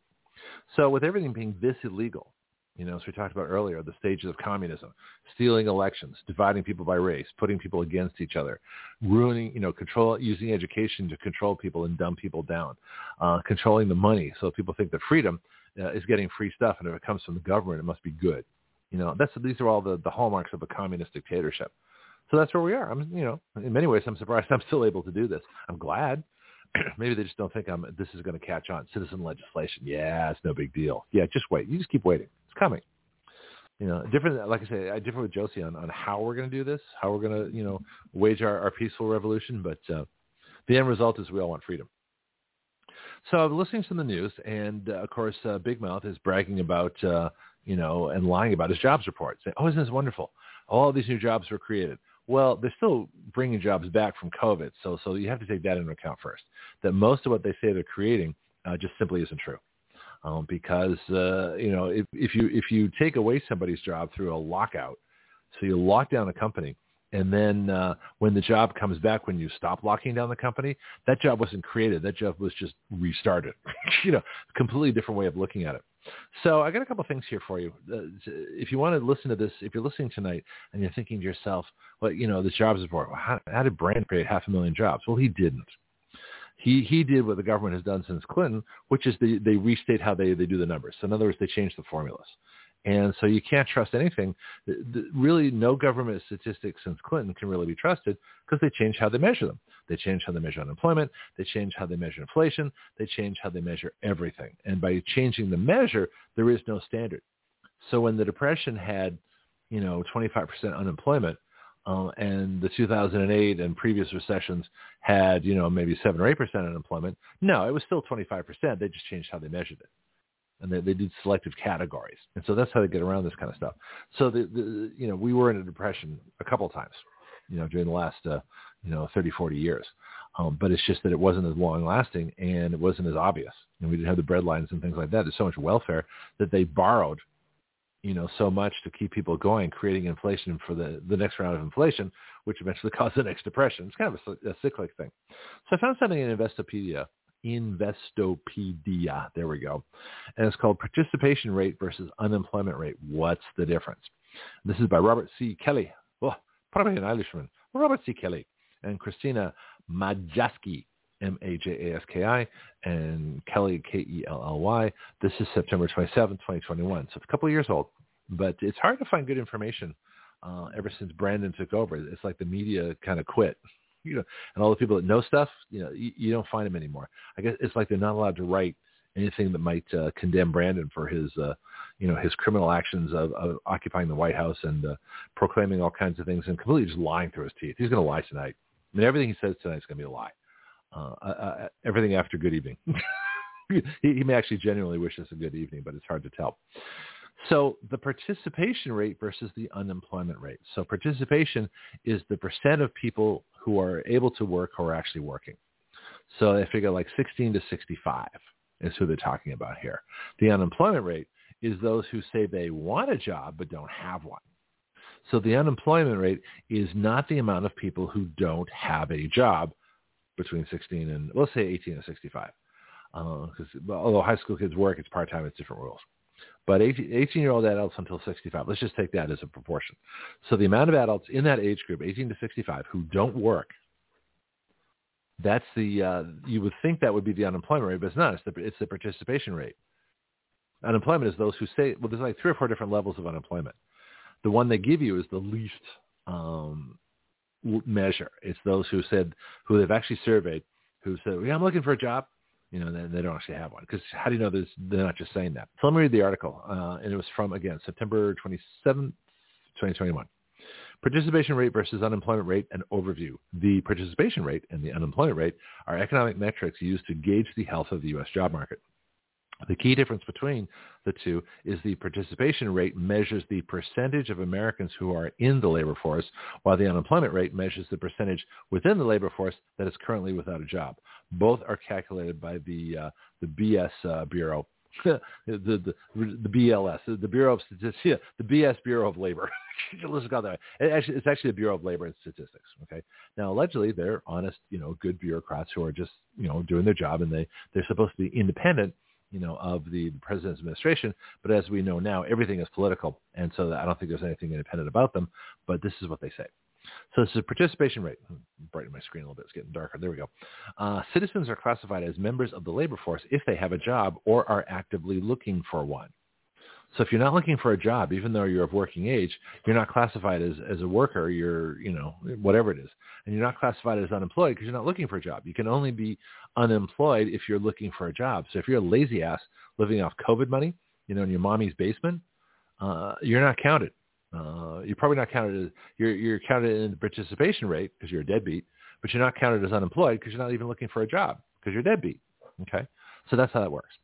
So with everything being this illegal, you know, as we talked about earlier, the stages of communism, stealing elections, dividing people by race, putting people against each other, ruining, you know, control, using education to control people and dumb people down, uh, controlling the money so people think that freedom uh, is getting free stuff, and if it comes from the government, it must be good. You know, that's these are all the, the hallmarks of a communist dictatorship. So that's where we are. I'm, you know, in many ways, I'm surprised I'm still able to do this. I'm glad maybe they just don't think I'm. This is going to catch on. Citizen legislation. Yeah, it's no big deal. Yeah, just wait. You just keep waiting. It's coming. You know, different. Like I say, I differ with Josie on, on how we're going to do this, how we're going to, you know, wage our, our peaceful revolution. But uh, the end result is we all want freedom. So I'm listening to the news, and uh, of course, uh, Big Mouth is bragging about, uh, you know, and lying about his jobs report, saying, "Oh, isn't this wonderful? All these new jobs were created." Well, they're still bringing jobs back from COVID, so so you have to take that into account first. That most of what they say they're creating uh, just simply isn't true, um, because uh, you know if, if you if you take away somebody's job through a lockout, so you lock down a company, and then uh, when the job comes back, when you stop locking down the company, that job wasn't created. That job was just restarted. you know, completely different way of looking at it. So I got a couple things here for you. Uh, if you want to listen to this, if you're listening tonight and you're thinking to yourself, well, you know, the jobs report, well, how, how did Brand create half a million jobs? Well, he didn't. He he did what the government has done since Clinton, which is they they restate how they they do the numbers. So in other words, they change the formulas. And so you can't trust anything. Really, no government statistics since Clinton can really be trusted because they change how they measure them. They change how they measure unemployment. They change how they measure inflation. They change how they measure everything. And by changing the measure, there is no standard. So when the Depression had, you know, 25% unemployment, uh, and the 2008 and previous recessions had, you know, maybe 7 or 8% unemployment. No, it was still 25%. They just changed how they measured it. And they, they did selective categories. And so that's how they get around this kind of stuff. So, the, the you know, we were in a depression a couple of times, you know, during the last, uh, you know, 30, 40 years. Um, but it's just that it wasn't as long lasting and it wasn't as obvious. And we didn't have the bread lines and things like that. There's so much welfare that they borrowed you know, so much to keep people going, creating inflation for the, the next round of inflation, which eventually caused the next depression. It's kind of a, a cyclic thing. So I found something in Investopedia, Investopedia, there we go. And it's called participation rate versus unemployment rate. What's the difference? This is by Robert C. Kelly. Oh, probably an Irishman. Robert C. Kelly and Christina Majaski. M-A-J-A-S-K-I, and Kelly, K-E-L-L-Y. This is September 27, 2021. So it's a couple of years old, but it's hard to find good information uh, ever since Brandon took over. It's like the media kind of quit. You know, and all the people that know stuff, you know, you, you don't find them anymore. I guess it's like they're not allowed to write anything that might uh, condemn Brandon for his, uh, you know, his criminal actions of, of occupying the White House and uh, proclaiming all kinds of things and completely just lying through his teeth. He's going to lie tonight. I mean, everything he says tonight is going to be a lie uh, uh, uh, everything after good evening. he, he may actually genuinely wish us a good evening, but it's hard to tell. So the participation rate versus the unemployment rate. So participation is the percent of people who are able to work who are actually working. So they figure like 16 to 65 is who they're talking about here. The unemployment rate is those who say they want a job but don't have one. So the unemployment rate is not the amount of people who don't have a job between 16 and let's say 18 and 65. Because uh, although high school kids work, it's part time. It's different rules. But 18 year old adults until 65. Let's just take that as a proportion. So the amount of adults in that age group, 18 to 65, who don't work, that's the uh, you would think that would be the unemployment rate, but it's not. It's the it's the participation rate. Unemployment is those who say well, there's like three or four different levels of unemployment. The one they give you is the least um, measure. It's those who said, who they've actually surveyed, who said, yeah, I'm looking for a job. You know, they, they don't actually have one. Because how do you know this, they're not just saying that? So let me read the article. Uh, and it was from, again, September 27th, 2021. Participation rate versus unemployment rate and overview. The participation rate and the unemployment rate are economic metrics used to gauge the health of the U.S. job market. The key difference between the two is the participation rate measures the percentage of Americans who are in the labor force, while the unemployment rate measures the percentage within the labor force that is currently without a job. Both are calculated by the uh, the BS uh, Bureau, the, the, the BLS, the Bureau of Statistics, the BS Bureau of Labor. Let's call that. It actually, it's actually the Bureau of Labor and Statistics. Okay. Now, allegedly, they're honest, you know, good bureaucrats who are just, you know, doing their job, and they they're supposed to be independent you know, of the president's administration. But as we know now, everything is political, and so I don't think there's anything independent about them. But this is what they say. So this is a participation rate. Hmm, brighten my screen a little bit. It's getting darker. There we go. Uh, citizens are classified as members of the labor force if they have a job or are actively looking for one. So if you're not looking for a job, even though you're of working age, you're not classified as, as a worker. You're, you know, whatever it is. And you're not classified as unemployed because you're not looking for a job. You can only be unemployed if you're looking for a job. So if you're a lazy ass living off COVID money, you know, in your mommy's basement, uh, you're not counted. Uh, you're probably not counted as, you're, you're counted in the participation rate because you're a deadbeat, but you're not counted as unemployed because you're not even looking for a job because you're deadbeat. Okay. So that's how that works.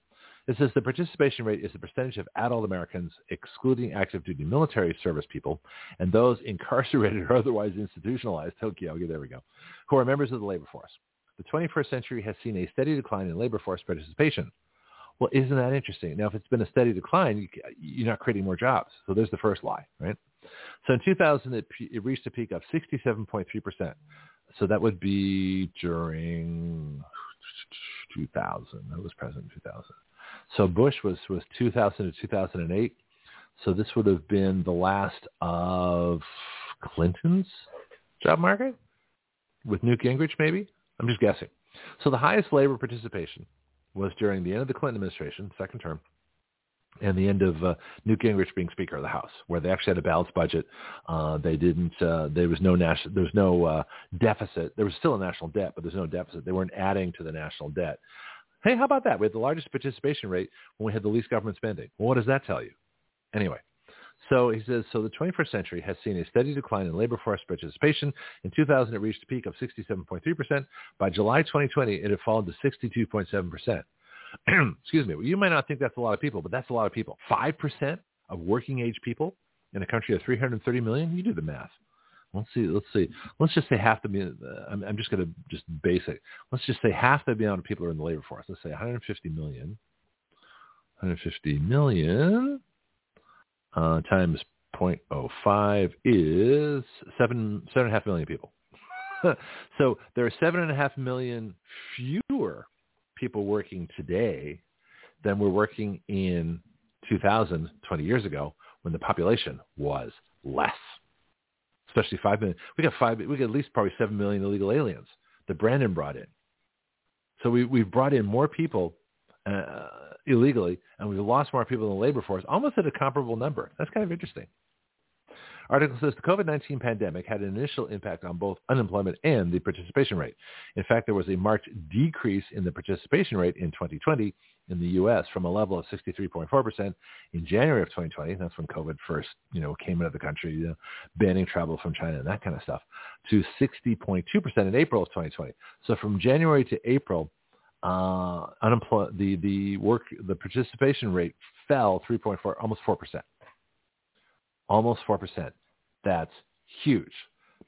It says the participation rate is the percentage of adult Americans, excluding active duty military service people, and those incarcerated or otherwise institutionalized, okay, there we go, who are members of the labor force. The 21st century has seen a steady decline in labor force participation. Well, isn't that interesting? Now, if it's been a steady decline, you're not creating more jobs. So there's the first lie, right? So in 2000, it, it reached a peak of 67.3%. So that would be during 2000. That was president 2000. So Bush was was 2000 to 2008. So this would have been the last of Clinton's job market with Newt Gingrich, maybe. I'm just guessing. So the highest labor participation was during the end of the Clinton administration, second term, and the end of uh, Newt Gingrich being Speaker of the House, where they actually had a balanced budget. Uh, they didn't. Uh, there was no national. There was no uh, deficit. There was still a national debt, but there's no deficit. They weren't adding to the national debt. Hey, how about that? We had the largest participation rate when we had the least government spending. Well, what does that tell you? Anyway, so he says, so the 21st century has seen a steady decline in labor force participation. In 2000, it reached a peak of 67.3%. By July 2020, it had fallen to 62.7%. Excuse me. Well, you might not think that's a lot of people, but that's a lot of people. 5% of working age people in a country of 330 million? You do the math. Let's see. Let's see. Let's just say half the. Uh, I'm, I'm just going to just basic. Let's just say half the amount of people are in the labor force. Let's say 150 million. 150 million uh, times 0.05 is seven seven and a half million people. so there are seven and a half million fewer people working today than were working in 2000, 20 years ago, when the population was less. Especially five million. We got five. We got at least probably seven million illegal aliens that Brandon brought in. So we we've brought in more people uh, illegally, and we've lost more people in the labor force, almost at a comparable number. That's kind of interesting. Article says the COVID-19 pandemic had an initial impact on both unemployment and the participation rate. In fact, there was a marked decrease in the participation rate in 2020 in the U.S. from a level of 63.4% in January of 2020. That's when COVID first, you know, came into the country, you know, banning travel from China and that kind of stuff, to 60.2% in April of 2020. So from January to April, uh, the the work the participation rate fell 3.4 almost 4 percent almost 4 percent that's huge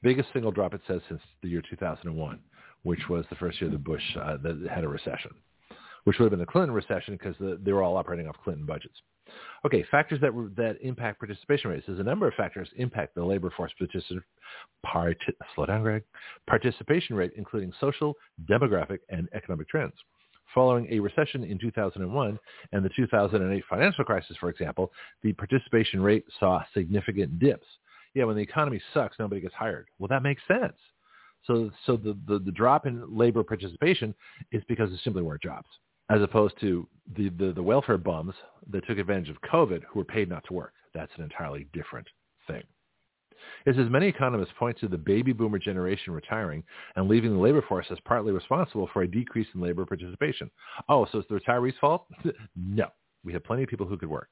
biggest single drop it says since the year 2001 which was the first year the Bush uh, that had a recession which would have been the Clinton recession because the, they were all operating off Clinton budgets Okay, factors that that impact participation rates. There's a number of factors impact the labor force particip- part- slow down, Greg, participation rate, including social, demographic, and economic trends. Following a recession in 2001 and the 2008 financial crisis, for example, the participation rate saw significant dips. Yeah, when the economy sucks, nobody gets hired. Well, that makes sense. So, so the, the, the drop in labor participation is because there simply weren't jobs as opposed to the, the, the welfare bums that took advantage of COVID who were paid not to work. That's an entirely different thing. It says many economists point to the baby boomer generation retiring and leaving the labor force as partly responsible for a decrease in labor participation. Oh, so it's the retirees' fault? no. We have plenty of people who could work.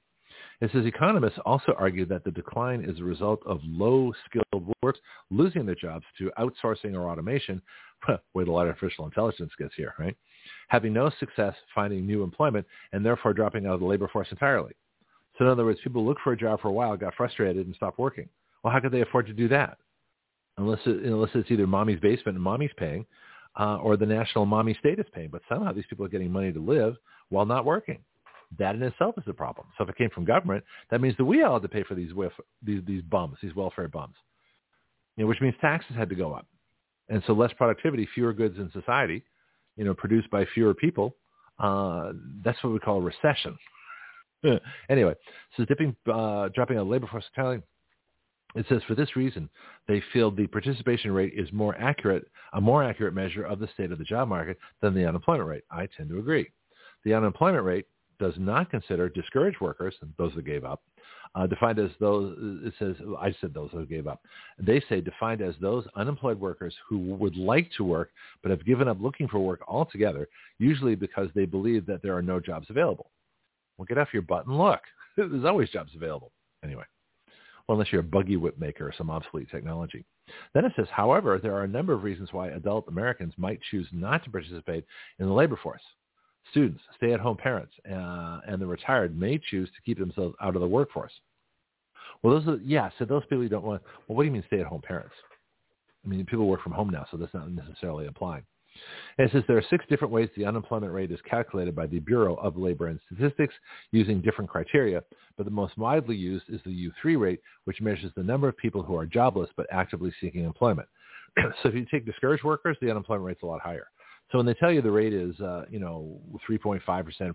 It says economists also argue that the decline is a result of low-skilled workers losing their jobs to outsourcing or automation. Wait till artificial intelligence gets here, right? having no success finding new employment and therefore dropping out of the labor force entirely. So in other words, people looked for a job for a while, got frustrated, and stopped working. Well, how could they afford to do that? Unless, it, unless it's either mommy's basement and mommy's paying, uh, or the national mommy state is paying. But somehow these people are getting money to live while not working. That in itself is a problem. So if it came from government, that means that we all had to pay for these these these bums, these welfare bums, you know, which means taxes had to go up, and so less productivity, fewer goods in society, you know, produced by fewer people, uh, that's what we call a recession. anyway, so dipping, uh, dropping a labor force entirely. It says for this reason, they feel the participation rate is more accurate, a more accurate measure of the state of the job market than the unemployment rate. I tend to agree. The unemployment rate does not consider discouraged workers, those that gave up, uh, defined as those, it says, I said those who gave up. They say defined as those unemployed workers who would like to work but have given up looking for work altogether, usually because they believe that there are no jobs available. Well, get off your butt and look. There's always jobs available. Anyway, well, unless you're a buggy whip maker or some obsolete technology. Then it says, however, there are a number of reasons why adult Americans might choose not to participate in the labor force. Students, stay-at-home parents, uh, and the retired may choose to keep themselves out of the workforce. Well, those are, yeah, so those people who don't want, well, what do you mean stay-at-home parents? I mean, people work from home now, so that's not necessarily applying. And it says there are six different ways the unemployment rate is calculated by the Bureau of Labor and Statistics using different criteria, but the most widely used is the U3 rate, which measures the number of people who are jobless but actively seeking employment. so if you take discouraged workers, the unemployment rate's a lot higher. So when they tell you the rate is, uh, you know, 3.5%,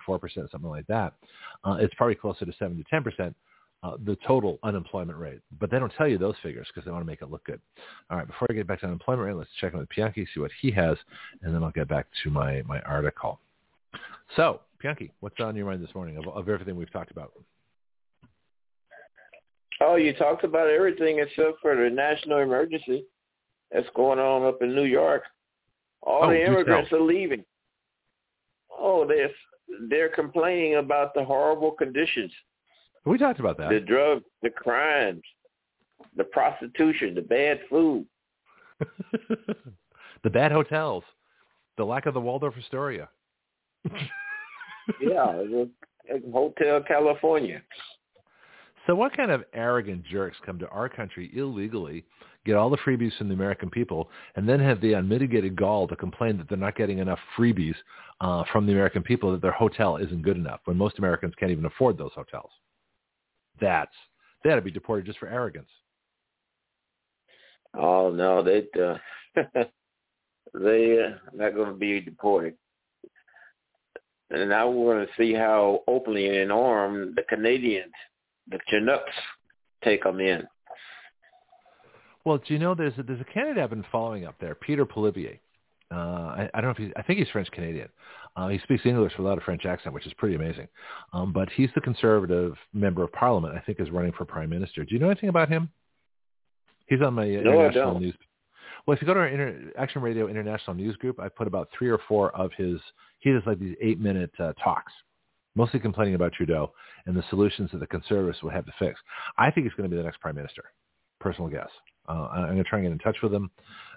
4%, something like that, uh, it's probably closer to 7 to 10%. Uh, the total unemployment rate. But they don't tell you those figures because they want to make it look good. All right, before I get back to unemployment rate, let's check in with Pianki, see what he has, and then I'll get back to my, my article. So, Pianki, what's on your mind this morning of, of everything we've talked about? Oh, you talked about everything except for the national emergency that's going on up in New York. All oh, the immigrants are leaving. Oh, they're they're complaining about the horrible conditions. We talked about that. The drugs, the crimes, the prostitution, the bad food, the bad hotels, the lack of the Waldorf Astoria. yeah, Hotel California. So what kind of arrogant jerks come to our country illegally, get all the freebies from the American people, and then have the unmitigated gall to complain that they're not getting enough freebies uh, from the American people, that their hotel isn't good enough, when most Americans can't even afford those hotels? That's they ought to be deported just for arrogance. Oh no, they uh, they uh, not going to be deported. And I want to see how openly and armed the Canadians the Chinooks take them in. Well, do you know there's a, there's a candidate I've been following up there, Peter Poilievre. Uh, I, I don't know if he's, I think he's French Canadian. Uh, he speaks English without a French accent, which is pretty amazing. Um, but he's the conservative member of parliament. I think is running for prime minister. Do you know anything about him? He's on my uh, no, international news. Well, if you go to our Inter- Action Radio International News Group, I put about three or four of his. He does like these eight-minute uh, talks mostly complaining about Trudeau and the solutions that the conservatives would have to fix. I think he's going to be the next prime minister. Personal guess. Uh, I'm going to try and get in touch with him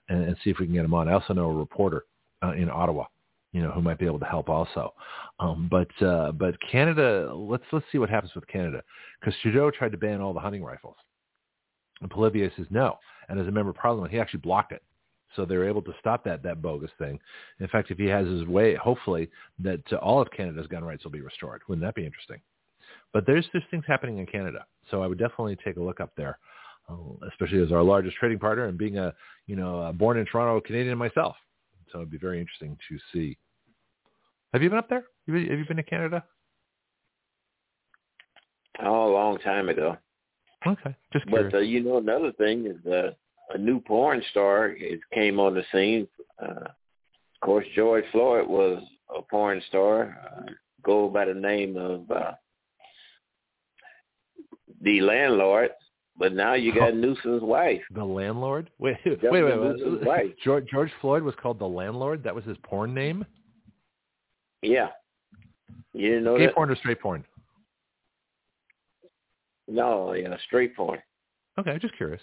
and, and, see if we can get him on. I also know a reporter uh, in Ottawa, you know, who might be able to help also. Um, but uh, but Canada, let's let's see what happens with Canada because Trudeau tried to ban all the hunting rifles, and Poilievre says no. And as a member of Parliament, he actually blocked it. So they're able to stop that that bogus thing. In fact, if he has his way, hopefully that uh, all of Canada's gun rights will be restored. Wouldn't that be interesting? But there's there's things happening in Canada, so I would definitely take a look up there, uh, especially as our largest trading partner and being a you know a born in Toronto Canadian myself. So it'd be very interesting to see. Have you been up there? Have you, have you been to Canada? Oh, a long time ago. Okay, just curious. But uh, you know, another thing is uh, a new porn star it came on the scene. Uh, of course, George Floyd was a porn star. Uh, go by the name of uh, the landlord. But now you got Newsom's wife. The landlord? Wait, wait, wait, wait. wait. George, George Floyd was called the landlord. That was his porn name. Yeah. You didn't know Gay that? porn or straight porn? No, yeah, straight porn. Okay, just curious.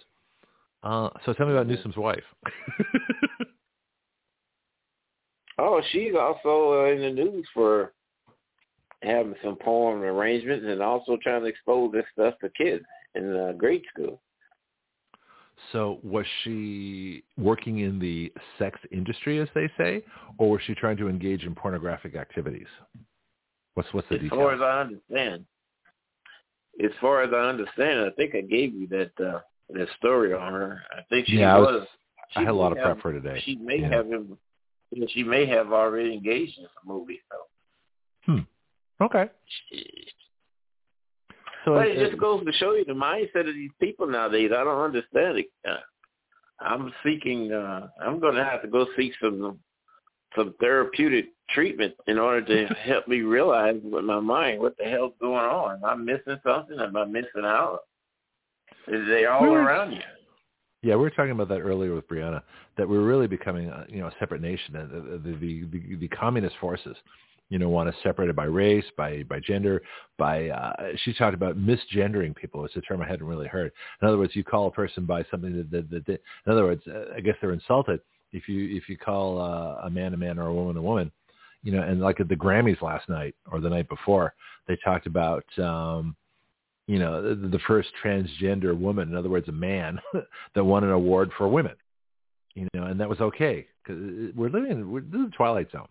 Uh, so tell me about Newsom's wife. oh, she's also uh, in the news for having some porn arrangements and also trying to expose this stuff to kids in uh, grade school. So was she working in the sex industry, as they say, or was she trying to engage in pornographic activities? What's what's the as detail? far as I understand, as far as I understand, I think I gave you that uh, that story on her. I think she yeah, was. I, I had a lot of have, prep for today. She may yeah. have him. She may have already engaged in some movie. So. Hmm. Okay. So but it, it just goes to show you the mindset of these people nowadays. I don't understand it. Uh, I'm seeking. uh I'm going to have to go seek some some therapeutic treatment in order to help me realize with my mind what the hell's going on. Am I missing something? Am I missing out? Is They're all we're, around you. Yeah, we were talking about that earlier with Breanna. That we're really becoming, a, you know, a separate nation. The the, the the the communist forces, you know, want us separated by race, by by gender, by. Uh, she talked about misgendering people. It's a term I hadn't really heard. In other words, you call a person by something that that, that, that in other words, uh, I guess they're insulted if you if you call uh, a man a man or a woman a woman. You know, and like at the Grammys last night or the night before, they talked about. um you know, the, the first transgender woman, in other words, a man that won an award for women, you know, and that was okay because we're living in we're, this is the twilight zone,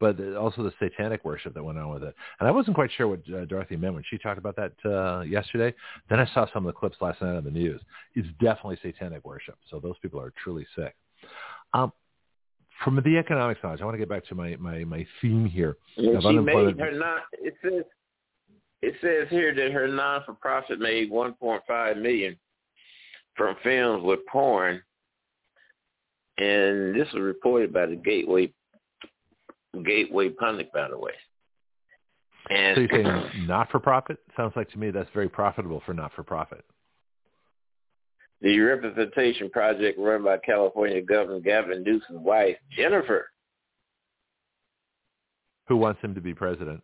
but also the satanic worship that went on with it. And I wasn't quite sure what uh, Dorothy meant when she talked about that uh, yesterday. Then I saw some of the clips last night on the news. It's definitely satanic worship. So those people are truly sick. Um, from the economic side, I want to get back to my my, my theme here. Yeah, she made her not. It says it says here that her non-for-profit made 1.5 million from films with porn, and this was reported by the Gateway Gateway Pundit, by the way. And so you're saying not-for-profit? Sounds like to me that's very profitable for not-for-profit. The representation project run by California Governor Gavin Newsom's wife, Jennifer. Who wants him to be president?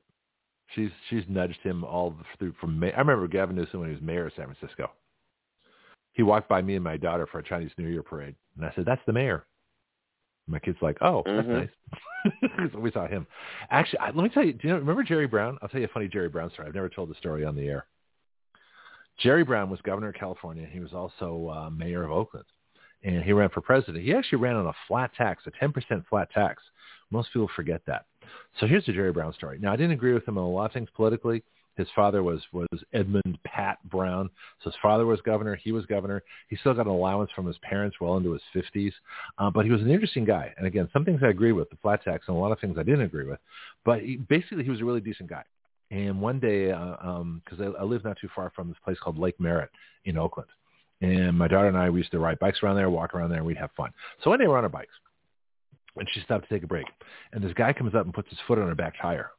She's she's nudged him all through from May. I remember Gavin Newsom when he was mayor of San Francisco. He walked by me and my daughter for a Chinese New Year parade, and I said, "That's the mayor." My kid's like, "Oh, mm-hmm. that's nice." so we saw him. Actually, let me tell you. Do you know, remember Jerry Brown? I'll tell you a funny Jerry Brown story. I've never told the story on the air. Jerry Brown was governor of California. He was also uh, mayor of Oakland, and he ran for president. He actually ran on a flat tax, a 10% flat tax. Most people forget that. So here's the Jerry Brown story. Now, I didn't agree with him on a lot of things politically. His father was was Edmund Pat Brown. So his father was governor. He was governor. He still got an allowance from his parents well into his 50s. Uh, but he was an interesting guy. And again, some things I agree with, the flat tax, and a lot of things I didn't agree with. But he, basically, he was a really decent guy. And one day, because uh, um, I, I live not too far from this place called Lake Merritt in Oakland, and my daughter and I we used to ride bikes around there, walk around there, and we'd have fun. So one day we're on our bikes, and she stopped to take a break, and this guy comes up and puts his foot on her back tire,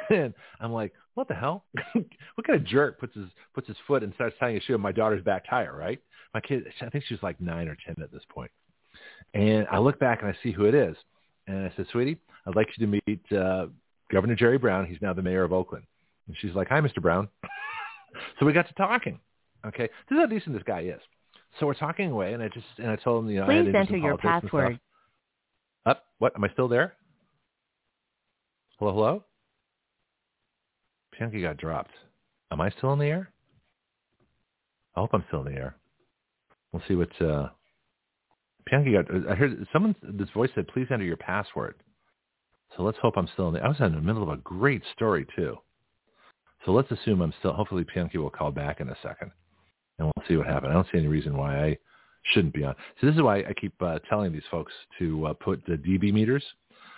and I'm like, what the hell? what kind of jerk puts his puts his foot and starts tying a shoe on my daughter's back tire, right? My kid, I think she was like nine or ten at this point. point, and I look back and I see who it is, and I said, sweetie, I'd like you to meet uh, Governor Jerry Brown. He's now the mayor of Oakland. And she's like, hi, Mr. Brown. so we got to talking. Okay. This is how decent this guy is. So we're talking away, and I just and I told him, you know, please I enter your password. Up. What? Am I still there? Hello, hello. Bianchi got dropped. Am I still in the air? I hope I'm still in the air. We'll see what. uh Bianchi got. I heard someone. This voice said, "Please enter your password." So let's hope I'm still in the. I was in the middle of a great story too. So let's assume I'm still. Hopefully, Pianki will call back in a second, and we'll see what happens. I don't see any reason why I shouldn't be on. So this is why I keep uh, telling these folks to uh, put the dB meters.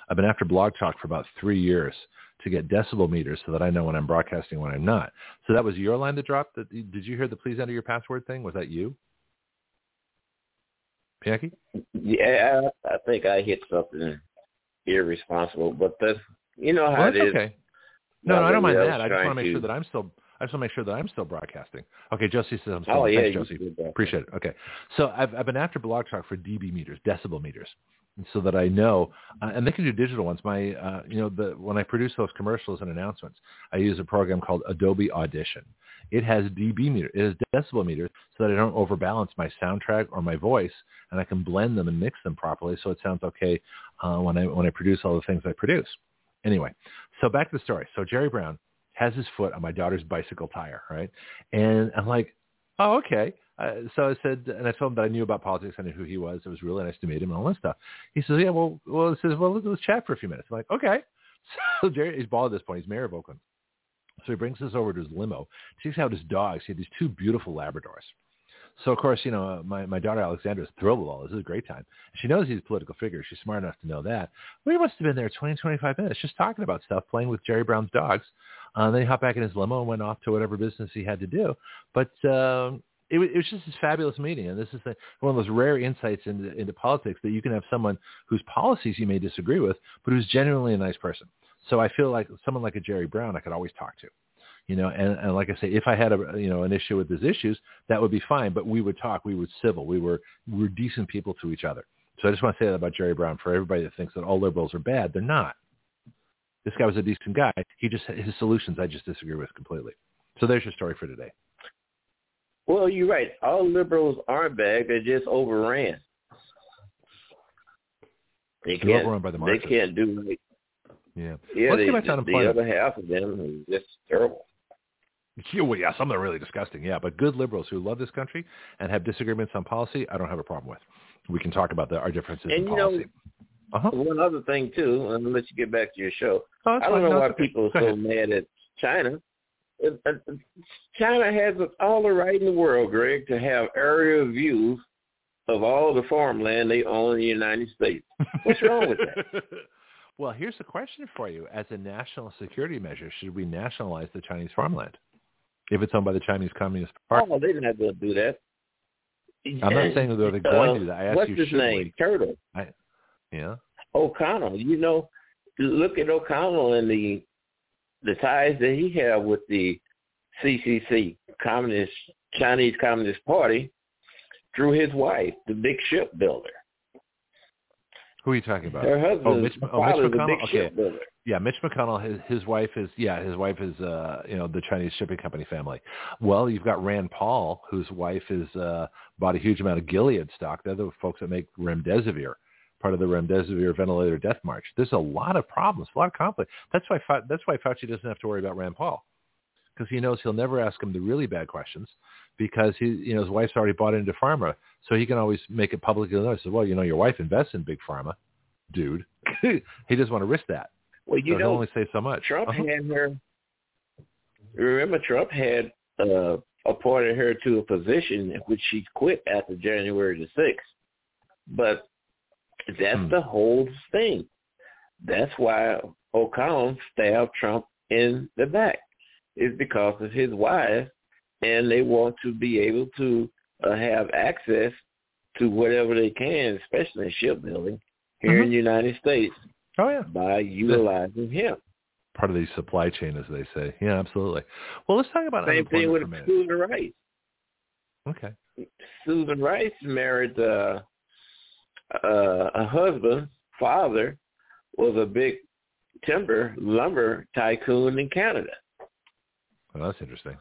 I've been after Blog Talk for about three years to get decibel meters so that I know when I'm broadcasting when I'm not. So that was your line to drop. That did you hear the please enter your password thing? Was that you? Pianki? Yeah, I think I hit something irresponsible, but that's you know how it is. Okay. No, no, I don't mind that. I just want to make sure that I'm still. I just want to make sure that I'm still broadcasting. Okay, Josie says I'm still. Oh yeah, Thanks, Josie. Appreciate it. Okay, so I've I've been after Blog Talk for dB meters, decibel meters, so that I know, uh, and they can do digital ones. My, uh, you know, the when I produce those commercials and announcements, I use a program called Adobe Audition. It has dB meter, it has decibel meters, so that I don't overbalance my soundtrack or my voice, and I can blend them and mix them properly, so it sounds okay uh, when I when I produce all the things I produce. Anyway, so back to the story. So Jerry Brown has his foot on my daughter's bicycle tire, right? And I'm like, oh, okay. Uh, so I said, and I told him that I knew about politics. I knew who he was. It was really nice to meet him and all that stuff. He says, yeah, well, well, he says, well, let's, let's chat for a few minutes. I'm like, okay. So Jerry, he's bald at this point. He's mayor of Oakland. So he brings us over to his limo. Takes out his dogs. He had these two beautiful Labradors. So of course, you know, my, my daughter Alexandra is thrilled with all this. This is a great time. She knows he's a political figure. She's smart enough to know that. We must have been there 20, 25 minutes just talking about stuff, playing with Jerry Brown's dogs. Uh, then he hopped back in his limo and went off to whatever business he had to do. But um, it, it was just this fabulous meeting. And this is the, one of those rare insights into, into politics that you can have someone whose policies you may disagree with, but who's genuinely a nice person. So I feel like someone like a Jerry Brown I could always talk to you know, and, and like I say, if I had a, you know, an issue with his issues, that would be fine, but we would talk, we would civil, we were, we were decent people to each other. So I just want to say that about Jerry Brown for everybody that thinks that all liberals are bad. They're not. This guy was a decent guy. He just, his solutions I just disagree with completely. So there's your story for today. Well, you're right. All liberals aren't bad. They're just overran. They They're can't, overrun by the they can't do right. Yeah. Yeah, Let's they, get back to the, the other half of them is just terrible. Yeah, well, yeah, some of them are really disgusting. Yeah, but good liberals who love this country and have disagreements on policy, I don't have a problem with. We can talk about the, our differences And in you know, policy. uh-huh. One other thing too, and let you get back to your show. Oh, I don't know No, why people are so mad at China. It- it- China has all the right in the world, Greg, to have aerial views of all the farmland they own in the United States. What's wrong with that? Well, here's the question for you. As a national security measure, should we nationalize the Chinese farmland if it's owned by the Chinese Communist Party? Oh, they're not going to do that. I'm not saying that they're going to do that. I asked you, What's you, his name? we? Turtle. Yeah. O'Connell. You know, look at O'Connell and the the ties that he had with the CCC, Communist Chinese Communist Party, through his wife, the big shipbuilder. Who are you talking about? Her husband, Oh, Mitch, oh, Mitch McConnell. big Okay. shipbuilder. Yeah, Mitch McConnell. His his wife is yeah, his wife is uh you know the Chinese shipping company family. Well, you've got Rand Paul, whose wife is uh bought a huge amount of Gilead stock. They're the folks that make remdesivir, part of the remdesivir ventilator death march. There's a lot of problems, a lot of conflict. That's why that's why Fauci doesn't have to worry about Rand Paul because he knows he'll never ask him the really bad questions because he you know his wife's already bought into pharma, so he can always make it publicly known. Says, well, you know, your wife invests in big pharma, dude. he doesn't want to risk that. Well, you so know, only say so much. Trump Uh-huh. had her. Remember, Trump had uh, appointed her to a position in which she quit after January the sixth. But that's Hmm. the whole thing. That's why O'Connell stabbed Trump in the back. Is because of his wife, and they want to be able to uh, have access to whatever they can, especially in shipbuilding here in Mhm. the United States, Oh yeah, by utilizing him. part of the supply chain, as they say. Yeah, absolutely. Well, let's talk about Same thing with for a minute. Susan Rice. Okay. Susan Rice married uh, uh, a husband, father, was a big timber lumber tycoon in Canada. Well, that's interesting.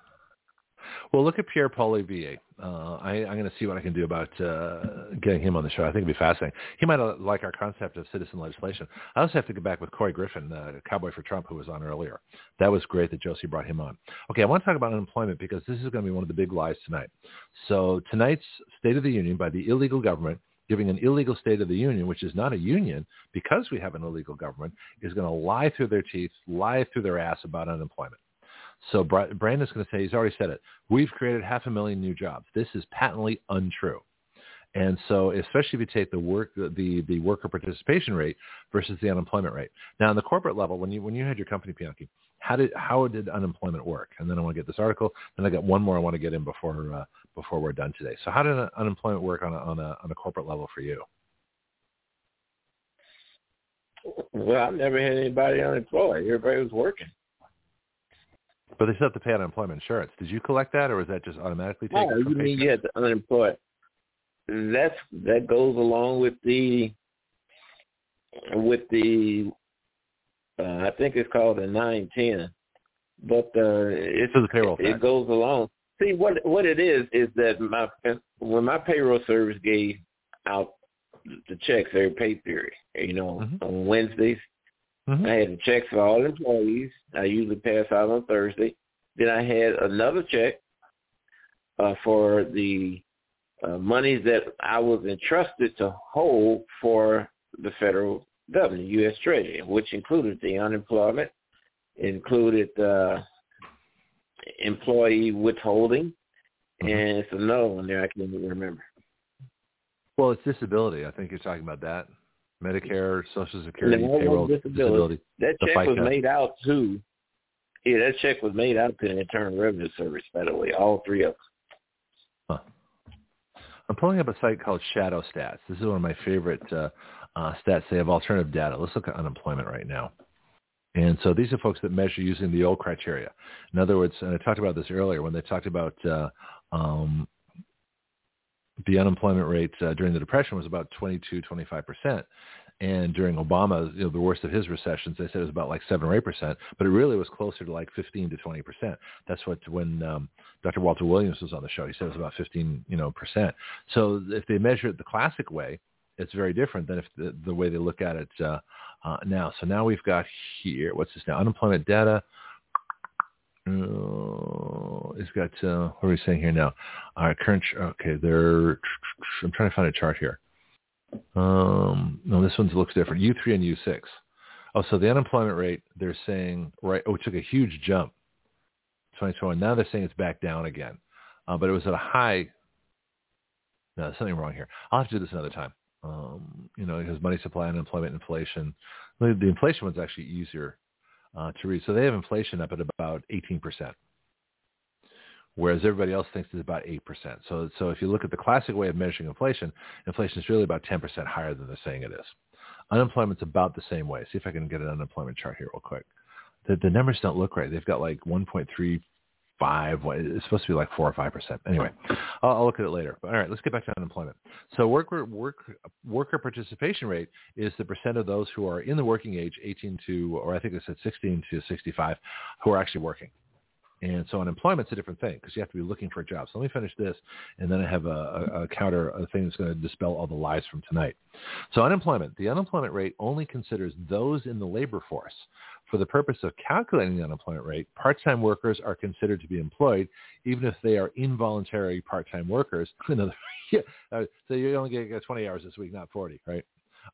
Well, look at Pierre Poilievre. Uh, I, I'm going to see what I can do about uh, getting him on the show. I think it'd be fascinating. He might uh, like our concept of citizen legislation. I also have to go back with Couy Griffin, the Cowboy for Trump, who was on earlier. That was great that Josie brought him on. Okay, I want to talk about unemployment because this is going to be one of the big lies tonight. So tonight's State of the Union by the illegal government giving an illegal State of the Union, which is not a union because we have an illegal government, is going to lie through their teeth, lie through their ass about unemployment. So Bra- Brandon's going to say, he's already said it, we've created half a million new jobs. This is patently untrue. And so especially if you take the work, the, the worker participation rate versus the unemployment rate. Now on the corporate level, when you, when you had your company, Bianchi, how did, how did unemployment work? And then I want to get this article. Then I got one more I want to get in before, uh, before we're done today. So how did unemployment work on a, on a, on a corporate level for you? Well, I've never had anybody unemployed. Everybody was working. But they still have to pay out unemployment insurance. Did you collect that, or was that just automatically taken? Oh, you mean you had the unemployed? That's that goes along with the with the uh, I think it's called a nine ten, but uh, it's So the payroll it tax. goes along. See what what it is is that my when my payroll service gave out the checks every pay period, you know, Mhm. on Wednesdays, Mhm. I had the checks for all employees. I usually pass out on Thursday. Then I had another check uh, for the uh, monies that I was entrusted to hold for the federal government, U.S. Treasury, which included the unemployment, included uh, employee withholding, Mhm. and it's another one there I can't even remember. Well, it's disability. I think you're talking about that. Medicare, Social Security, No, payroll, disability. That The check was made out to, yeah, that check was made out to the Internal Revenue Service, by the way, all three of them. Huh. I'm pulling up a site called Shadow Stats. This is one of my favorite uh, uh, stats. They have alternative data. Let's look at unemployment right now. And so these are folks that measure using the old criteria. In other words, and I talked about this earlier when they talked about uh, um, the unemployment rate uh, during the Depression was about 22, 25 percent. And during Obama, you know, the worst of his recessions, they said it was about like seven or eight percent, but it really was closer to like 15 to 20 percent. That's what when um, Dr. Walter Williams was on the show, he said it was about 15, you know, percent. So if they measure it the classic way, it's very different than if the, the way they look at it uh, uh, now. So now we've got here, what's this now? Unemployment data. Uh, it's got uh, what are we saying here now? Our current. Okay, they're. I'm trying to find a chart here. Um, no, this one looks different. U3 and U6. Oh, so the unemployment rate, they're saying, right, oh, it took a huge jump. 2021. Now they're saying it's back down again. Uh, but it was at a high. No, there's something wrong here. I'll have to do this another time. Um, you know, because money supply, unemployment, inflation, the inflation one's actually easier uh, to read. So they have inflation up at about 18%, whereas everybody else thinks it's about 8%. So, so if you look at the classic way of measuring inflation, inflation is really about 10% higher than they're saying it is. Unemployment's about the same way. See if I can get an unemployment chart here real quick. The, the numbers don't look right. They've got like 1.3 five. It's supposed to be like four or five percent. Anyway, I'll, I'll, look at it later. All right, let's get back to unemployment. So worker work worker participation rate is the percent of those who are in the working age, 18 to, or I think I said 16 to 65, who are actually working. And so unemployment's a different thing because you have to be looking for a job. So let me finish this, and then I have a, a, a counter a thing that's going to dispel all the lies from tonight. So unemployment, the unemployment rate only considers those in the labor force for the purpose of calculating the unemployment rate, part-time workers are considered to be employed even if they are involuntary part-time workers. uh, so you only get 20 hours this week, not 40, right?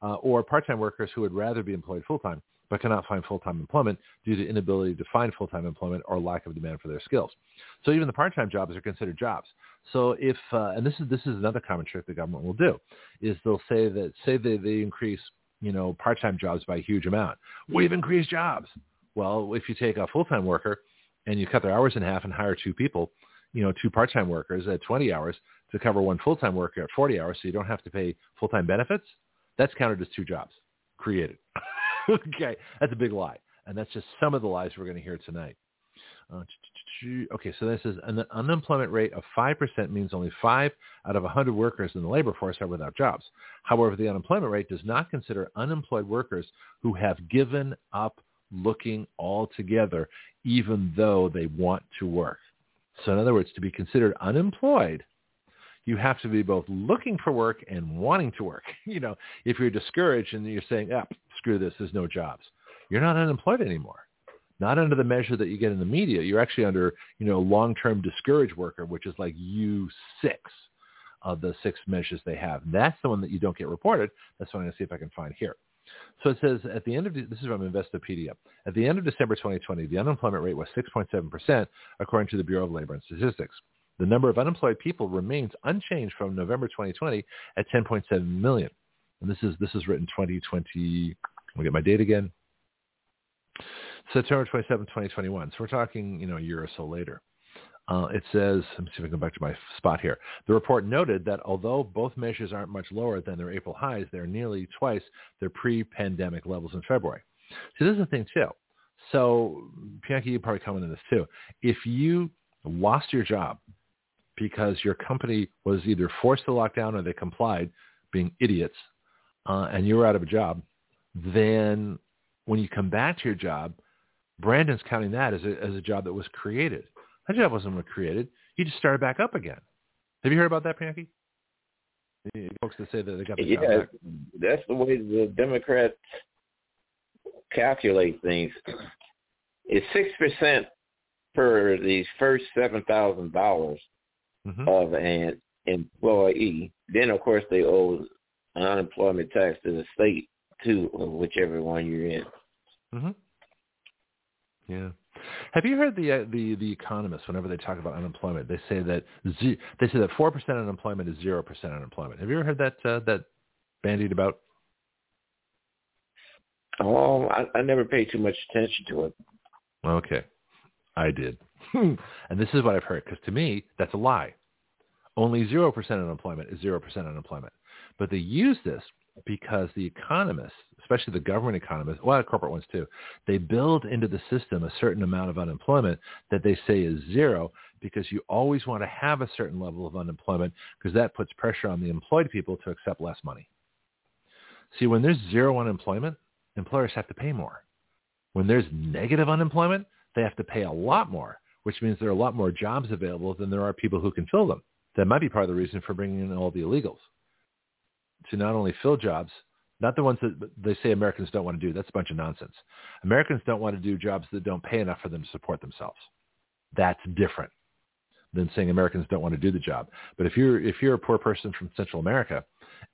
Uh, or part-time workers who would rather be employed full-time but cannot find full-time employment due to inability to find full-time employment or lack of demand for their skills. So even the part-time jobs are considered jobs. So if, uh, and this is, this is another common trick the government will do, is they'll say that, say they, they increase you know, part-time jobs by a huge amount. We've increased jobs. Well, if you take a full-time worker and you cut their hours in half and hire two people, you know, two part-time workers at 20 hours to cover one full-time worker at 40 hours so you don't have to pay full-time benefits, that's counted as two jobs created. okay, that's a big lie. And that's just some of the lies we're going to hear tonight. Uh, okay, so this is an unemployment rate of 5% means only 5 out of 100 workers in the labor force are without jobs. However, the unemployment rate does not consider unemployed workers who have given up looking altogether, even though they want to work. So in other words, to be considered unemployed, you have to be both looking for work and wanting to work. You know, if you're discouraged and you're saying, ah, screw this, there's no jobs, you're not unemployed anymore not under the measure that you get in the media. You're actually under, you know, long-term discouraged worker, which is like U6 of the six measures they have. That's the one that you don't get reported. That's what I'm going to see if I can find here. So it says at the end of, this is from Investopedia, at the end of December 2020, the unemployment rate was 6.7% according to the Bureau of Labor and Statistics. The number of unemployed people remains unchanged from November 2020 at 10.7 million. And this is, this is written 2020, let me get my date again. September 27, 2021. So we're talking, you know, a year or so later. Uh, it says, let me see if I can go back to my spot here. The report noted that although both measures aren't much lower than their April highs, they're nearly twice their pre-pandemic levels in February. So this is the thing too. So Bianchi, you probably comment on this too. If you lost your job because your company was either forced to lock down or they complied, being idiots, uh, and you were out of a job, then when you come back to your job, Brandon's counting that as a, as a job that was created. That job wasn't created. He just started back up again. Have you heard about that, Panky? Folks that say that they got the yeah, job back. that's the way the Democrats calculate things. It's six percent for these first seven thousand dollars mm-hmm. of an employee. Then, of course, they owe an unemployment tax to the state too, whichever one you're in. Mm-hmm. Yeah. Have you heard the uh, the the economists whenever they talk about unemployment, they say that z- they say that four percent unemployment is zero percent unemployment. Have you ever heard that uh, that bandied about? Oh, I, I never paid too much attention to it. Okay, I did, and this is what I've heard because to me that's a lie. Only zero percent unemployment is zero percent unemployment, but they use this because the economists, especially the government economists, well, corporate ones too, they build into the system a certain amount of unemployment that they say is zero because you always want to have a certain level of unemployment because that puts pressure on the employed people to accept less money. See, when there's zero unemployment, employers have to pay more. When there's negative unemployment, they have to pay a lot more, which means there are a lot more jobs available than there are people who can fill them. That might be part of the reason for bringing in all the illegals to not only fill jobs, not the ones that they say Americans don't want to do. That's a bunch of nonsense. Americans don't want to do jobs that don't pay enough for them to support themselves. That's different than saying Americans don't want to do the job. But if you're if you're a poor person from Central America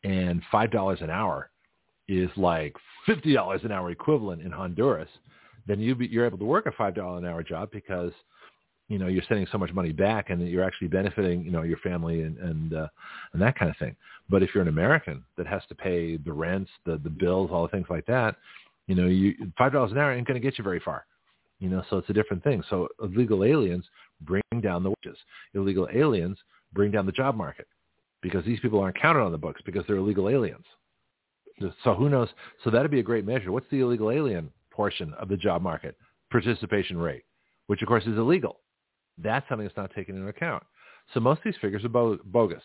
and five dollars an hour is like fifty dollars an hour equivalent in Honduras, then you be, you're able to work a five dollar an hour job because you know you're sending so much money back and you're actually benefiting you know your family and and uh, and that kind of thing but if you're an american that has to pay the rents the the bills all the things like that You know, you five dollars an hour ain't going to get you very far. You know, so it's a different thing. So illegal aliens bring down the wages. Illegal aliens bring down the job market because these people aren't counted on the books because they're illegal aliens. So who knows? So that'd be a great measure. What's the illegal alien portion of the job market participation rate, which of course is illegal? That's something that's not taken into account. So most of these figures are bogus.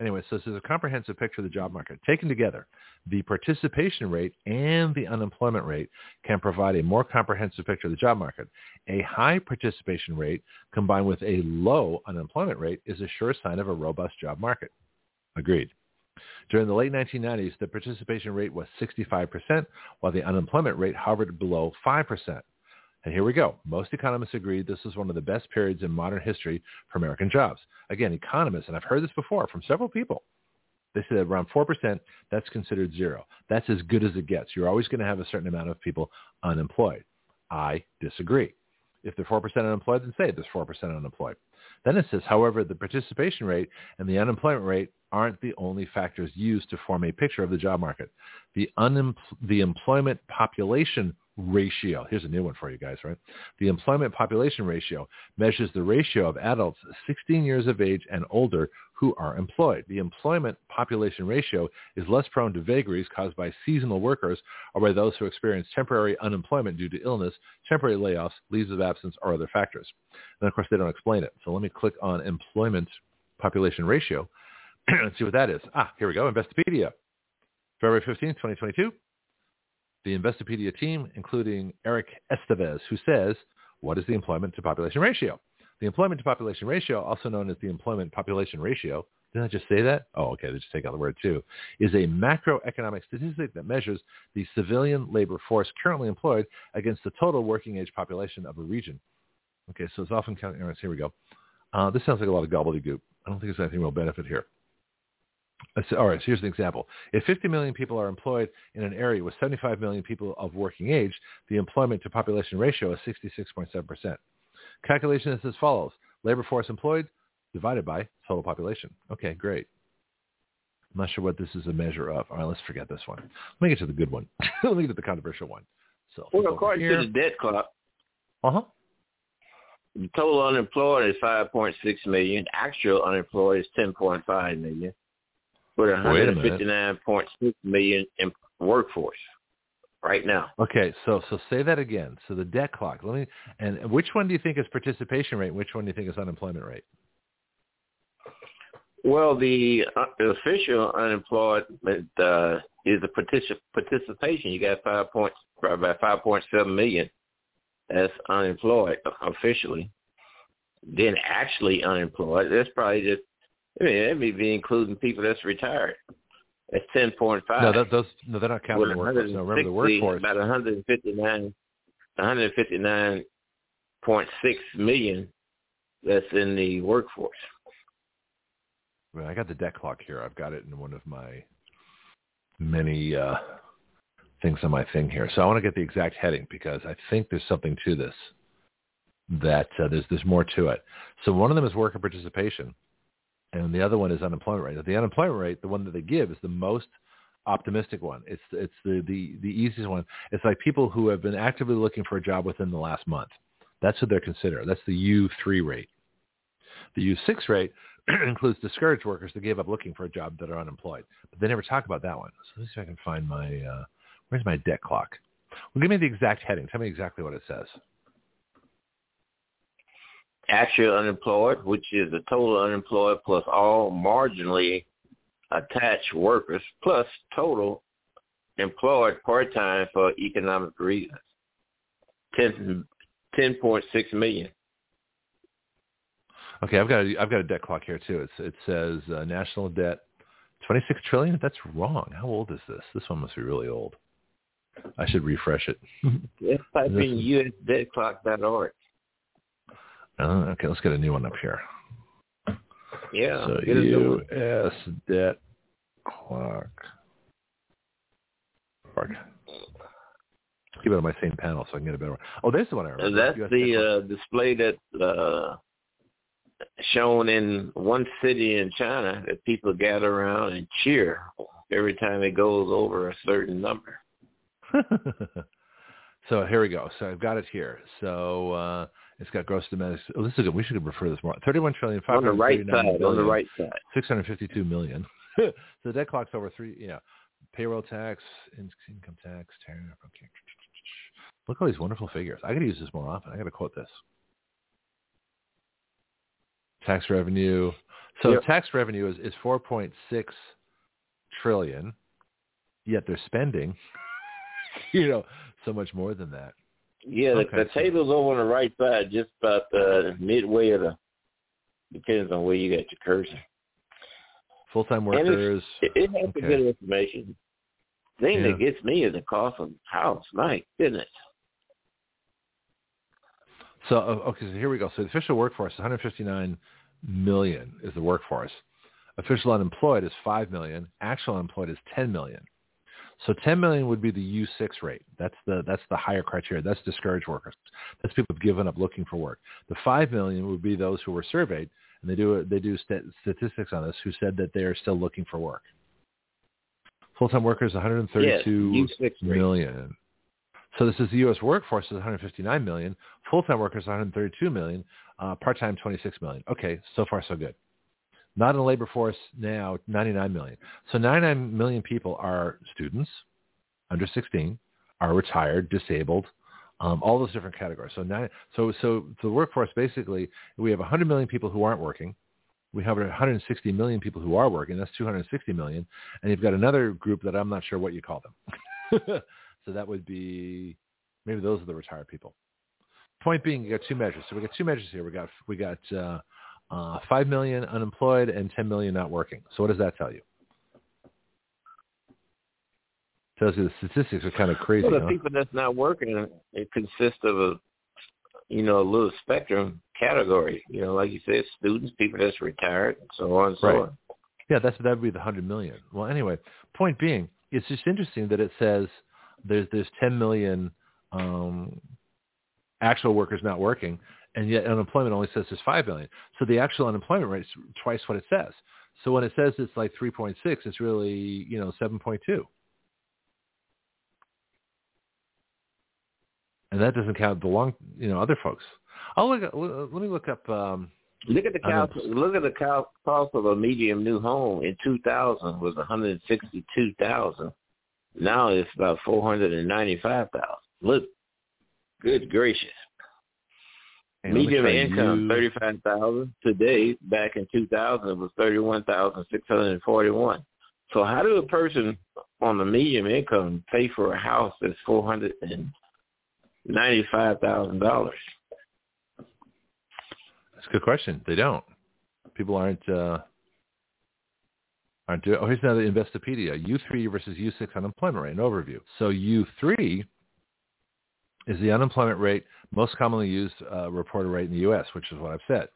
Anyway, so this is a comprehensive picture of the job market. Taken together, the participation rate and the unemployment rate can provide a more comprehensive picture of the job market. A high participation rate combined with a low unemployment rate is a sure sign of a robust job market. Agreed. During the late 1990s, the participation rate was 65%, while the unemployment rate hovered below 5%. And here we go. Most economists agree this is one of the best periods in modern history for American jobs. Again, economists, and I've heard this before from several people, they say around 4%, that's considered zero. That's as good as it gets. You're always going to have a certain amount of people unemployed. I disagree. If they're 4% unemployed, then say there's 4% unemployed. Then it says, however, the participation rate and the unemployment rate aren't the only factors used to form a picture of the job market. The, unem- the employment population ratio. Here's a new one for you guys, right? The employment population ratio measures the ratio of adults 16 years of age and older who are employed. The employment population ratio is less prone to vagaries caused by seasonal workers or by those who experience temporary unemployment due to illness, temporary layoffs, leaves of absence, or other factors. And of course, they don't explain it. So let me click on employment population ratio and see what that is. Ah, here we go. Investopedia. February 15, 2022 the Investopedia team, including Eric Estevez, who says, what is the employment to population ratio? The employment to population ratio, also known as the employment population ratio, didn't I just say that? Oh, okay, they just take out the word too, is a macroeconomic statistic that measures the civilian labor force currently employed against the total working age population of a region. Okay, so it's often right, here we go. Uh, this sounds like a lot of gobbledygook. I don't think there's anything real benefit here. All right, so here's an example. If 50 million people are employed in an area with 75 million people of working age, the employment to population ratio is 66.7%. Calculation is as follows. Labor force employed divided by total population. Okay, great. I'm not sure what this is a measure of. All right, let's forget this one. Let me get to the good one. Let me get to the controversial one. So, well, according here. to the debt clock, uh-huh. The total unemployed is 5.6 million. Actual unemployed is 10.5 million with 159.6 million in workforce right now. Okay, so so say that again. So the debt clock. Let me. And which one do you think is participation rate? Which one do you think is unemployment rate? Well, the, uh, the official unemployment uh, is the particip- participation. You got five points, about five point seven million. That's unemployed officially. Then actually unemployed, that's probably just I mean, that may be including people that's retired. That's ten point five. No, that, those no, they're not counting the workforce. No, remember the workforce. About one hundred fifty nine, one hundred fifty nine point six million. That's in the workforce. Well, I got the debt clock here. I've got it in one of my many uh, things on my thing here. So I want to get the exact heading because I think there's something to this. That uh, there's there's more to it. So one of them is worker participation and the other one is unemployment rate. The unemployment rate, the one that they give, is the most optimistic one. It's it's the the the easiest one. It's like people who have been actively looking for a job within the last month. That's what they're considering. That's the U3 rate. The U6 rate includes discouraged workers that gave up looking for a job that are unemployed. But they never talk about that one. So let's see if I can find my, uh, where's my debt clock? Well, give me the exact heading. Tell me exactly what it says actual unemployed, which is the total unemployed plus all marginally attached workers plus total employed part-time for economic reasons. 10, 10.6 million. Okay, I've got a, I've got a debt clock here too. It's, it says uh, national debt 26 trillion. That's wrong. How old is this? This one must be really old. I should refresh it. Let's type in usdebtclock.org. Uh, okay, let's get a new one up here. Yeah. So U.S. debt clock. Keep it on my same panel so I can get a better one. Oh, there's the one I remember. That's US the uh, display that uh, shown in one city in China that people gather around and cheer every time it goes over a certain number. so here we go. So I've got it here. So uh, it's got gross domestic. Oh, this is good. We should refer this more. Thirty-one trillion five hundred right side. On the right side. Six hundred fifty-two million. so the debt clock's over three. Yeah, payroll tax, income tax, tariff. Okay. Look at all these wonderful figures. I got to use this more often. I got to quote this. Tax revenue. So yep. tax revenue is, is 4.6 trillion, yet they're spending, you know, so much more than that. Yeah, the, okay. the table's over on the right side, just about the midway of the. Depends on where you got your cursor. Full-time workers. It, it has okay. good information. The thing yeah. that gets me is the cost of house. My goodness. So okay, so here we go. So the official workforce, 159 million is the workforce. Official unemployed is 5 million. Actual unemployed is 10 million. So 10 million would be the U6 rate. That's the that's the higher criteria. That's discouraged workers. That's people who've given up looking for work. The 5 million would be those who were surveyed, and they do they do st- statistics on this who said that they are still looking for work. Full-time workers 132 yes, million. So this is the U.S. workforce is 159 million. Full-time workers 132 million. Uh, part-time 26 million. Okay, so far so good. Not in the labor force now, 99 million. So 99 million people are students under 16, are retired, disabled, um, all those different categories. So, nine, so, so the workforce basically, we have 100 million people who aren't working. We have 160 million people who are working. That's 260 million. And you've got another group that I'm not sure what you call them. so that would be maybe those are the retired people. Point being, you got two measures. So we got two measures here. We got we got uh, uh, 5 million unemployed and 10 million not working. So what does that tell you? tells you the statistics are kind of crazy. Well, the huh? people that's not working, it consists of a, you know, a little spectrum category. You know, like you said, students, people that's retired, and so on and so right. on. Yeah, that's that would be the hundred million. Well, anyway, point being, it's just interesting that it says there's there's 10 million um, actual workers not working, and yet unemployment only says there's 5 million. So the actual unemployment rate is twice what it says. So when it says it's like 3.6, it's really, you know, 7.2. And that doesn't count the long, you know, other folks. I'll look. At, let me look up. Um, look at the cost. Look at the cost of a medium new home in 2000 was 162,000. Now it's about 495,000. Look, good gracious. Medium income you... thirty five thousand. Today, back in two thousand, it was thirty one thousand six hundred and forty one. So how do a person on the medium income pay for a house that's four hundred and ninety five thousand dollars? That's a good question. They don't. People aren't uh aren't doing. Oh, here's another Investopedia: U three versus U six unemployment rate. An overview. So U three is the unemployment rate most commonly used uh, reported rate in the U.S., which is what I've said,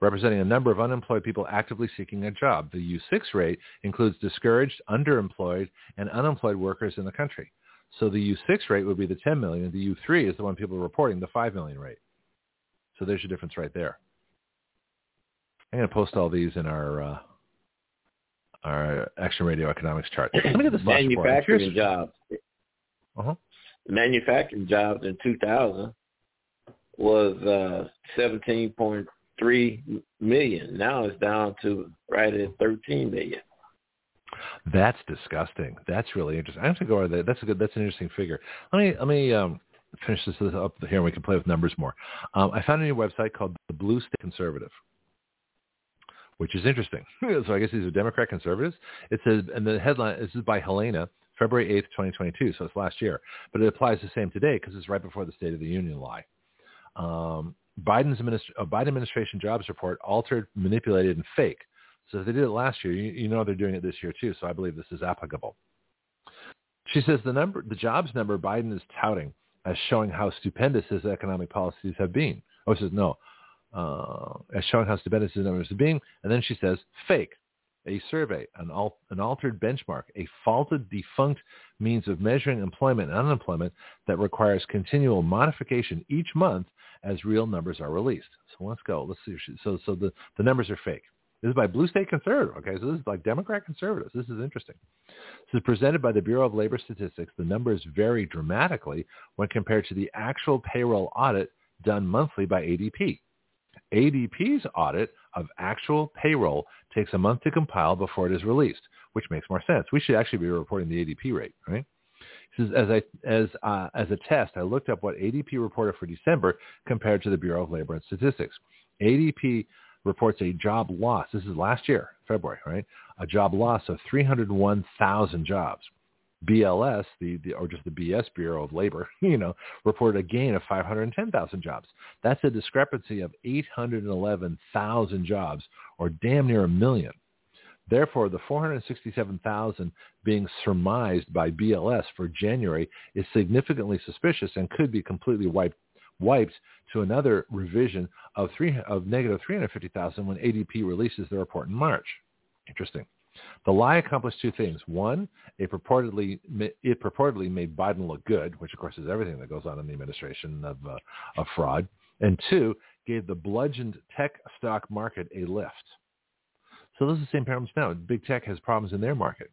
representing a number of unemployed people actively seeking a job. The U6 rate includes discouraged, underemployed, and unemployed workers in the country. So the U6 rate would be the 10 million. The U3 is the one people are reporting, the 5 million rate. So there's your difference right there. I'm going to post all these in our uh, our Action Radio economics chart. Let me get this Manufacturing jobs. Uh-huh manufacturing jobs in 2000 was uh, 17.3 million. Now it's down to right at 13 million. That's disgusting. That's really interesting. I have to go over that. That's a good. That's an interesting figure. Let me let me um, finish this up here, and we can play with numbers more. Um, I found a new website called the Blue State Conservative, which is interesting. so I guess these are Democrat conservatives. It says, and the headline this is by Helena February 8th, 2022, so it's last year. But it applies the same today because it's right before the State of the Union lie. Um, Biden's administ- uh, Biden administration jobs report altered, manipulated, and fake. So if they did it last year, you, you know they're doing it this year too. So I believe this is applicable. She says the number, the jobs number Biden is touting as showing how stupendous his economic policies have been. Oh, she says no, uh, as showing how stupendous his numbers have been. And then she says fake a survey, an, al- an altered benchmark, a faulted, defunct means of measuring employment and unemployment that requires continual modification each month as real numbers are released. So let's go. Let's see. So, so the, the numbers are fake. This is by Blue State Conservative. Okay, so this is like Democrat conservatives. This is interesting. This is presented by the Bureau of Labor Statistics. The numbers vary dramatically when compared to the actual payroll audit done monthly by ADP. ADP's audit of actual payroll takes a month to compile before it is released, which makes more sense. We should actually be reporting the ADP rate, right? Says, as I as uh, as a test, I looked up what ADP reported for December compared to the Bureau of Labor and Statistics. ADP reports a job loss. This is last year, February, right? A job loss of 301,000 jobs. BLS, the, the or just the BS Bureau of Labor, you know, reported a gain of 510,000 jobs. That's a discrepancy of 811,000 jobs, or damn near a million. Therefore, the 467,000 being surmised by BLS for January is significantly suspicious and could be completely wiped wiped to another revision of three of negative 350,000 when ADP releases the report in March. Interesting. The lie accomplished two things. One, it purportedly it purportedly made Biden look good, which of course is everything that goes on in the administration of uh, of fraud. And two, gave the bludgeoned tech stock market a lift. So those are the same problems now. Big tech has problems in their market.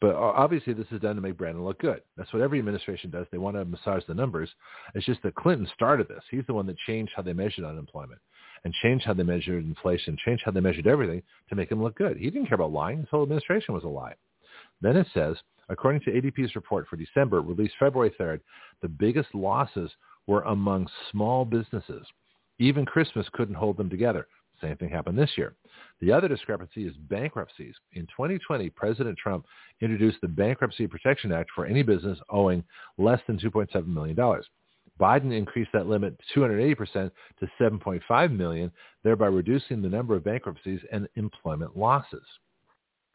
But obviously this is done to make Brandon look good. That's what every administration does. They want to massage the numbers. It's just that Clinton started this. He's the one that changed how they measured unemployment and change how they measured inflation, change how they measured everything to make him look good. He didn't care about lying. His whole administration was a lie. Then it says, according to ADP's report for December, released February 3rd, the biggest losses were among small businesses. Even Christmas couldn't hold them together. Same thing happened this year. The other discrepancy is bankruptcies. In 2020, President Trump introduced the Bankruptcy Protection Act for any business owing less than $2.7 million. Biden increased that limit 280% to 7.5 million, thereby reducing the number of bankruptcies and employment losses.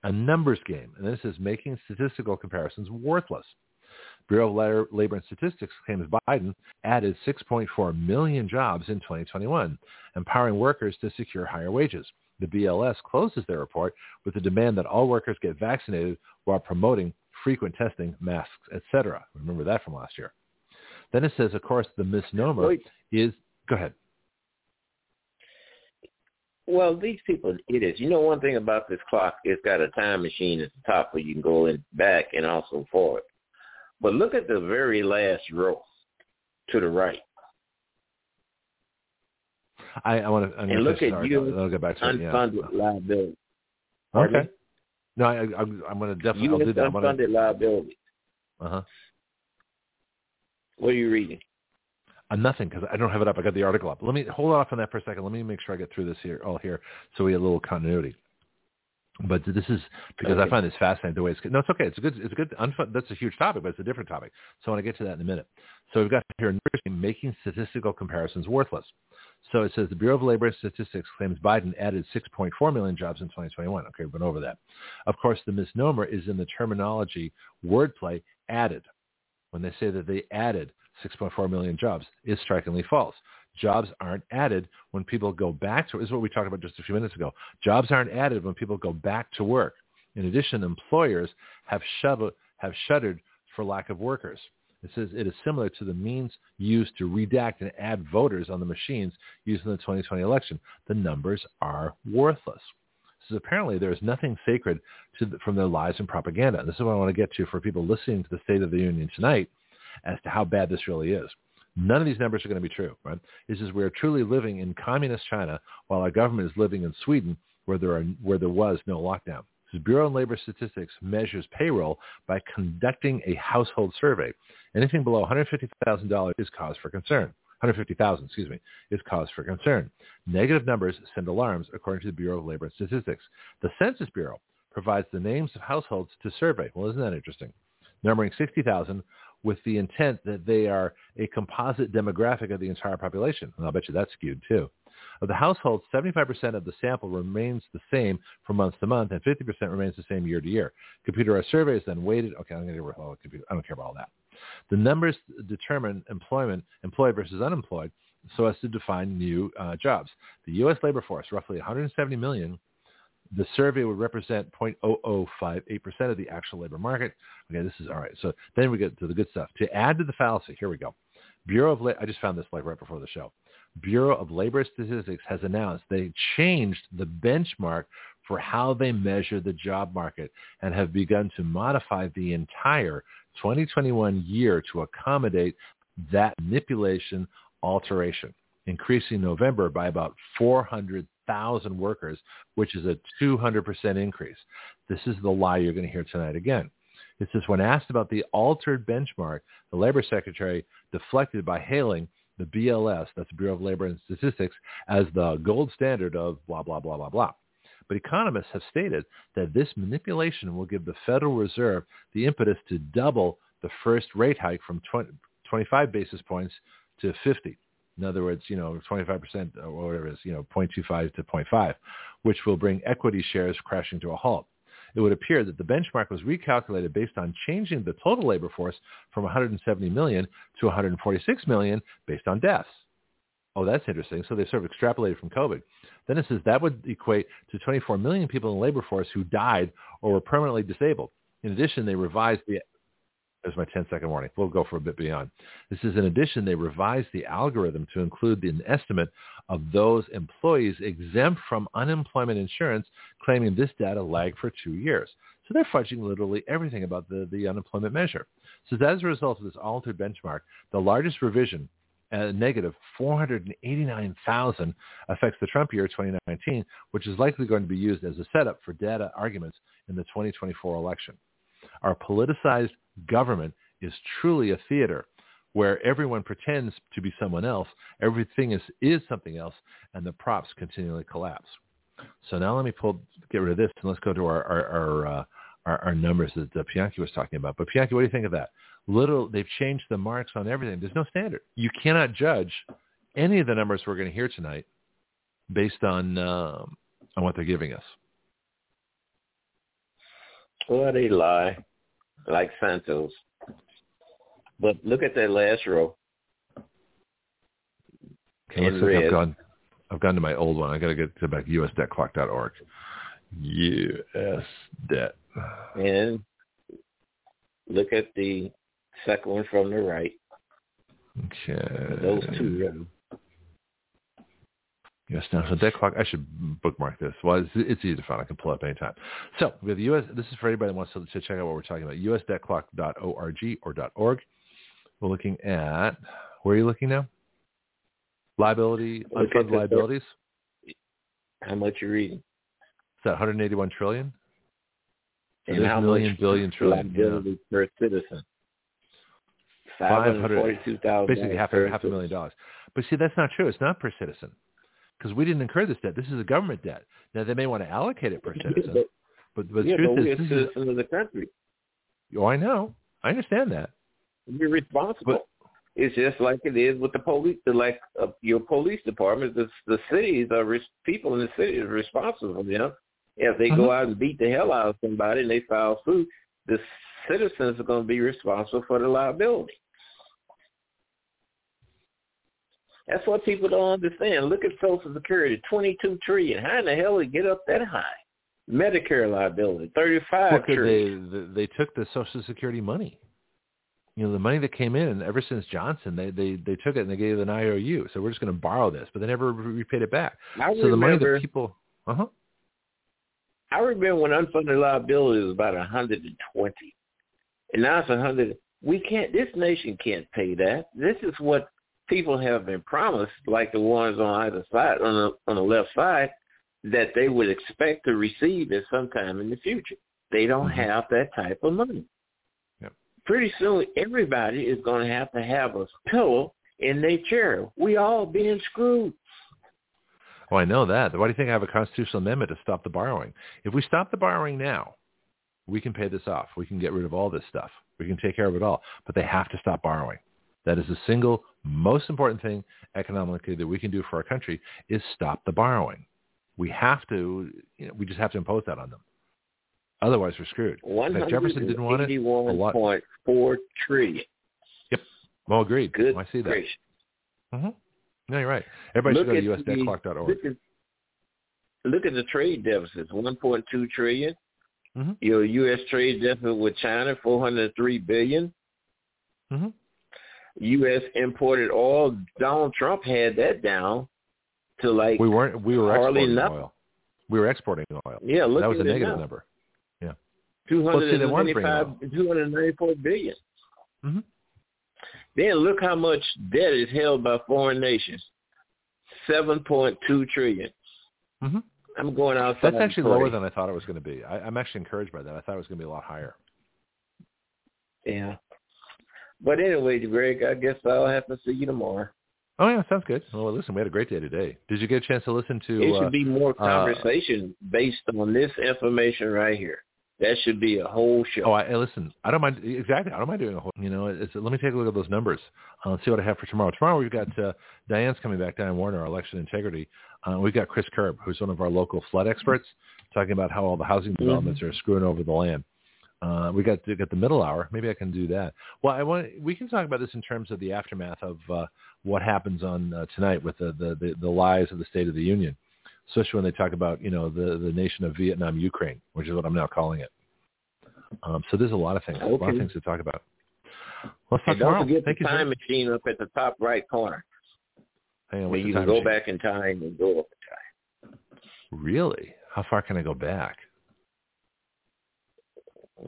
A numbers game, and this is making statistical comparisons worthless. Bureau of Labor and Statistics claims Biden added 6.4 million jobs in 2021, empowering workers to secure higher wages. The BLS closes their report with the demand that all workers get vaccinated while promoting frequent testing, masks, etc. Remember that from last year. Then it says, of course, the misnomer Wait. is, go ahead. Well, these people it is. You know one thing about this clock, it's got a time machine at the top where you can go in back and also forward. But look at the very last row to the right. I, I want to. I'm and look at start. you. I'll, get back to unfunded it, yeah. liability. Okay. No, I, I, I'm going to definitely I'll do that. Unfunded gonna... liability. Uh huh. What are you reading? Uh, nothing because I don't have it up. I got the article up. Let me hold off on that for a second. Let me make sure I get through this here all here so we have a little continuity. But this is because okay. I find this fascinating the way it's no, it's okay. It's a good, it's a good. Unfun, that's a huge topic, but it's a different topic. So I want to get to that in a minute. So we've got here making statistical comparisons worthless. So it says the Bureau of Labor Statistics claims Biden added 6.4 million jobs in 2021. Okay, we've been over that. Of course, the misnomer is in the terminology wordplay added. When they say that they added 6.4 million jobs is strikingly false. Jobs aren't added when people go back to, this is what we talked about just a few minutes ago. Jobs aren't added when people go back to work. In addition, employers have, shut, have shuttered for lack of workers. It says it is similar to the means used to redact and add voters on the machines used in the 2020 election. The numbers are worthless. So apparently there is nothing sacred the, from their lies and propaganda. And this is what I want to get to for people listening to the State of the Union tonight as to how bad this really is. None of these numbers are going to be true, right? This is we are truly living in communist China while our government is living in Sweden where there are where there was no lockdown. The Bureau of Labor Statistics measures payroll by conducting a household survey. Anything below $150,000 is cause for concern. 150,000, excuse me, is cause for concern. Negative numbers send alarms, according to the Bureau of Labor Statistics. The Census Bureau provides the names of households to survey. Well, isn't that interesting? Numbering 60,000 with the intent that they are a composite demographic of the entire population. And I'll bet you that's skewed too. Of the households, 75% of the sample remains the same from month to month, and 50% remains the same year to year. Computerized surveys then weighted. Okay, I'm going to get computer. I don't care about all that. The numbers determine employment, employed versus unemployed, so as to define new uh, jobs. The U.S. labor force, roughly 170 million, the survey would represent 0.0058% of the actual labor market. Okay, this is all right. So then we get to the good stuff. To add to the fallacy, here we go. Bureau of Labor, I just found this like right before the show. Bureau of Labor Statistics has announced they changed the benchmark for how they measure the job market and have begun to modify the entire 2021 year to accommodate that manipulation alteration, increasing November by about 400,000 workers, which is a 200% increase. This is the lie you're going to hear tonight again. It says when asked about the altered benchmark, the labor secretary deflected by hailing the BLS, that's the Bureau of Labor and Statistics, as the gold standard of blah, blah, blah, blah, blah. But economists have stated that this manipulation will give the Federal Reserve the impetus to double the first rate hike from 20, 25 basis points to 50. In other words, you know, 25% or whatever it is, you know, 0.25 to 0.5, which will bring equity shares crashing to a halt. It would appear that the benchmark was recalculated based on changing the total labor force from 170 million to 146 million based on deaths. Oh, that's interesting. So they sort of extrapolated from COVID. Then it says that would equate to 24 million people in the labor force who died or were permanently disabled. In addition, they revised the there's my 10 second warning. We'll go for a bit beyond. This is in addition, they revised the algorithm to include an estimate of those employees exempt from unemployment insurance, claiming this data lagged for two years. So they're fudging literally everything about the, the unemployment measure. So as a result of this altered benchmark, the largest revision uh, negative 489,000 affects the Trump year 2019, which is likely going to be used as a setup for data arguments in the 2024 election. Our politicized government is truly a theater where everyone pretends to be someone else, everything is, is something else, and the props continually collapse. So now let me pull, get rid of this, and let's go to our our our, uh, our, our, numbers that Bianchi was talking about. But Bianchi, what do you think of that? Little, they've changed the marks on everything. There's no standard. You cannot judge any of the numbers we're going to hear tonight based on uh, on what they're giving us. Well, they lie like Santos. But look at that last row. Okay, let's look. I've gone. I've gone to my old one. I got to get to back usdebtclock.org. U.S. debt. And look at the second one from the right. Okay. Those two Yes, now so debt clock. I should bookmark this. Well, it's, it's easy to find. I can pull it up anytime. So we have the U.S. This is for anybody that wants to, to check out what we're talking about. USDebtClock.org or .org. We're looking at where are you looking now? Liability, unfunded liabilities. How much you reading? Is that 181 trillion? So and how million, much billion, trillion liability yeah. per citizen? 542,000. Basically half a, half a million dollars. But see, that's not true. It's not per citizen because we didn't incur this debt. This is a government debt. Now they may want to allocate it per citizen, but, but, but yeah, truth but is, we're citizens of the country. Oh, I know. I understand that. You're responsible. But, it's just like it is with the police, like uh, your police department. The, the cities are res- people in the city are responsible for them. If they uh-huh. go out and beat the hell out of somebody and they file suit, the citizens are going to be responsible for the liability. That's what people don't understand. Look at Social Security, twenty-two trillion. How in the hell did it get up that high? Medicare liability, thirty-five trillion. They, they they took the Social Security money. You know, the money that came in ever since Johnson, they they they took it and they gave it an IOU. So we're just going to borrow this, but they never repaid it back. I so remember, the money that people, uh huh. I remember when unfunded liability was about a hundred and twenty, and now it's a hundred. We can't. This nation can't pay that. This is what people have been promised, like the ones on either side, on the on the left side, that they would expect to receive at some time in the future. They don't mm-hmm. have that type of money. Yep. Pretty soon, everybody is going to have to have a pillow in their chair. We all being screwed. Well, I know that. Why do you think I have a constitutional amendment to stop the borrowing? If we stop the borrowing now, we can pay this off. We can get rid of all this stuff. We can take care of it all. But they have to stop borrowing. That is the single most important thing economically that we can do for our country is stop the borrowing. We have to, you know, we just have to impose that on them. Otherwise, we're screwed. If Jefferson didn't want it, lot. point four trillion. Yep. Well, agreed. Good. I see that. Gracious. Mm-hmm. No, you're right. Everybody look should go to usdebtclock.org. Look at, look at the trade deficits, 1.2 trillion. Mm-hmm. Your U.S. trade deficit with China, 403 billion. Mm-hmm. U.S. imported oil. Donald Trump had that down to like we weren't. We were exporting nothing. oil. We were exporting oil. Yeah, look that was at a negative now. number. Yeah. Two hundred and ninety-five, two hundred ninety-four billion. hmm Then look how much debt is held by foreign nations. Seven point two trillion. hmm I'm going outside. That's actually lower than I thought it was going to be. I, I'm actually encouraged by that. I thought it was going to be a lot higher. Yeah. But anyway, Greg, I guess I'll have to see you tomorrow. Oh yeah, sounds good. Well, listen, we had a great day today. Did you get a chance to listen to? it uh, should be more uh, conversation based on this information right here. That should be a whole show. Oh, I, listen. I don't mind exactly. I don't mind doing a whole. You know, it's, let me take a look at those numbers. Uh, let's see what I have for tomorrow. Tomorrow we've got uh, Diane's coming back. Diane Warner, our election integrity. Uh, we've got Chris Kerb, who's one of our local flood experts, talking about how all the housing developments are screwing over the land. Uh, we got we got the middle hour. Maybe I can do that. Well, I want we can talk about this in terms of the aftermath of uh, what happens on uh, tonight with the, the the the lies of the State of the Union, especially when they talk about you know the the nation of Vietnam, Ukraine, which is what I'm now calling it. Um, so there's a lot of things, a lot of things to talk about. Let's talk and don't forget Thank the you, time machine up at the top right corner. Hang on, what's you can go machine? back in time and go up in time. Really? How far can I go back?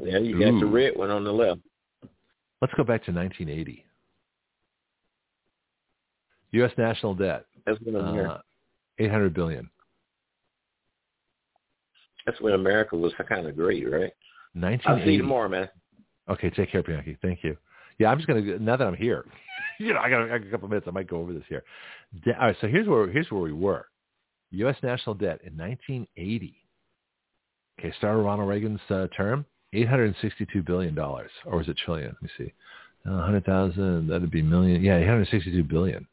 Yeah, you got the Ooh. red one on the left. Let's go back to 1980. U.S. national debt, That's when America, uh, 800 billion. that's when America was kind of great, right? I'll see 1980. you tomorrow, man. Okay, take care, Bianchi. Thank you. Yeah, I'm just gonna now that I'm here. you know, I got, I got a couple of minutes. I might go over this here. De- all right, so here's where here's where we were. U.S. national debt in 1980. Okay, started Ronald Reagan's uh, term, 862 billion dollars, or was it trillion? Let me see. Uh, 100,000. That'd be million. Yeah, 862 billion.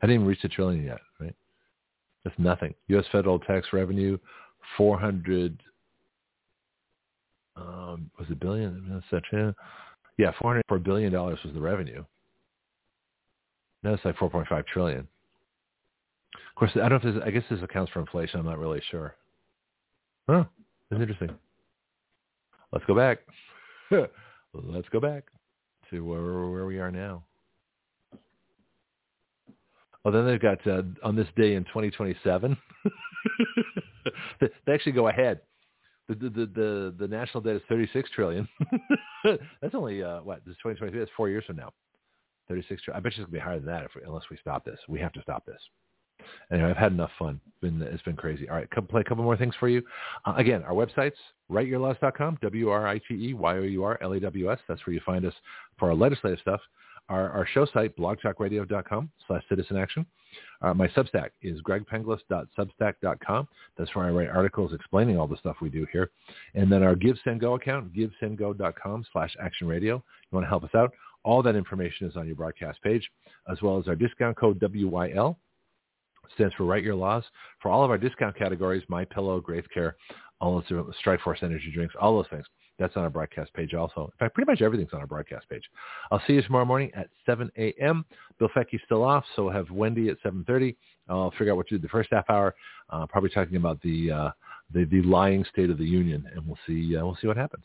I didn't even reached a trillion yet, right? That's nothing. U.S. federal tax revenue, 400 um, was it billion? That's that? Yeah, four hundred four billion dollars was the revenue. Now it's like four point five trillion. Of course, I don't know if this. I guess this accounts for inflation. I'm not really sure. Huh? That's interesting. Let's go back. Let's go back to where where we are now. Oh, then they've got uh, on this day in 2027. they actually go ahead. The the the the, national debt is 36 trillion. That's only uh, what this is 2023. That's four years from now. 36 trillion. I bet you it's gonna be higher than that if we, unless we stop this. We have to stop this. Anyway, I've had enough fun. It's been it's been crazy. All right, come play a couple more things for you. Uh, again, our websites, writeyourlaws.com, W-R-I-T-E-Y-O-U-R-L-A-W-S. That's where you find us for our legislative stuff. Our, our show site, blogtalkradio.com slash citizen action. Uh, my Substack is gregpenglis.substack.com. That's where I write articles explaining all the stuff we do here. And then our Give Send Go account, givesendgo.com slash action radio. You want to help us out? All that information is on your broadcast page, as well as our discount code WYL stands for Write Your Laws. For all of our discount categories, My Pillow, Graith Care, all those different- Strike Force energy drinks, all those things. That's on our broadcast page also. In fact, pretty much everything's on our broadcast page. I'll see you tomorrow morning at 7 a.m. Bill Fecky's still off, so we'll have Wendy at 7.30. I'll figure out what to do the first half hour, uh, probably talking about the, uh, the the lying State of the Union, and we'll see uh, we'll see what happens.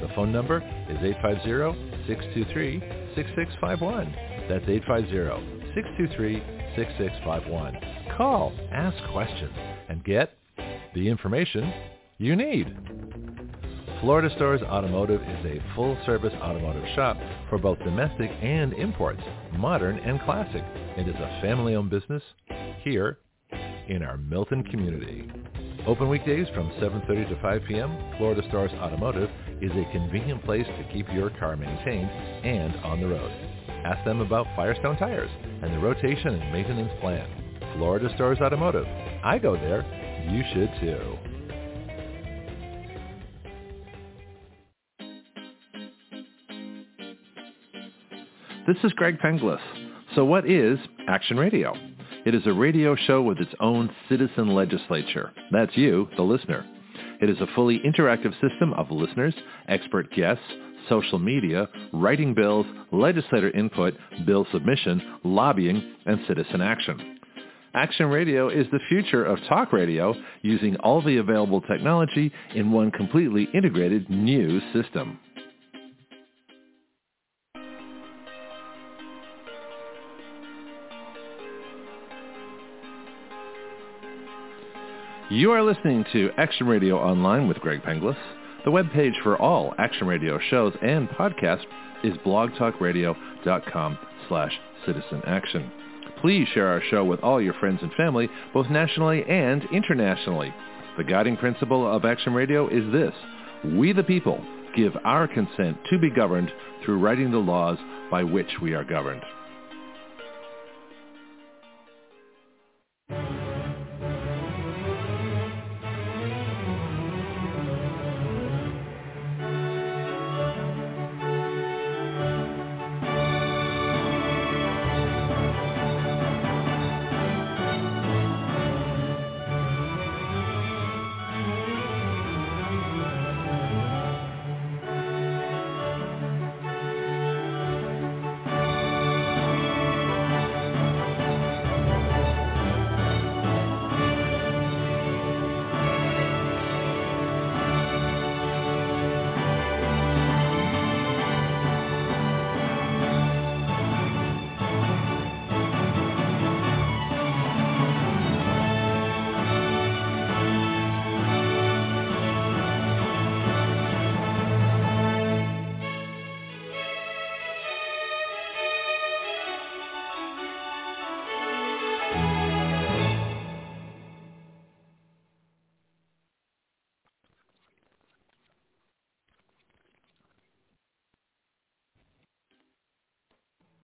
The phone number is 850-623-6651. That's 850-623-6651. Call, ask questions, and get the information you need. Florida Stores Automotive is a full-service automotive shop for both domestic and imports, modern and classic. It is a family-owned business here in our Milton community. Open weekdays from 7.30 to 5 p.m., Florida Stars Automotive is a convenient place to keep your car maintained and on the road. Ask them about Firestone tires and the rotation and maintenance plan. Florida Stars Automotive. I go there. You should too. This is Greg Penglis. So what is Action Radio? It is a radio show with its own citizen legislature. That's you, the listener. It is a fully interactive system of listeners, expert guests, social media, writing bills, legislator input, bill submission, lobbying, and citizen action. Action Radio is the future of talk radio using all the available technology in one completely integrated new system. You are listening to Action Radio Online with Greg Penglis. The webpage for all Action Radio shows and podcasts is blogtalkradio.com slash citizen action. Please share our show with all your friends and family, both nationally and internationally. The guiding principle of Action Radio is this. We the people give our consent to be governed through writing the laws by which we are governed.